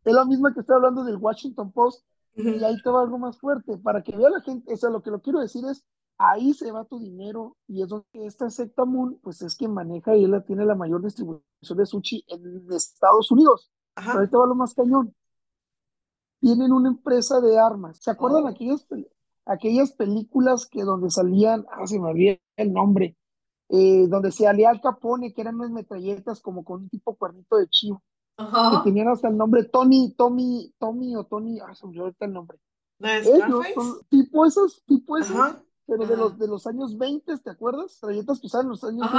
Es la misma que estoy hablando del Washington Post. Y ahí te va algo más fuerte. Para que vea la gente, o sea, lo que lo quiero decir es, ahí se va tu dinero y es donde esta secta Moon, pues es quien maneja y él tiene la mayor distribución de sushi en Estados Unidos. Pero ahí te va lo más cañón. Tienen una empresa de armas. ¿Se acuerdan oh. aquellas, aquellas películas que donde salían, ah, se me olvidó el nombre, eh, donde se alía Al Capone, que eran unas metralletas como con un tipo cuernito de chivo, que tenían hasta el nombre Tony, Tommy, Tommy o Tony, ah, se me olvidó el nombre. Ellos son tipo esos, tipo esos, pero de los, de los años 20, ¿te acuerdas? Metralletas que usaban en los años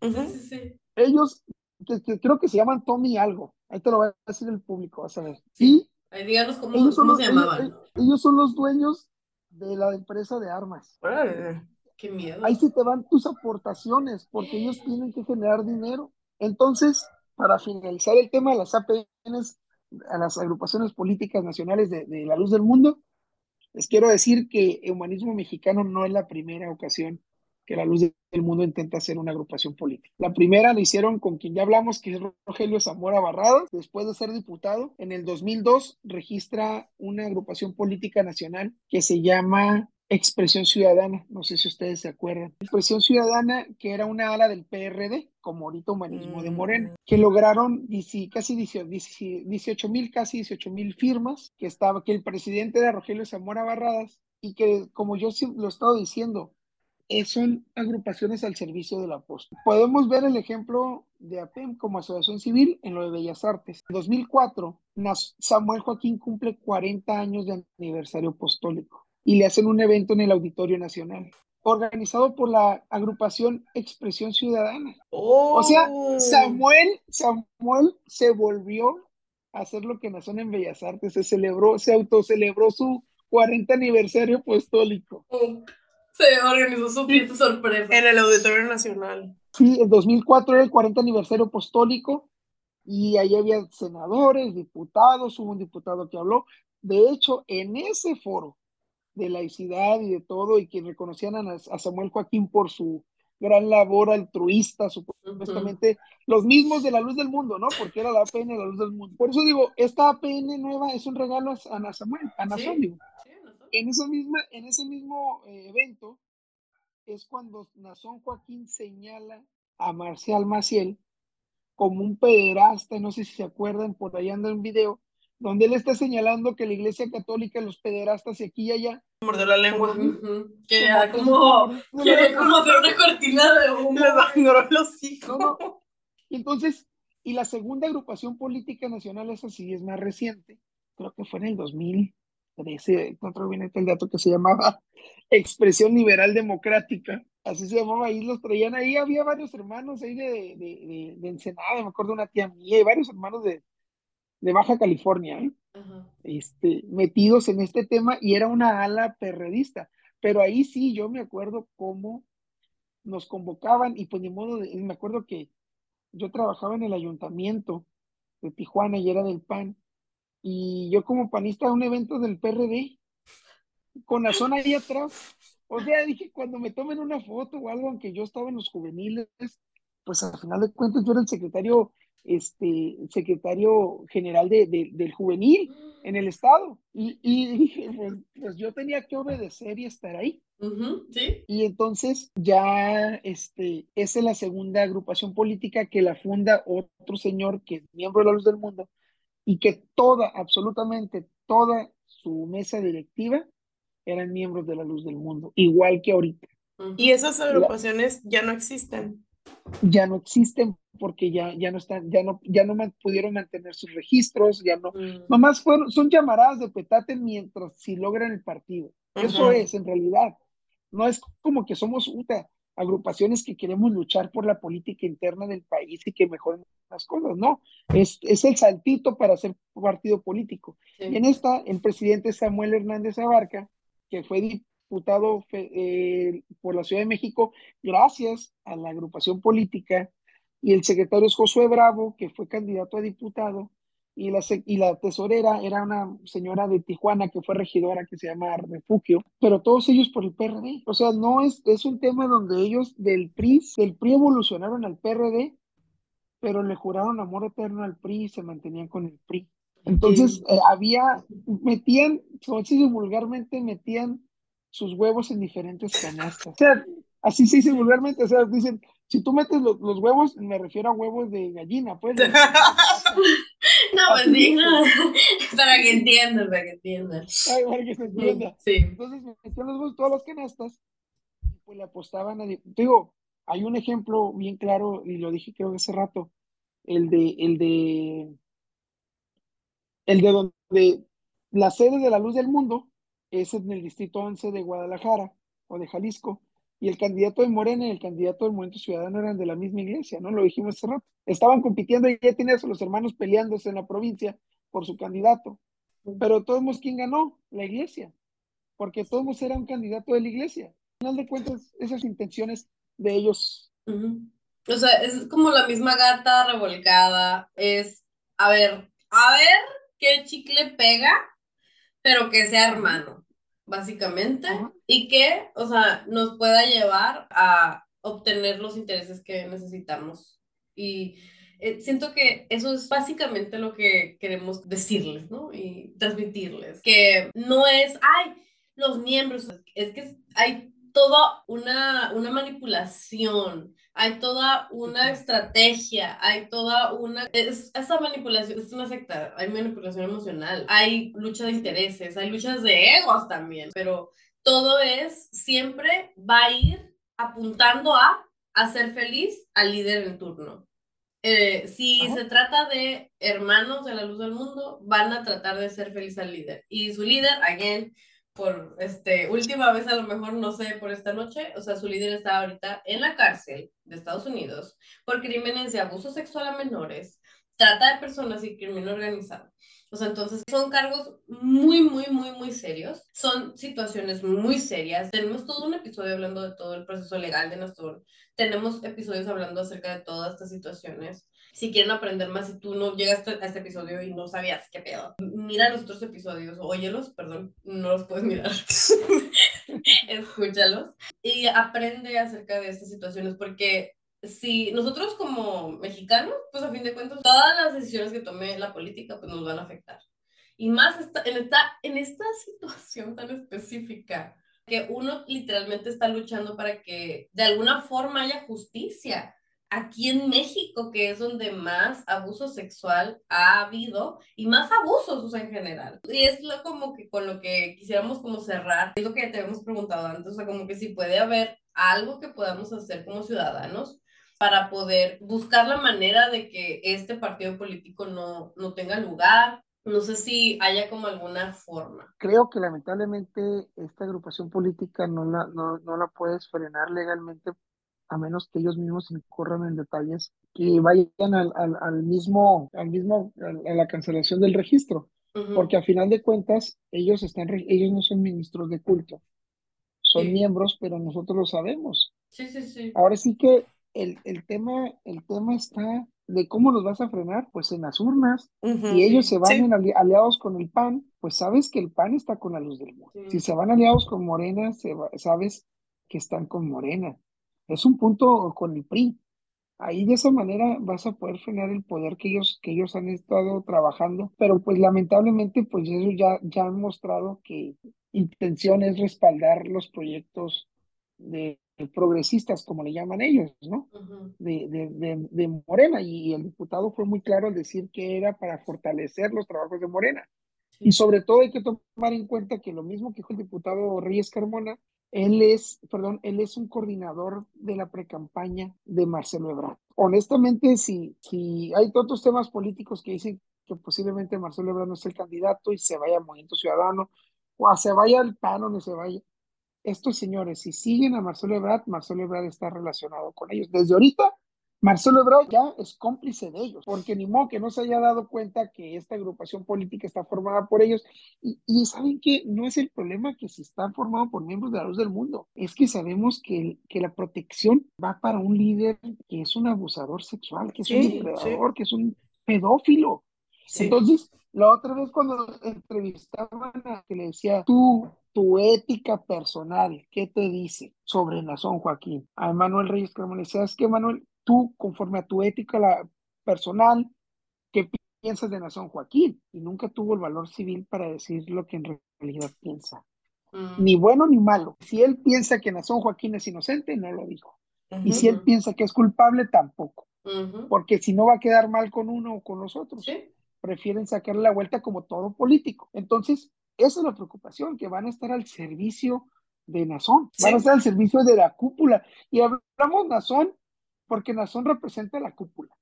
20. Sí, sí, sí. Ellos, que, creo que se llaman Tommy algo, ahí te lo va a decir el público, vas a ver. Sí. Ahí díganos cómo, ellos cómo se llamaban. Ellos, son los dueños de la empresa de armas. Qué miedo. Ahí sí te van tus aportaciones, porque ellos tienen que generar dinero. Entonces, para finalizar el tema de las APNs, a las agrupaciones políticas nacionales de, la luz del mundo, les quiero decir que el humanismo mexicano no es la primera ocasión que la luz del mundo intenta hacer una agrupación política. La primera la hicieron con quien ya hablamos, que es Rogelio Zamora Barradas, después de ser diputado. En el 2002 registra una agrupación política nacional que se llama Expresión Ciudadana, no sé si ustedes se acuerdan. Expresión Ciudadana, que era una ala del PRD, como ahorita Humanismo de Morena, mm. que lograron casi 18 mil, casi 18 mil firmas, que estaba, que el presidente era Rogelio Zamora Barradas, y que, como yo lo he estado diciendo, son agrupaciones al servicio de la posta. Podemos ver el ejemplo de APEM como asociación civil en lo de Bellas Artes. En 2004, Samuel Joaquín cumple 40 años de aniversario apostólico y le hacen un evento en el Auditorio Nacional, organizado por la agrupación Expresión Ciudadana. O sea, oh. Samuel, Samuel se volvió a hacer lo que nació en Bellas Artes, se celebró, se autocelebró su 40 aniversario apostólico. Oh se organizó su fiesta sorpresa. En el Auditorio Nacional. Sí, en 2004 era el 40 aniversario apostólico y ahí había senadores, diputados, hubo un diputado que habló. De hecho, en ese foro de laicidad y de todo, y que reconocían a, Samuel Joaquín por su gran labor altruista, supuestamente, los mismos de la luz del mundo, ¿no? Porque era la APN de la luz del mundo. Por eso digo, esta APN nueva es un regalo a Ana Samuel, a Nazón, en, esa misma, en ese mismo eh, evento es cuando Nazón Joaquín señala a Marcial Maciel como un pederasta, no sé si se acuerdan, por ahí anda un video, donde él está señalando que la iglesia católica, los pederastas y aquí y allá. Mordió la lengua. Que era como, que como hacer una cortina de humo. Le los hijos. Y entonces, y la segunda agrupación política nacional, esa sí es más reciente, creo que fue en el 2000, ese encontró bien el dato que se llamaba Expresión Liberal Democrática, así se llamaba, ahí los traían, ahí había varios hermanos ahí de, de, de, Ensenada, me acuerdo una tía mía, y varios hermanos de, de Baja California, ¿eh? este, metidos en este tema, y era una ala perredista, pero ahí sí yo me acuerdo cómo nos convocaban, y pues ni modo, de, me acuerdo que yo trabajaba en el ayuntamiento de Tijuana y era del PAN, y yo como panista a un evento del PRD, con la zona ahí atrás. O sea, dije, cuando me tomen una foto o algo, aunque yo estaba en los juveniles, pues al final de cuentas yo era el secretario, este, secretario general de, del juvenil en el estado. Y, y dije, pues, pues, yo tenía que obedecer y estar ahí. ¿sí? Y entonces ya este, esa es la segunda agrupación política que la funda otro señor que es miembro de la Luz del Mundo, y que toda, absolutamente toda su mesa directiva eran miembros de la luz del mundo, igual que ahorita. Y esas agrupaciones ya no existen. Ya no existen porque ya, ya no están, ya no, ya no pudieron mantener sus registros, ya no, mm. nomás fueron, son llamaradas de petate mientras si logran el partido. Eso es en realidad. No es como que somos UTA, agrupaciones que queremos luchar por la política interna del país y que mejoren las cosas, no, es, es el saltito para ser partido político. en esta, el presidente Samuel Hernández Abarca, que fue diputado eh, por la Ciudad de México gracias a la agrupación política, y el secretario es Josué Bravo, que fue candidato a diputado, y la, y la tesorera era una señora de Tijuana que fue regidora que se llama Refugio, pero todos ellos por el PRD. O sea, no es, es un tema donde ellos del PRI, del PRI evolucionaron al PRD, pero le juraron amor eterno al PRI y se mantenían con el PRI. Entonces, eh, había, metían, como se vulgarmente, metían sus huevos en diferentes canastas. O sea, así se dice vulgarmente, o sea, dicen, si tú metes los, huevos, me refiero a huevos de gallina, pues. no, pues sí, para que entiendan, para que entiendan. Ay, para que se entienda. Sí. Entonces, metían los huevos todas las canastas, y pues le apostaban a, digo, hay un ejemplo bien claro, y lo dije creo que hace rato, el de, el de, el de donde la sede de la luz del mundo es en el distrito 11 de Guadalajara o de Jalisco, y el candidato de Morena y el candidato del Movimiento Ciudadano eran de la misma iglesia, ¿no? Lo dijimos hace rato. Estaban compitiendo y ya tenías a los hermanos peleándose en la provincia por su candidato. Pero todos, ¿quién ganó? La iglesia. Porque todos era un candidato de la iglesia. Al final de cuentas, esas intenciones de ellos. O sea, es como la misma gata revolcada. Es, a ver, a ver qué chicle pega, pero que sea hermano, básicamente. Y que, o sea, nos pueda llevar a obtener los intereses que necesitamos. Y eh, siento que eso es básicamente lo que queremos decirles, ¿no? Y transmitirles. Que no es, ay, los miembros, es que hay toda una, una manipulación, hay toda una estrategia, hay toda una... esa manipulación es una secta, hay manipulación emocional, hay lucha de intereses, hay luchas de egos también, pero todo es, siempre va a ir apuntando a hacer feliz al líder en turno. Eh, si se trata de hermanos de la luz del mundo, van a tratar de ser feliz al líder. Y su líder, again, por este, última vez a lo mejor, no sé, por esta noche, o sea, su líder está ahorita en la cárcel de Estados Unidos por crímenes de abuso sexual a menores, trata de personas y crimen organizado. O sea, entonces son cargos muy, muy, muy, muy serios. Son situaciones muy serias. Tenemos todo un episodio hablando de todo el proceso legal de Nastor. Tenemos episodios hablando acerca de todas estas situaciones si quieren aprender más, si tú no llegaste a este episodio y no sabías qué pedo, mira los otros episodios, óyelos, perdón, no los puedes mirar, escúchalos y aprende acerca de estas situaciones porque si nosotros como mexicanos, pues a fin de cuentas, todas las decisiones que tome la política pues nos van a afectar. Y más en, esta, en esta situación tan específica, que uno literalmente está luchando para que de alguna forma haya justicia aquí en México, que es donde más abuso sexual ha habido y más abusos en general. Y es lo como que con lo que quisiéramos como cerrar, es lo que te habíamos preguntado antes, o sea, como que si puede haber algo que podamos hacer como ciudadanos para poder buscar la manera de que este partido político no, no tenga lugar. No sé si haya como alguna forma. Creo que lamentablemente esta agrupación política no la, no, no la puedes frenar legalmente a menos que ellos mismos incurran en detalles que vayan al, al, mismo, al mismo, a la cancelación del registro, porque a final de cuentas ellos están, ellos no son ministros de culto, son miembros, pero nosotros lo sabemos. Sí, sí, sí. Ahora sí que el, el tema, el tema está de cómo los vas a frenar, pues en las urnas, y ellos se van aliados con el PAN, pues sabes que el PAN está con la luz del mundo. Si se van aliados con Morena, se sabes que están con Morena. Es un punto con el PRI. Ahí de esa manera vas a poder frenar el poder que ellos, que ellos han estado trabajando, pero pues lamentablemente pues ellos ya, ya han mostrado que intención es respaldar los proyectos de, progresistas, como le llaman ellos, ¿no? de, de, de, Morena, y el diputado fue muy claro al decir que era para fortalecer los trabajos de Morena. Y sobre todo hay que tomar en cuenta que lo mismo que dijo el diputado Reyes Carmona, él es, perdón, él es un coordinador de la precampaña de Marcelo Ebrard. Honestamente, si, si hay otros temas políticos que dicen que posiblemente Marcelo Ebrard no es el candidato y se vaya al Movimiento Ciudadano, o se vaya al PAN o no se vaya, estos señores, si siguen a Marcelo Ebrard, Marcelo Ebrard está relacionado con ellos. Desde ahorita Marcelo Ebrard ya es cómplice de ellos, porque ni modo que no se haya dado cuenta que esta agrupación política está formada por ellos. Y, saben que no es el problema que si están formados por miembros de la luz del mundo, es que sabemos que, que la protección va para un líder que es un abusador sexual, que es un depredador, que es un pedófilo. Entonces, la otra vez cuando entrevistaban a que le decía, tú, tu ética personal, ¿qué te dice sobre Nazón Joaquín? A Manuel Reyes, decía, ¿sabes qué, Manuel? tú, conforme a tu ética la personal, ¿qué piensas de Nazón Joaquín? Y nunca tuvo el valor civil para decir lo que en realidad piensa. Mm. Ni bueno ni malo. Si él piensa que Nazón Joaquín es inocente, no lo dijo. Y si él piensa que es culpable, tampoco. Porque si no va a quedar mal con uno o con los otros. Prefieren sacarle la vuelta como todo político. Entonces, esa es la preocupación, que van a estar al servicio de Nazón, van a estar al servicio de la cúpula. Y hablamos Nazón porque Nazón representa la cúpula.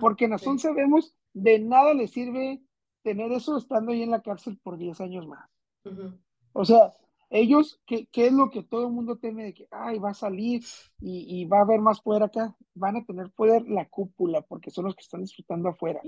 porque Nazón sabemos, de nada le sirve tener eso estando ahí en la cárcel por 10 años más. O sea, ellos, ¿qué, ¿qué, es lo que todo el mundo teme de que, ay, va a salir y, y, va a haber más poder acá? Van a tener poder la cúpula, porque son los que están disfrutando afuera.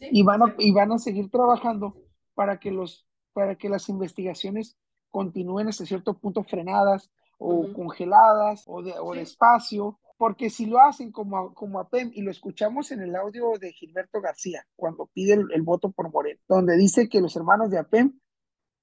y, van a, y van a seguir trabajando para que, los, para que las investigaciones continúen hasta cierto punto frenadas o congeladas o, de, o despacio, porque si lo hacen como, como APEM, y lo escuchamos en el audio de Gilberto García, cuando pide el, el voto por Moreno, donde dice que los hermanos de APEM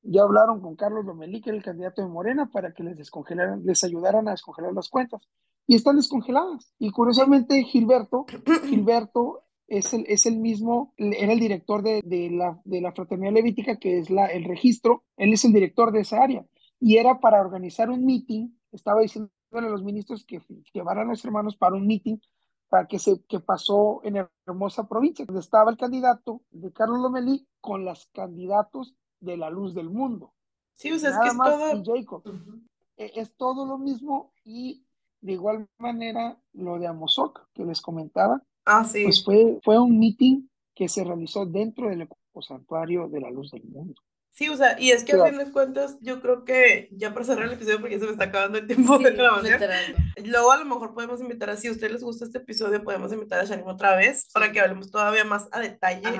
ya hablaron con Carlos Lomelí, que era el candidato de Morena, para que les descongelaran, les ayudaran a descongelar las cuentas. Y están descongeladas. Y curiosamente, Gilberto, Gilberto es el, es el mismo, era el director de, de, la, de la Fraternidad Levítica, que es la, el registro, él es el director de esa área. Y era para organizar un meeting, estaba diciendo a los ministros que llevaran a los hermanos para un meeting para que se que pasó en hermosa provincia, donde estaba el candidato de Carlos Lomelí con los candidatos de la luz del mundo. Sí, o sea, es que es todo. Jacob. E, es todo lo mismo y de igual manera lo de Amozoc que les comentaba. Ah, sí. Pues fue, fue un meeting que se realizó dentro del santuario de la luz del mundo. Sí, o sea, y es que a fin de cuentas, yo creo que ya para cerrar el episodio, porque ya se me está acabando el tiempo de grabación. Luego a lo mejor podemos invitar a, si a ustedes les gusta este episodio, podemos invitar a Shanim otra vez para que hablemos todavía más a detalle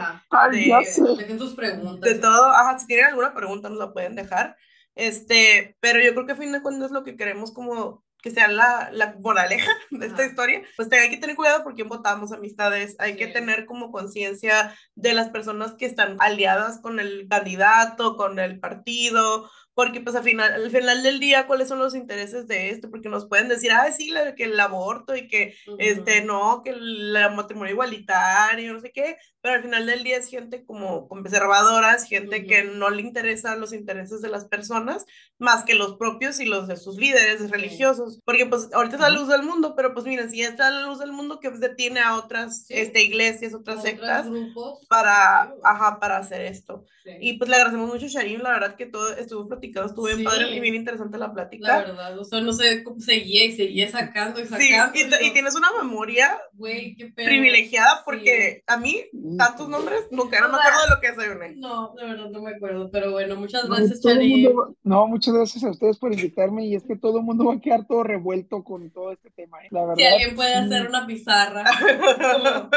de, sus preguntas. De todo, ajá, si tienen alguna pregunta nos la pueden dejar. Este, pero yo creo que a fin de cuentas lo que queremos como que sea la, la moraleja de esta historia, pues hay que tener cuidado por quién votamos, amistades, hay que tener como conciencia de las personas que están aliadas con el candidato, con el partido, porque pues al final, al final del día, ¿cuáles son los intereses de esto? Porque nos pueden decir, ah, sí, que el aborto y que, este, no, que el matrimonio igualitario, no sé qué, pero al final del día es gente como conservadora, es gente que no le interesan los intereses de las personas más que los propios y los de sus líderes religiosos, porque pues ahorita es la luz del mundo, pero pues miren, si está la luz del mundo que detiene a otras este, iglesias, otras sectas para, ajá, para hacer esto. Y pues le agradecemos mucho a Sharim, la verdad que todo estuvo platicado, estuvo bien padre y bien interesante la plática. La verdad, o sea, no sé cómo seguía y seguía sacando y sacando. Sí, y, tienes una memoria privilegiada porque a mí tantos nombres, nunca no me acuerdo de lo que desayuné. No, de verdad no me acuerdo, pero bueno, muchas gracias, no, no, muchas gracias a ustedes por invitarme y es que todo el mundo va a quedar todo revuelto con todo este tema, ¿eh? la verdad. Si alguien puede hacer una pizarra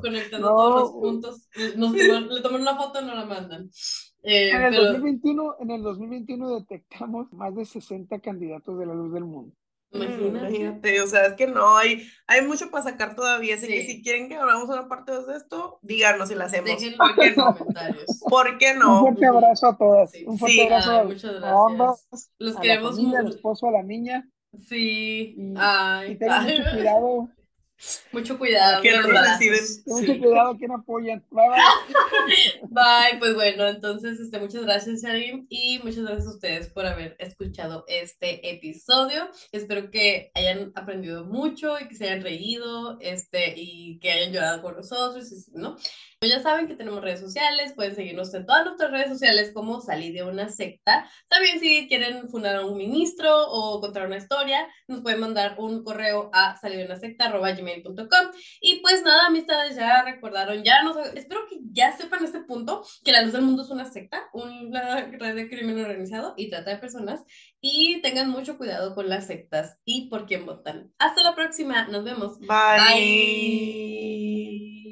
conectando todos los puntos, nos le toman una foto y nos la mandan. Eh, en, el 2021, en el 2021 detectamos más de 60 candidatos de la luz del mundo. Imagínate. o sea, es que no, hay, hay mucho para sacar todavía, así que si quieren que hablamos una parte de esto, díganos si la hacemos. ¿Por qué no? ¿Por qué no? Un fuerte abrazo a todas. Un fuerte abrazo a, muchas ambas, Los queremos la al esposo, a la niña. Sí. Y, ay. y tengan mucho cuidado mucho cuidado. Mucho cuidado, quien apoyan. Bye, bye. bye, pues bueno, entonces este, muchas gracias, Sharim, y muchas gracias a ustedes por haber escuchado este episodio. Espero que hayan aprendido mucho y que se hayan reído este, y que hayan llorado con nosotros, ¿no? Ya saben que tenemos redes sociales, pueden seguirnos en todas nuestras redes sociales como Salí de una secta. También si quieren fundar a un ministro o contar una historia, nos pueden mandar un correo a salidunasecta.gmail.com Y pues nada, amistades, ya recordaron, ya nos, espero que ya sepan este punto, que la luz del mundo es una secta, una red de crimen organizado y trata de personas. Y tengan mucho cuidado con las sectas y por quién votan. Hasta la próxima, nos vemos. Bye.